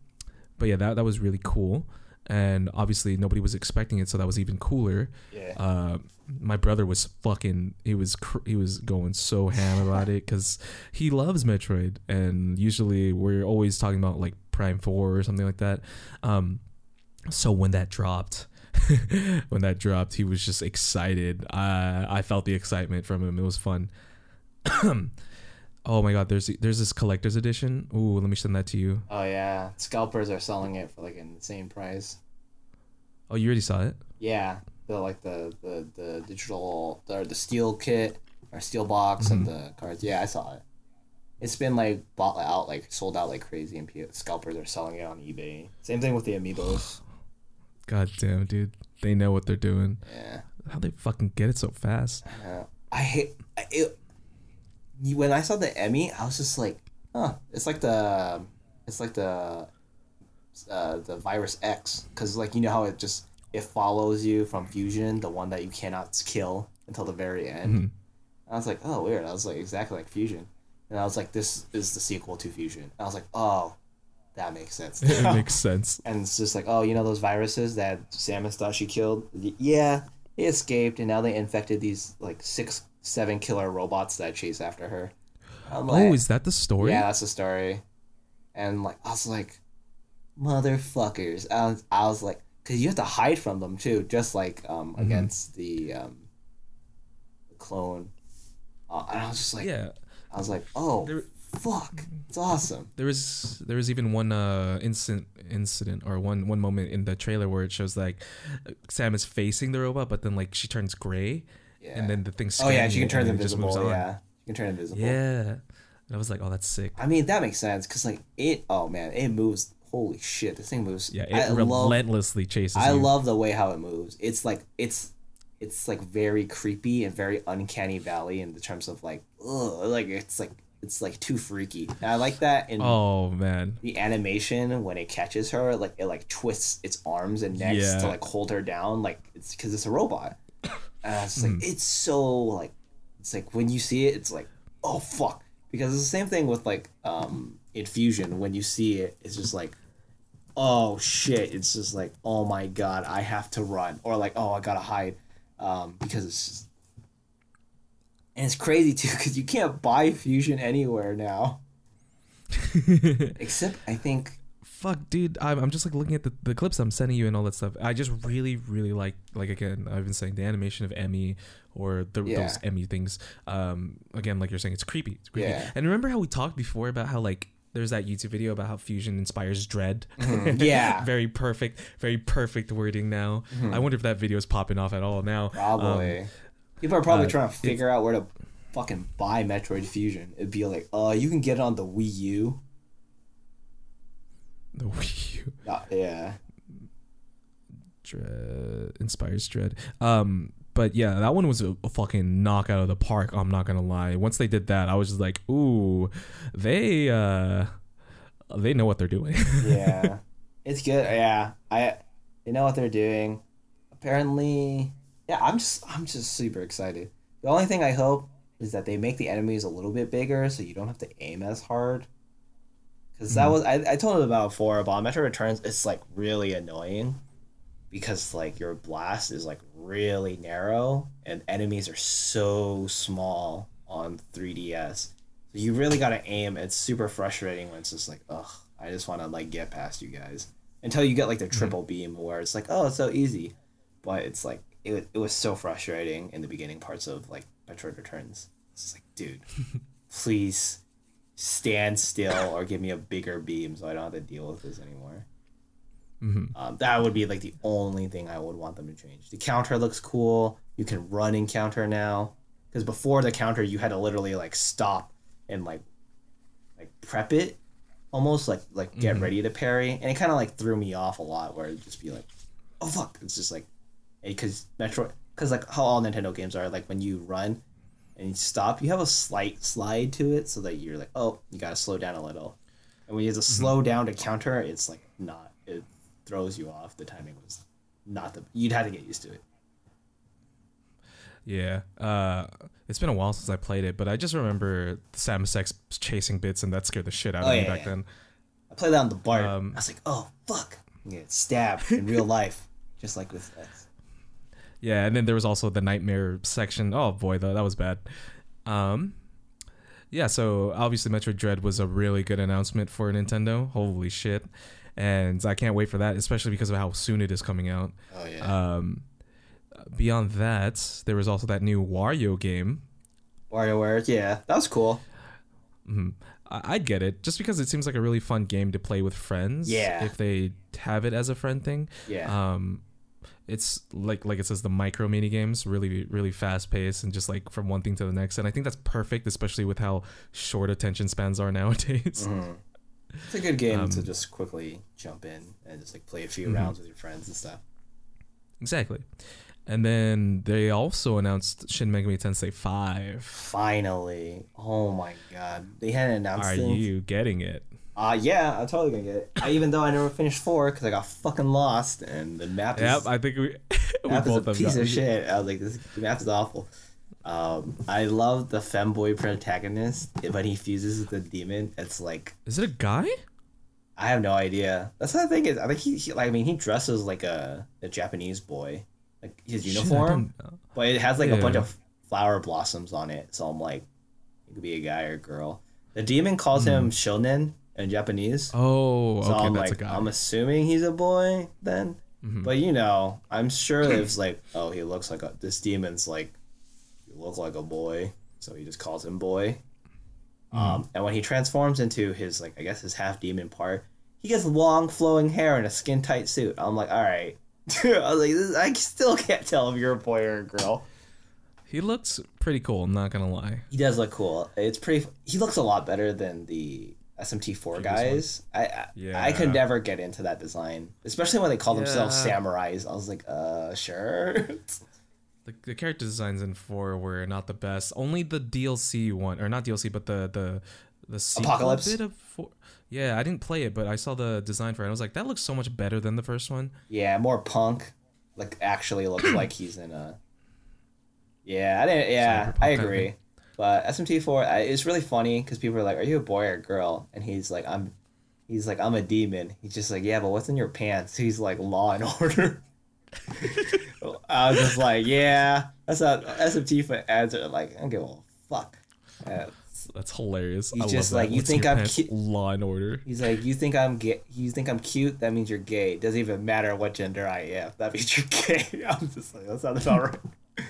but yeah, that that was really cool, and obviously nobody was expecting it, so that was even cooler. Yeah. Uh, my brother was fucking. He was cr- he was going so ham about it because he loves Metroid, and usually we're always talking about like Prime Four or something like that. Um, so when that dropped. when that dropped, he was just excited. I I felt the excitement from him. It was fun. oh my god, there's there's this collector's edition. Ooh, let me send that to you. Oh yeah, scalpers are selling it for like an insane price. Oh, you already saw it? Yeah, the like the the, the digital or the steel kit or steel box and the cards. Yeah, I saw it. It's been like bought out, like sold out like crazy, and scalpers are selling it on eBay. Same thing with the amiibos. God damn, dude. They know what they're doing. Yeah, How they fucking get it so fast? uh, I hate I, it. when I saw the Emmy, I was just like, huh, it's like the, it's like the, uh, the virus X, because like you know how it just it follows you from Fusion, the one that you cannot kill until the very end. Mhm. I was like, oh weird. I was like exactly like Fusion, and I was like, this is the sequel to Fusion. I was like, oh, that makes sense. it makes sense. and it's just like, oh, you know those viruses that Samus thought she killed? Yeah, they escaped, and now they infected these like six, seven killer robots that chase after her. I'm like, Oh, is that the story? yeah, that's the story. And like, I was like, motherfuckers. I was, I was like, because you have to hide from them too, just like um Mm-hmm. against the um the clone. Uh, and I was just like, yeah. I was like, oh, There- fuck, it's awesome. There was there was even one uh incident incident or one one moment in the trailer where it shows like Samus facing the robot, but then like she turns gray, Yeah. and then the thing's oh yeah, she can turn and then it just invisible. Yeah, she can turn invisible. Yeah. And I was like, oh, that's sick. I mean that makes sense because like it. Oh man, it moves. Holy shit, this thing moves. Yeah, I it love. relentlessly chases I you. love the way how it moves. It's like it's it's like very creepy and very uncanny valley in the terms of like ugh, like it's like it's like too freaky. And I like that in Oh man. the animation when it catches her, like it like twists its arms and necks to like hold her down, like it's because it's a robot. And it's like Hmm. it's so like it's like when you see it, it's like oh fuck because it's the same thing with like um in Fusion when you see it, it's just like oh shit, it's just like oh my god, I have to run or like oh I gotta hide um because it's just and it's crazy too because you can't buy fusion anywhere now except I think Fuck, dude. I'm, I'm just like looking at the, the clips I'm sending you and all that stuff. I just really, really like, like again, I've been saying the animation of Emmy or the, Yeah. those Emmy things. Um, again, like you're saying, it's creepy. It's creepy. Yeah. And remember how we talked before about how like there's that YouTube video about how fusion inspires dread. Mm-hmm. Yeah. Mm-hmm. very perfect, very perfect wording. Now, I wonder if that video is popping off at all now. Probably. Um, People are probably uh, trying to figure out where to fucking buy Metroid Fusion. It'd be like, uh, you can get it on the Wii U. the Wii U. Uh, yeah. Dread inspires dread. Um, but yeah, that one was a, a fucking knock out of the park. I'm not gonna lie. Once they did that, I was just like, ooh, they uh, they know what they're doing. Yeah. it's good. Yeah. I they know what they're doing. Apparently yeah, I'm just I'm just super excited. The only thing I hope is that they make the enemies a little bit bigger so you don't have to aim as hard. Cause that Mhm. was I, I told them about before about Metro Returns, it's like really annoying because like your blast is like really narrow and enemies are so small on 3DS. So you really gotta aim. It's super frustrating when it's just like, ugh, I just wanna like get past you guys. Until you get like the mm-hmm. triple beam where it's like, oh, it's so easy. But it's like it, wa- it was so frustrating in the beginning parts of like Metroid Returns. It's like, dude, please stand still or give me a bigger beam so I don't have to deal with this anymore. Hmm Um, that would be like the only thing I would want them to change. The counter looks cool. You can run in counter now, because before the counter you had to literally like stop and like like prep it, almost like like get Mhm. ready to parry, and it kind of like threw me off a lot. Where it'd just be like, oh fuck, it's just like, because Metro, because like how all Nintendo games are, like when you run and you stop, you have a slight slide to it, so that you're like, oh, you gotta slow down a little. And when you have to slow down to counter, it's like not. It throws you off. The timing was not the. You'd have to get used to it. Yeah. Uh, it's been a while since I played it, but I just remember Samus X chasing bits, and that scared the shit out Oh, of me yeah, back yeah. then. I played that on the BART. Um, I was like, oh fuck, yeah, stabbed in real life, just like with X. Yeah, and then there was also the nightmare section. Oh boy, though that was bad. Um, yeah, so obviously Metroid Dread was a really good announcement for Nintendo. Holy shit! And I can't wait for that, especially because of how soon it is coming out. Oh yeah. Um, beyond that, there was also that new Wario game. WarioWare. Yeah, that was cool. Mhm. I- I'd get it just because it seems like a really fun game to play with friends. Yeah. If they have it as a friend thing. Yeah. Um, it's like like it says the micro mini games really really fast paced and just like from one thing to the next and I think that's perfect especially with how short attention spans are nowadays. Mhm. It's a good game to Um, just quickly jump in and just like play a few Mhm. rounds with your friends and stuff. Exactly. And then they also announced Shin Megami Tensei 5. Finally. Oh my god. They hadn't announced Are things. you getting it? Uh, yeah, I'm totally gonna get it. I, even though I never finished four because I got fucking lost and the map is, Yep, I think we, we map is a have piece of shit. I was like, this the map is awful. Um, I love the femboy protagonist when he fuses with the demon. It's like Is it a guy? I have no idea. That's the thing is, I think he, he like I mean he dresses like a, a Japanese boy, like his uniform, but it has like a bunch of flower blossoms on it. So I'm like, it could be a guy or a girl. The demon calls him Shonen in Japanese. Hmm. Oh, So okay, I'm that's like, a guy. I'm assuming he's a boy then. Mhm. But you know, I'm sure it's like, oh, he looks like a this demon's like, look like a boy, so he just calls him boy. Hmm. Um, and when he transforms into his like, I guess his half demon part, he gets long flowing hair and a skin tight suit. I'm like, all right. I was like, this, I still can't tell if you're a boy or a girl. He looks pretty cool. I'm not gonna lie. He does look cool. It's pretty. He looks a lot better than the SMT4 guys. I I, I could never get into that design, especially when they call themselves samurais. I was like, uh, sure. The, the character designs in four were not the best. Only the DLC one, or not DLC, but the the the sequel Apocalypse? bit of four. Yeah, I didn't play it, but I saw the design for it. I was like, that looks so much better than the first one. yeah, more punk. Like actually looks like he's in a. Yeah, I didn't. Yeah, Cyberpunk I agree. But SMT4, I- it's really funny because people are like, "Are you a boy or a girl?" And he's like, "I'm." He's like, "I'm a demon." He's just like, "Yeah, but what's in your pants?" He's like, "Law and Order." I was just like, "Yeah, that's not SMT for answer." Like, I don't give a fuck. That's hilarious. He's I just love that. like, you think I'm ki- Law and Order. He's like, you think I'm gay? You think I'm cute? That means you're gay. Doesn't even matter what gender I am. That means you're gay. I'm just like, that sounds about right.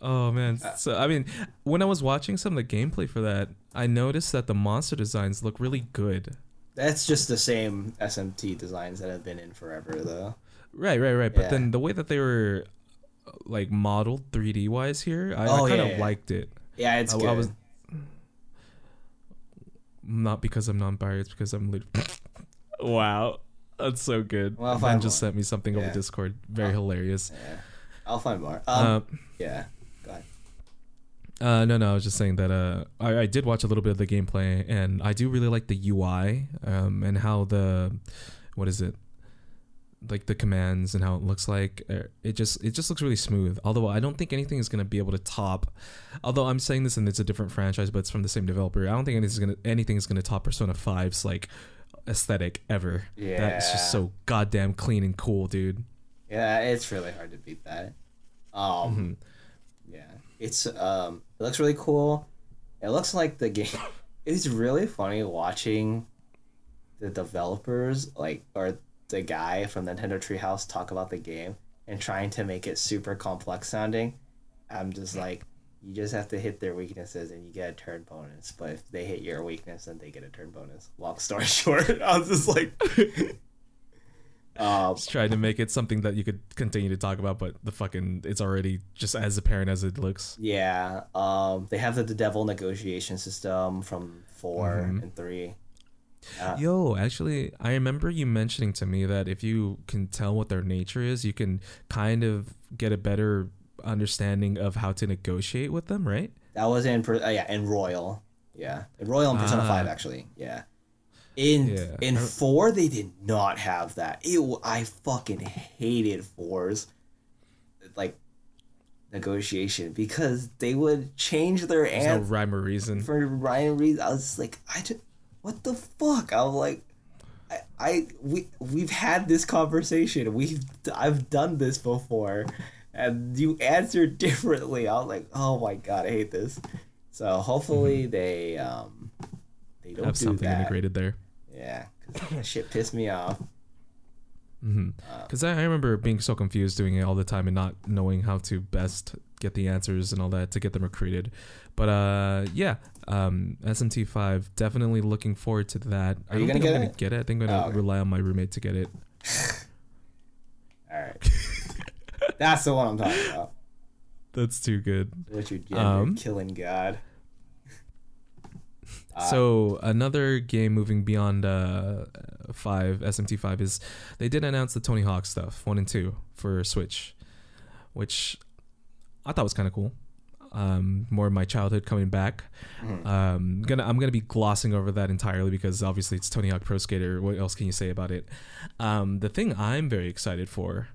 Oh man. Uh, So I mean, when I was watching some of the gameplay for that, I noticed that the monster designs look really good. That's just the same SMT designs that have been in forever, though. Right, right, right. But Yeah. then the way that they were uh, like modeled 3D wise here, I, Oh, I kind of yeah, yeah. liked it. Yeah, it's I- I was- Not because I'm non-biased, because I'm. Wow, that's so good. Well, find just more. sent me something over. Discord. Very hilarious. yeah. I'll find more. Um, Uh, yeah. Go ahead. Uh, no, no, I was just saying that uh, I, I did watch a little bit of the gameplay, and I do really like the UI um, and how the what is it, like the commands and how it looks like. Uh, It just it just looks really smooth. Although I don't think anything is gonna be able to top. Although I'm saying this and it's a different franchise, but it's from the same developer. I don't think anything's gonna anything is gonna top Persona 5's like aesthetic ever. yeah That's just so goddamn clean and cool, dude. Yeah, it's really hard to beat that. Um, Mhm. yeah, it's um, it looks really cool. It looks like the game. It's really funny watching the developers like or the guy from Nintendo Treehouse talk about the game and trying to make it super complex sounding. I'm just like, you just have to hit their weaknesses and you get a turn bonus. But if they hit your weakness, then they get a turn bonus. Long story short, I was just like, um, Just trying to make it something that you could continue to talk about, but the fucking it's already just as apparent as it looks. Yeah, um, they have the, the devil negotiation system from 4 Mhm. and three. Uh, Yo, actually, I remember you mentioning to me that if you can tell what their nature is, you can kind of get a better understanding of how to negotiate with them, right? that was in uh, yeah in Royal. Yeah, in Royal and Persona Ah. Five actually. Yeah. In Yeah. in four, they did not have that. It, w- I fucking hated fours, like negotiation because they would change their There's no rhyme or reason. for Ryan reason. I was just like, I just, what the fuck? I was like, I, I we we've had this conversation. We've I've done this before, and you answered differently. I was like, oh my god, I hate this. So hopefully mm-hmm. they um they don't Have do something that. integrated there. Yeah, 'cause shit pissed me off. Mm-hmm. Uh, because I, I remember being so confused doing it all the time and not knowing how to best get the answers and all that to get them recruited. But uh, yeah, um, SMT five definitely looking forward to that. I Are you don't gonna think get I'm it? gonna get it. I think I'm gonna Oh, okay. rely on my roommate to get it. All right, that's the one I'm talking about. That's too good. What you're Um, killing God. so another game moving beyond uh, five SMT five is they did announce the Tony Hawk stuff one and two for Switch, which I thought was kind of cool. Um, more of my childhood coming back. Mhm. Um, gonna I'm gonna be glossing over that entirely because obviously it's Tony Hawk Pro Skater. What else can you say about it? Um, the thing I'm very excited for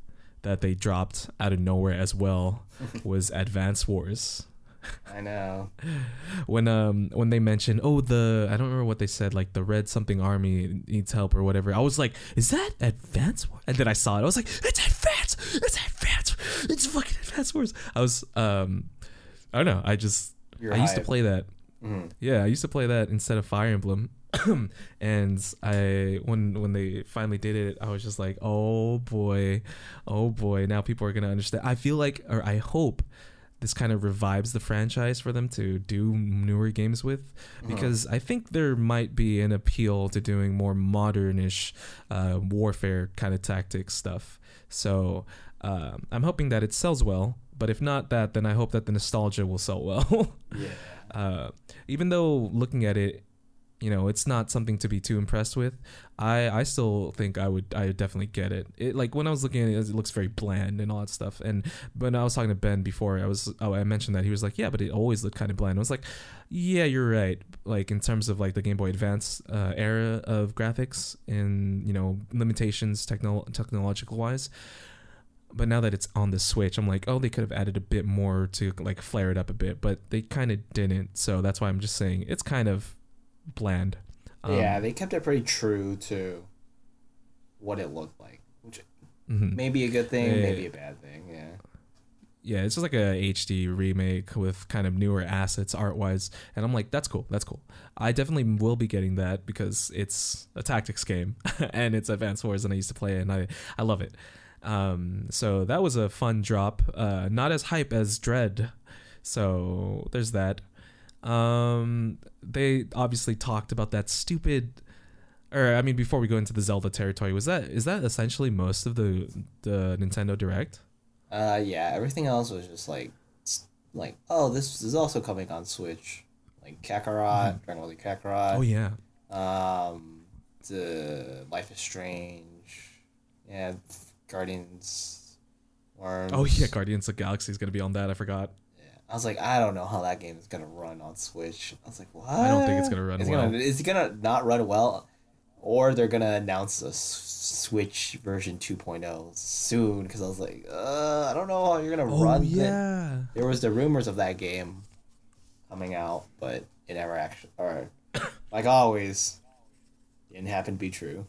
that they dropped out of nowhere as well was Advance Wars I know. when um when they mentioned oh the I don't remember what they said like the red something army needs help or whatever. I was like is that Advance Wars and then I saw it. I was like it's Advance! It's Advance! It's fucking Advance Wars! I was um I don't know. I just You're I used to play that. Mhm. yeah I used to play that instead of Fire Emblem. And I when when they finally did it I was just like oh boy. Oh boy. Now people are gonna understand I feel like or I hope this kind of revives the franchise for them to do newer games with because I think there might be an appeal to doing more modernish uh, warfare kind of tactics stuff. So um, I'm hoping that it sells well, but if not that, then I hope that the nostalgia will sell well. Yeah. uh, even though looking at it, you know, it's not something to be too impressed with. I I still think I would I would definitely get it. It like when I was looking at it, it looks very bland and all that stuff. And when I was talking to Ben before, I was oh I mentioned that he was like, yeah, but it always looked kind of bland. I was like, yeah, you're right. Like in terms of like the Game Boy Advance uh, era of graphics and you know limitations techno- technological wise. But now that it's on the Switch, I'm like, oh, they could have added a bit more to like flare it up a bit, but they kind of didn't. So that's why I'm just saying it's kind of bland. Um, yeah, they kept it pretty true to what it looked like, which mhm. may be a good thing, maybe a bad thing. Yeah. yeah, it's just like a HD remake with kind of newer assets art wise, and I'm like, that's cool, that's cool. I definitely will be getting that because it's a tactics game and it's Advanced Wars, and I used to play it, and I I love it. Um, so that was a fun drop, uh, not as hype as Dread, so there's that. Um, they obviously talked about that stupid. Or I mean, before we go into the Zelda territory, was that is that essentially most of the the Nintendo Direct? Uh, yeah. Everything else was just like, like, oh, this is also coming on Switch, like Kakarot, Dragon Ball Z Kakarot. Oh yeah, Um, the Life is Strange, yeah, Guardians, Worms. Oh yeah, Guardians of Galaxy is gonna be on that. I forgot. I was like, I don't know how that game is gonna run on Switch. I was like, what? I don't think it's gonna run is well. Gonna, is it gonna not run well, or they're gonna announce a S- Switch version 2.0 soon? Because I was like, uh, I don't know how you're gonna run. Oh, yeah. there was the rumors of that game coming out, but it never actually, or like always, didn't happen to be true.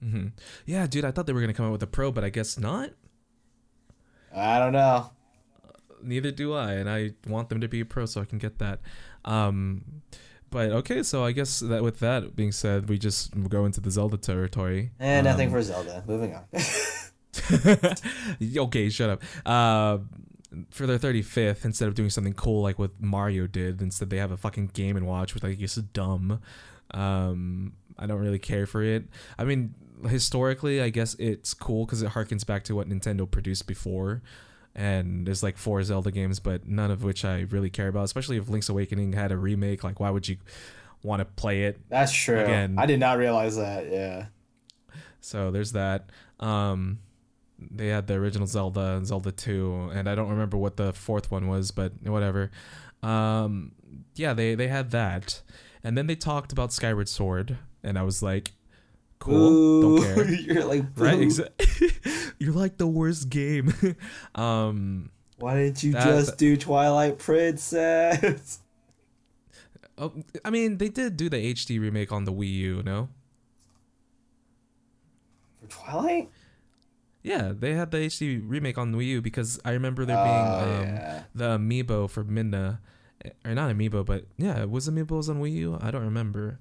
hmm Yeah, dude, I thought they were gonna come out with a pro, but I guess not. I don't know. Neither do I, and I want them to be a pro so I can get that. Um, but okay, so I guess that with that being said, we just go into the Zelda territory. And nothing Um, for Zelda. Moving on. okay, shut up. Uh, for their 35th, instead of doing something cool like what Mario did, instead they have a fucking Game and Watch, which I guess is dumb. Um, I don't really care for it. I mean, historically, I guess it's cool because it harkens back to what Nintendo produced before. And there's like four Zelda games, but none of which I really care about. Especially if Link's Awakening had a remake. Like, why would you want to play it? That's true. Again. I did not realize that. Yeah. So there's that. Um, they had the original Zelda and Zelda 2, and I don't remember what the fourth one was, but whatever. Um, yeah, they they had that, and then they talked about Skyward Sword, and I was like, cool, don't care. You're like, Right? You're like the worst game. um, Why didn't you That- just do Twilight Princess? oh, I mean, they did do the HD remake on the Wii U, no? For Twilight? Yeah, they had the HD remake on the Wii U because I remember there Oh, being um, yeah. the amiibo for Midna, or not amiibo, but yeah, it was amiibos on Wii U? I don't remember.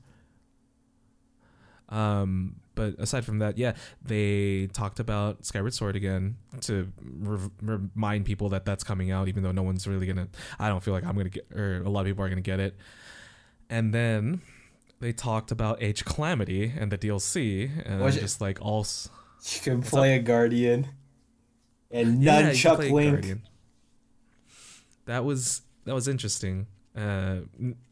Um, but aside from that, yeah, they talked about Skyward Sword again to re- remind people that that's coming out, even though no one's really gonna. I don't feel like I'm gonna get, or a lot of people are gonna get it. And then they talked about Age Calamity and the DLC, and Was I'm it- just like all. You can play a Guardian and Yeah, Nunchuck play Link. Guardian. That was that was interesting. Uh,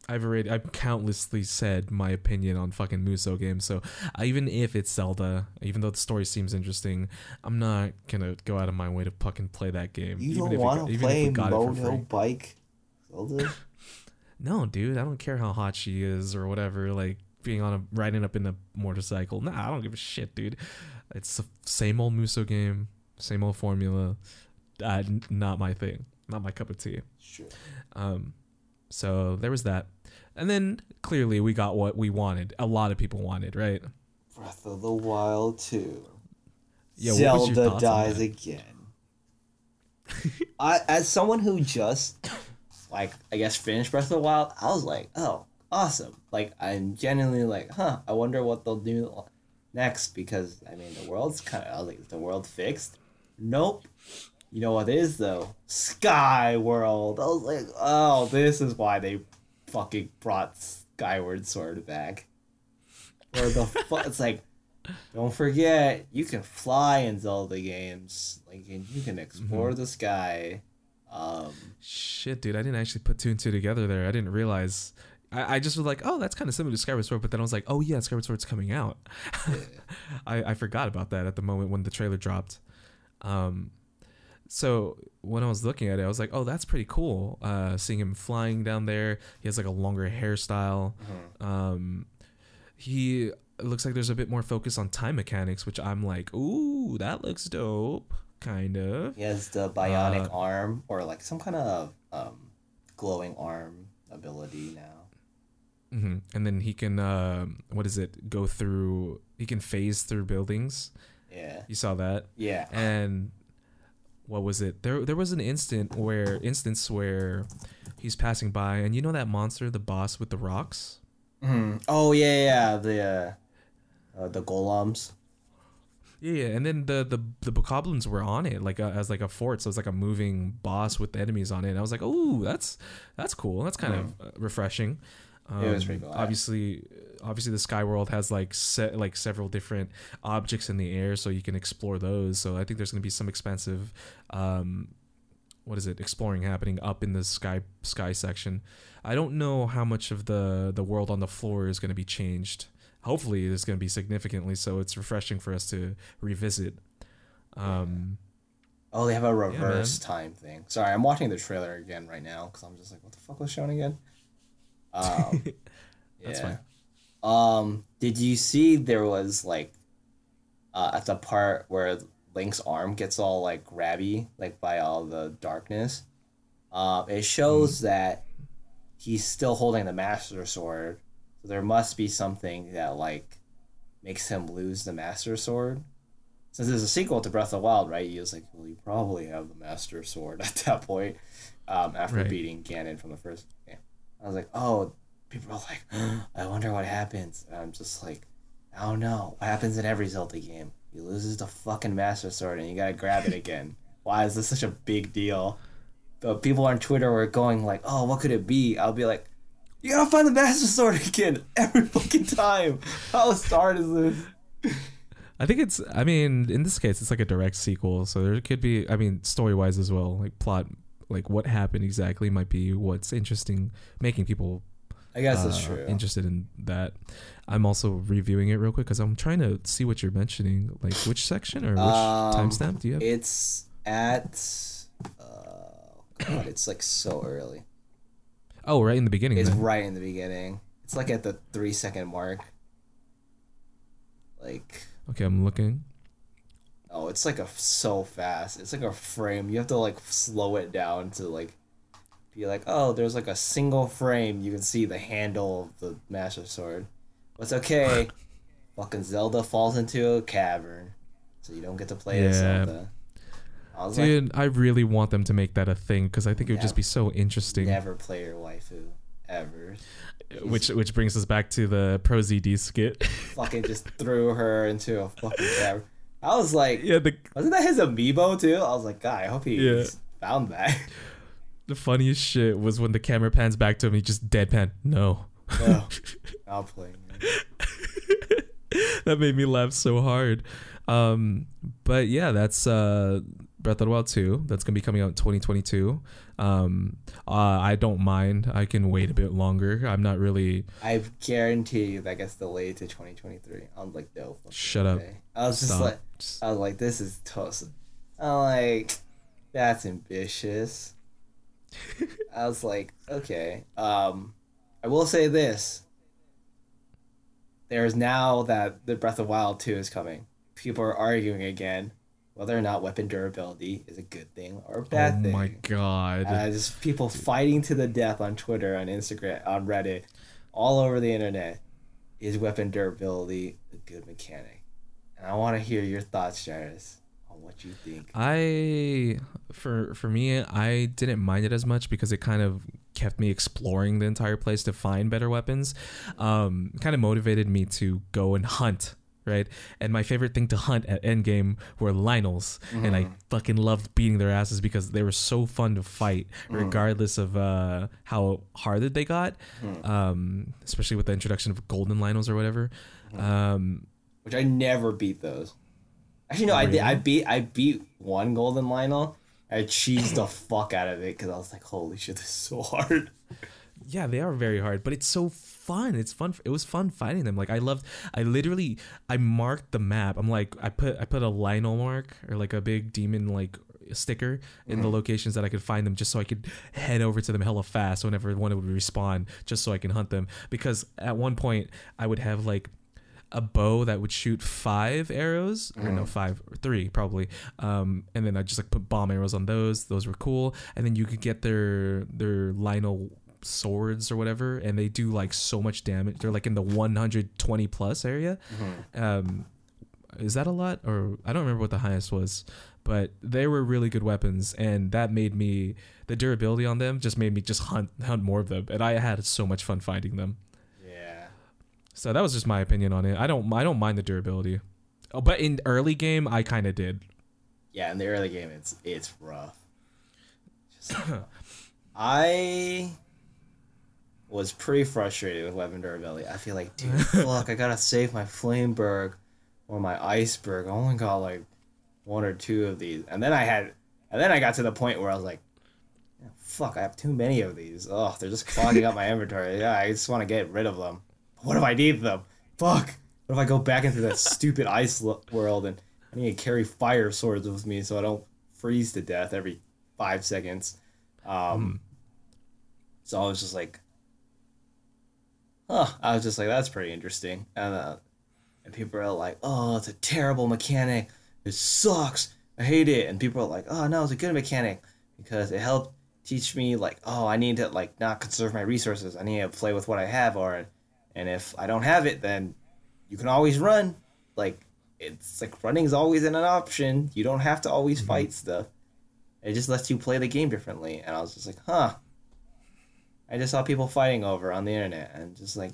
I've already I've countlessly said my opinion on fucking Musou games. So uh, even if it's Zelda, even though the story seems interesting, I'm not gonna go out of my way to fucking play that game. You even don't want to even play we got it Mono. Bike Zelda? No, dude, I don't care how hot she is or whatever. Like being on a riding up in a motorcycle. Nah, I don't give a shit, dude. It's the same old Musou game, same old formula. Uh, not my thing. Not my cup of tea. sure. Um, so there was that, and then clearly we got what we wanted. A lot of people wanted, right? Breath of the Wild 2. Yeah, what was your Zelda dies again. I, as someone who just, like, I guess finished Breath of the Wild, I was like, oh, awesome. Like, I'm genuinely like, huh, I wonder what they'll do next because, I mean, the world's kind of, I was like, is the world fixed? Nope. You know what is though? Sky World. I was like, oh, this is why they fucking brought Skyward Sword back. Or the fuck? It's like, don't forget, you can fly in Zelda games. Like, and you can explore the sky. Um, Shit, dude, I didn't actually put two and two together there. I didn't realize. I, I just was like, oh, that's kind of similar to Skyward Sword, but then I was like, oh yeah, Skyward Sword's coming out. I, I forgot about that at the moment when the trailer dropped. Um, so when I was looking at it, I was like, oh, that's pretty cool. Uh, seeing him flying down there, he has like a longer hairstyle. Um, he looks like there's a bit more focus on time mechanics, which I'm like, ooh, that looks dope, kind of. he has the bionic Uh, arm, or like some kind of um, glowing arm ability now. hmm And then he can, um what is it? Go through. He can phase through buildings. Yeah. You saw that, Yeah. and what was it? There, there was an instant where instance where he's passing by, and you know that monster, the boss with the rocks. Mhm. Oh, yeah, yeah. The, uh, uh, the golems. Yeah, yeah, and then the the the bokoblins were on it like a, as like a fort, so it's like a moving boss with enemies on it. And I was like, oh, that's that's cool. That's kind of uh, refreshing. Um, It was pretty cool. Obviously, obviously the sky world has like set like several different objects in the air, so you can explore those. So I think there's gonna be some expensive, um, what is it, exploring happening up in the sky sky section. I don't know how much of the the world on the floor is gonna be changed. Hopefully, it's gonna be significantly. So it's refreshing for us to revisit. Um, Oh, they have a reverse time thing. Sorry, I'm watching the trailer again right now because I'm just like, what the fuck was shown again? Um, That's yeah. Um, did you see there was like uh, at the part where Link's arm gets all like grabby, like by all the darkness? Uh, it shows that he's still holding the Master Sword, so there must be something that like makes him lose the Master Sword. Since there's a sequel to Breath of the Wild, right? He was like, well, you probably have the Master Sword at that point. Um, after Right. beating Ganon from the first game, I was like, oh, people are like, I wonder what happens. And I'm just like, I don't know. What happens in every Zelda game? He loses the fucking Master Sword and you gotta grab it again. Why is this such a big deal? But people on Twitter were going like, oh, what could it be? I'll be like, you gotta find the Master Sword again every fucking time. How hard is this? I think it's. I mean, in this case, it's like a direct sequel, so there could be. I mean, story wise as well, like plot, like what happened exactly might be what's interesting, making people I guess that's uh, true. interested in that. I'm also reviewing it real quick because I'm trying to see what you're mentioning, like which section or which Um, timestamp do you have? It's at. Uh, God, it's like so early. oh, right in the beginning. It's then. right in the beginning. It's like at the three second mark. Like, Okay, I'm looking. oh, it's like a so fast. It's like a frame. You have to like slow it down to like be like, oh, there's like a single frame. You can see the handle of the Master Sword. But it's okay. Fucking Zelda falls into a cavern, so you don't get to play Yeah. Zelda. I was like, Dude, I really want them to make that a thing because I think it would just be so interesting. never play your waifu ever. Uh, which which brings us back to the Pro ZD skit. fucking just threw her into a fucking cavern. I was like, yeah, the wasn't that his amiibo too? I was like, God, I hope he Yeah. found that. the funniest shit was when the camera pans back to him. He just deadpan. No. no, I'll play. that made me laugh so hard. Um, but yeah, that's uh, Breath of the Wild 2. That's gonna be coming out in 2022. Um, uh, I don't mind. I can wait a bit longer. I'm not really. I guarantee you that gets delayed to 2023. I'm like, no. Shut up. way. I was just Stop. like, I was like, this is toast. I'm like, that's ambitious. I was like, okay. Um, I will say this. There's now that the Breath of Wild 2 is coming. People are arguing again whether or not weapon durability is a good thing or a bad oh thing. Oh my god. Uh, just people fighting to the death on Twitter, on Instagram, on Reddit, all over the internet. Is weapon durability a good mechanic? And I want to hear your thoughts, Jairus, what you think. I for for me, I didn't mind it as much because it kind of kept me exploring the entire place to find better weapons. Um, kind of motivated me to go and hunt. Right, and my favorite thing to hunt at endgame were Lynels, and I fucking loved beating their asses because they were so fun to fight, regardless of uh, how hard they got. Um, especially with the introduction of golden Lynels or whatever. Um, Which I never beat those. Actually, no, I did. I beat. I beat one golden Lynel. I cheesed the fuck out of it because I was like, "Holy shit, this is so hard." Yeah, they are very hard, but it's so fun. It's fun. It was fun fighting them. Like I loved. I literally I marked the map. I'm like I put I put a Lynel mark or like a big demon like sticker in the mm-hmm. locations that I could find them, just so I could head over to them hella fast whenever one would respawn, just so I can hunt them. Because at one point I would have like a bow that would shoot five arrows or no five or three probably. Um and then i just like put bomb arrows on those. Those were cool. And then you could get their their lynel swords or whatever and they do like so much damage. They're like in the 120 plus area. Um is that a lot? Or i don't remember what the highest was but they were really good weapons and that made me the durability on them just made me just hunt hunt more of them. And i had so much fun finding them. So that was just my opinion on it. I don't I don't mind the durability. Oh, but in early game I kind of did. Yeah, in the early game, it's it's rough. Just- I was pretty frustrated with weapon durability. I feel like, dude, fuck, I gotta save my Flameberg or my Iceberg. I only got like one or two of these, and then I had, and then I got to the point where I was like, fuck, I have too many of these. Oh, they're just clogging up my inventory. Yeah, I just want to get rid of them. What if I need them? Fuck. What if I go back into that stupid ice world and I need to carry fire swords with me so I don't freeze to death every five seconds? Um, So I was just like, huh. I was just like, that's pretty interesting. And, uh, and people are like, oh, it's a terrible mechanic. It sucks. I hate it. And people are like, oh, no, it's a good mechanic because it helped teach me, like, oh, I need to, like, not conserve my resources. I need to play with what I have. Or, and if I don't have it, then you can always run. Like, it's like running is always an option. You don't have to always mm-hmm. fight stuff. It just lets you play the game differently. And I was just like, huh. I just saw people fighting over on the internet and just like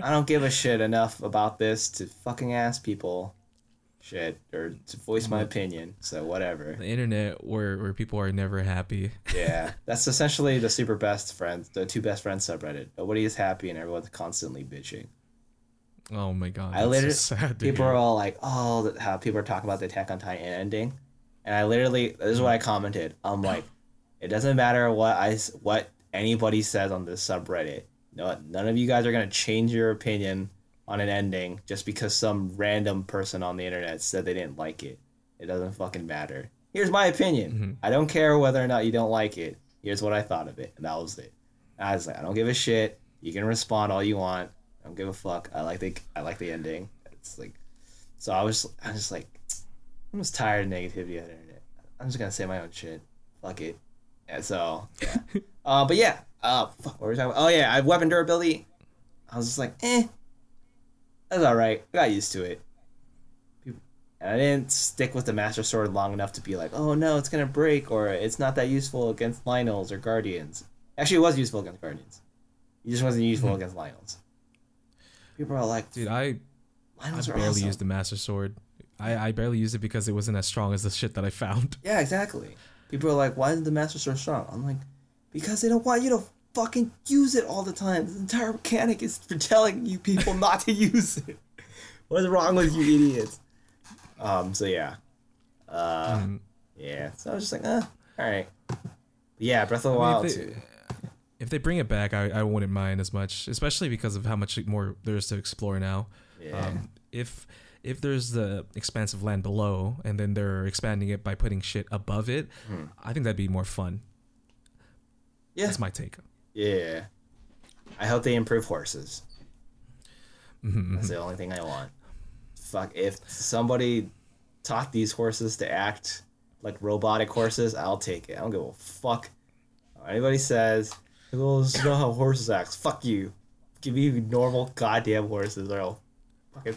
I don't give a shit enough about this to fucking ask people shit or to voice my opinion. So whatever. The internet where where people are never happy. Yeah. That's essentially the super best friends, the two best friends subreddit. Nobody is happy and everyone's constantly bitching. Oh my god. I literally so sad people hear. are all like, "Oh, that- how people are talking about the Attack on Titan ending," and I literally this is what I commented. I'm like, it doesn't matter what I what anybody says on this subreddit. No, none of you guys are gonna change your opinion on an ending just because some random person on the internet said they didn't like it. It doesn't fucking matter. Here's my opinion. I don't care whether or not you don't like it. Here's what I thought of it, and that was it. And I was like, I don't give a shit. You can respond all you want. I don't give a fuck. I like the I like the ending. It's like, so I was I was just like, I'm just tired of negativity on the internet. I'm just gonna say my own shit. Fuck it. And so, yeah. uh, but yeah. Uh, fuck. What were we talking about? Oh yeah, I have weapon durability. I was just like, eh, that's all right. I got used to it. And I didn't stick with the Master Sword long enough to be like, oh no, it's gonna break, or it's not that useful against Lynels or Guardians. Actually, it was useful against Guardians. It just wasn't useful mm-hmm. against Lynels. People are like, Dude, I I Lynels are barely awesome. used the master sword. I, I barely used it because it wasn't as strong as the shit that I found. Yeah, exactly. People are like, why isn't the Master Sword strong? I'm like, because they don't want you to fucking use it all the time. This entire mechanic is for telling you people not to use it. What is wrong with you idiots? Um. So yeah. Uh. Mm. Yeah, so I was just like, uh, all right. But yeah, Breath of the I mean, Wild if, they, too. if they bring it back, I, I wouldn't mind as much, especially because of how much more there is to explore now. Yeah. Um, if if there's the expansive land below and then they're expanding it by putting shit above it, Hmm. I think that'd be more fun. yeah. That's my take. Yeah. I hope they improve horses. Mhm. That's the only thing I want. Fuck, if somebody taught these horses to act like robotic horses, I'll take it. I don't give a fuck anybody says. Well, this is not how horses act. Fuck you. Give me normal goddamn horses or I'll fucking.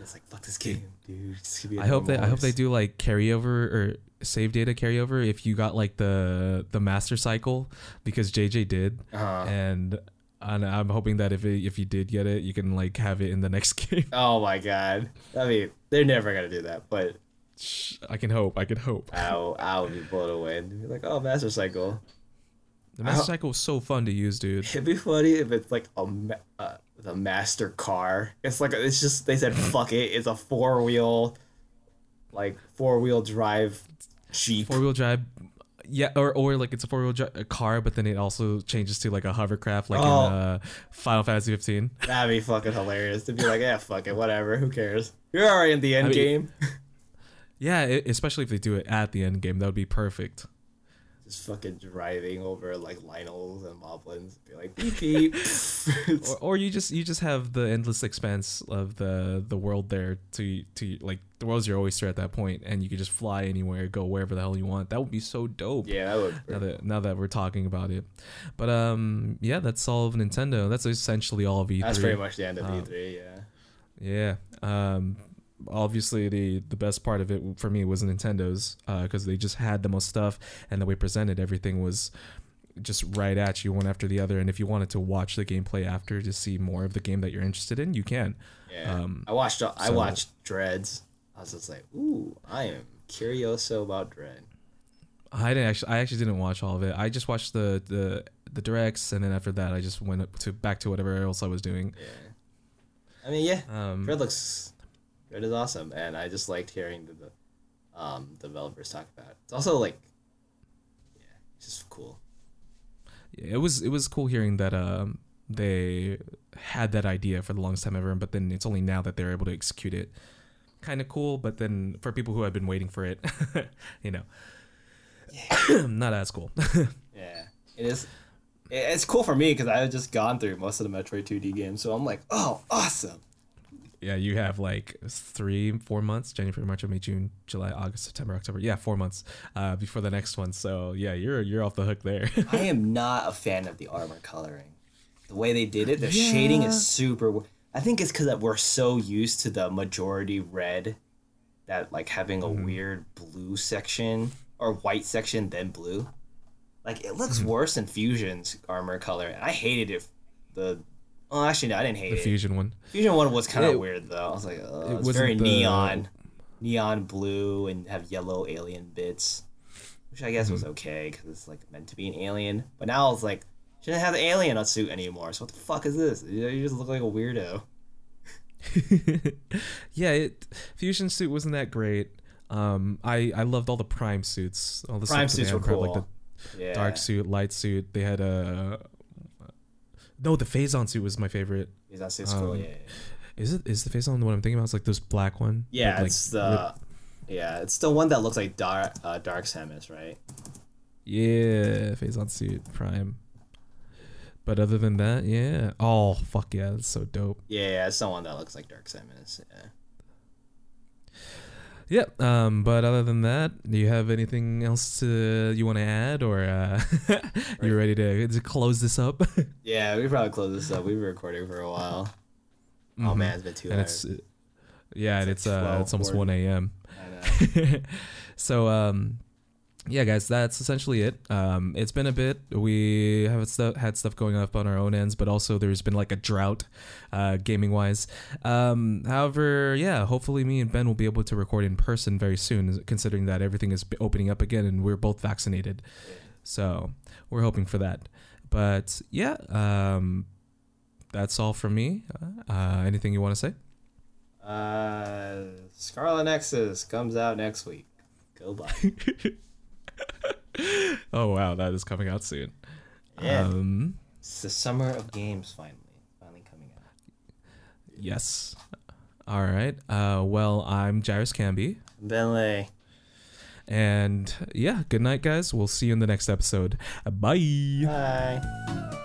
It's like, fuck this game, dude. Just give me a I hope they normal I hope they do like carryover or save data carryover if you got like the the master cycle because JJ did Uh-huh. and and I'm hoping that if it, if you did get it, you can like have it in the next game. Oh my god. I mean, they're never gonna do that, but I can hope. I can hope. I'll, I'll be blown away and be like, oh, Master Cycle. The master cycle was so fun to use, dude. It'd be funny if it's like a uh, the master car. It's like it's just they said fuck it. It's a four wheel, like four wheel drive jeep. Four wheel drive. Yeah, or, or like it's a four wheel drive car, but then it also changes to like a hovercraft, like Oh. in uh, Final Fantasy 15. That'd be fucking hilarious to be like, yeah, fuck it, whatever. Who cares? You're already in the end I mean- game. Yeah, it, especially if they do it at the end game, that would be perfect. Just fucking driving over like Lynels and Moblins. Be like beep beep. Or, or you just you just have the endless expanse of the the world there to to like the world's your oyster at that point and you could just fly anywhere go wherever the hell you want that would be so dope yeah, that would. now that now that we're talking about it but um yeah that's all of nintendo that's essentially all of e3 That's pretty much the end of Um, E3. Yeah. yeah um obviously the the best part of it for me was nintendo's because they just had the most stuff and the way presented everything was just right at you one after the other and if you wanted to watch the gameplay after to see more of the game that you're interested in you can Yeah. Um, I watched. I so- watched Dreads. I was just like, ooh, I am curioso about Dread. i didn't actually i actually didn't watch all of it i just watched the the the directs and then after that i just went to back to whatever else i was doing Yeah. I mean, yeah, um Dread looks. Dread is awesome, and I just liked hearing the, the um developers talk about it. It's also like, yeah, it's just cool. it was it was cool hearing that um they had that idea for the longest time ever but then it's only now that they're able to execute it kind of cool but then for people who have been waiting for it you know not as cool Yeah, it is. It's cool for me because I had just gone through most of the Metroid 2D games, so I'm like, oh, awesome. Yeah you have like three four months january march may june july august september october yeah four months uh before the next one so yeah you're you're off the hook there I am not a fan of the armor coloring. The way they did it, the shading is super. I think it's because we're so used to the majority red, that like having a Mm-hmm. weird blue section or white section then blue. Like it looks Mm-hmm. worse than Fusion's armor color, and I hated it. The oh, actually, no, I didn't hate the it. fusion one Fusion one was kind of It- weird though. I was like, oh, it wasn't very the- neon, neon blue, and have yellow alien bits, which I guess was Mm-hmm. okay because it's like meant to be an alien. But now it's like shouldn't have the alien suit anymore. So what the fuck is this? You you just look like a weirdo. yeah, it fusion suit wasn't that great. Um, I I loved all the prime suits. All the Prime suits that they suits had were cool. Like the yeah, dark suit, light suit. They had a. No, the phazon suit was my favorite. Yeah, that cool. um, Yeah, yeah. Is it? Is the phazon the one I'm thinking about? It's like this black one. yeah with, like, it's the yeah, it's the one that looks like dark uh, Dark Samus, right? Yeah, phazon suit prime. But other than that, yeah. Oh fuck yeah, that's so dope. Yeah, yeah, it's the one that looks like Dark Samus. Yeah. Yeah. Um. But other than that, do you have anything else to you want to add, or uh, you ready to, to close this up? Yeah, we probably close this up. We've been recording for a while. Oh Mhm. man, it's been two and hours. it's yeah, and It's it's like uh, it's almost 12:40. one a.m. I know. so um, yeah, guys, that's essentially it. Um, it's been a bit. We have stuff had stuff going up on our own ends, but also there's been like a drought, uh, gaming wise. Um, however, yeah, hopefully me and Ben will be able to record in person very soon, considering that everything is opening up again and we're both vaccinated. So we're hoping for that. But yeah, um, that's all from me. Uh, anything you want to say? Uh, Scarlet Nexus comes out next week. Go Nobody. oh wow, that is coming out soon. Yeah. Um, It's the summer of games finally, finally coming out. yes. All right. Uh, well, I'm Jairus Cambe. Benley. And yeah, good night, guys. We'll see you in the next episode. Bye. Bye.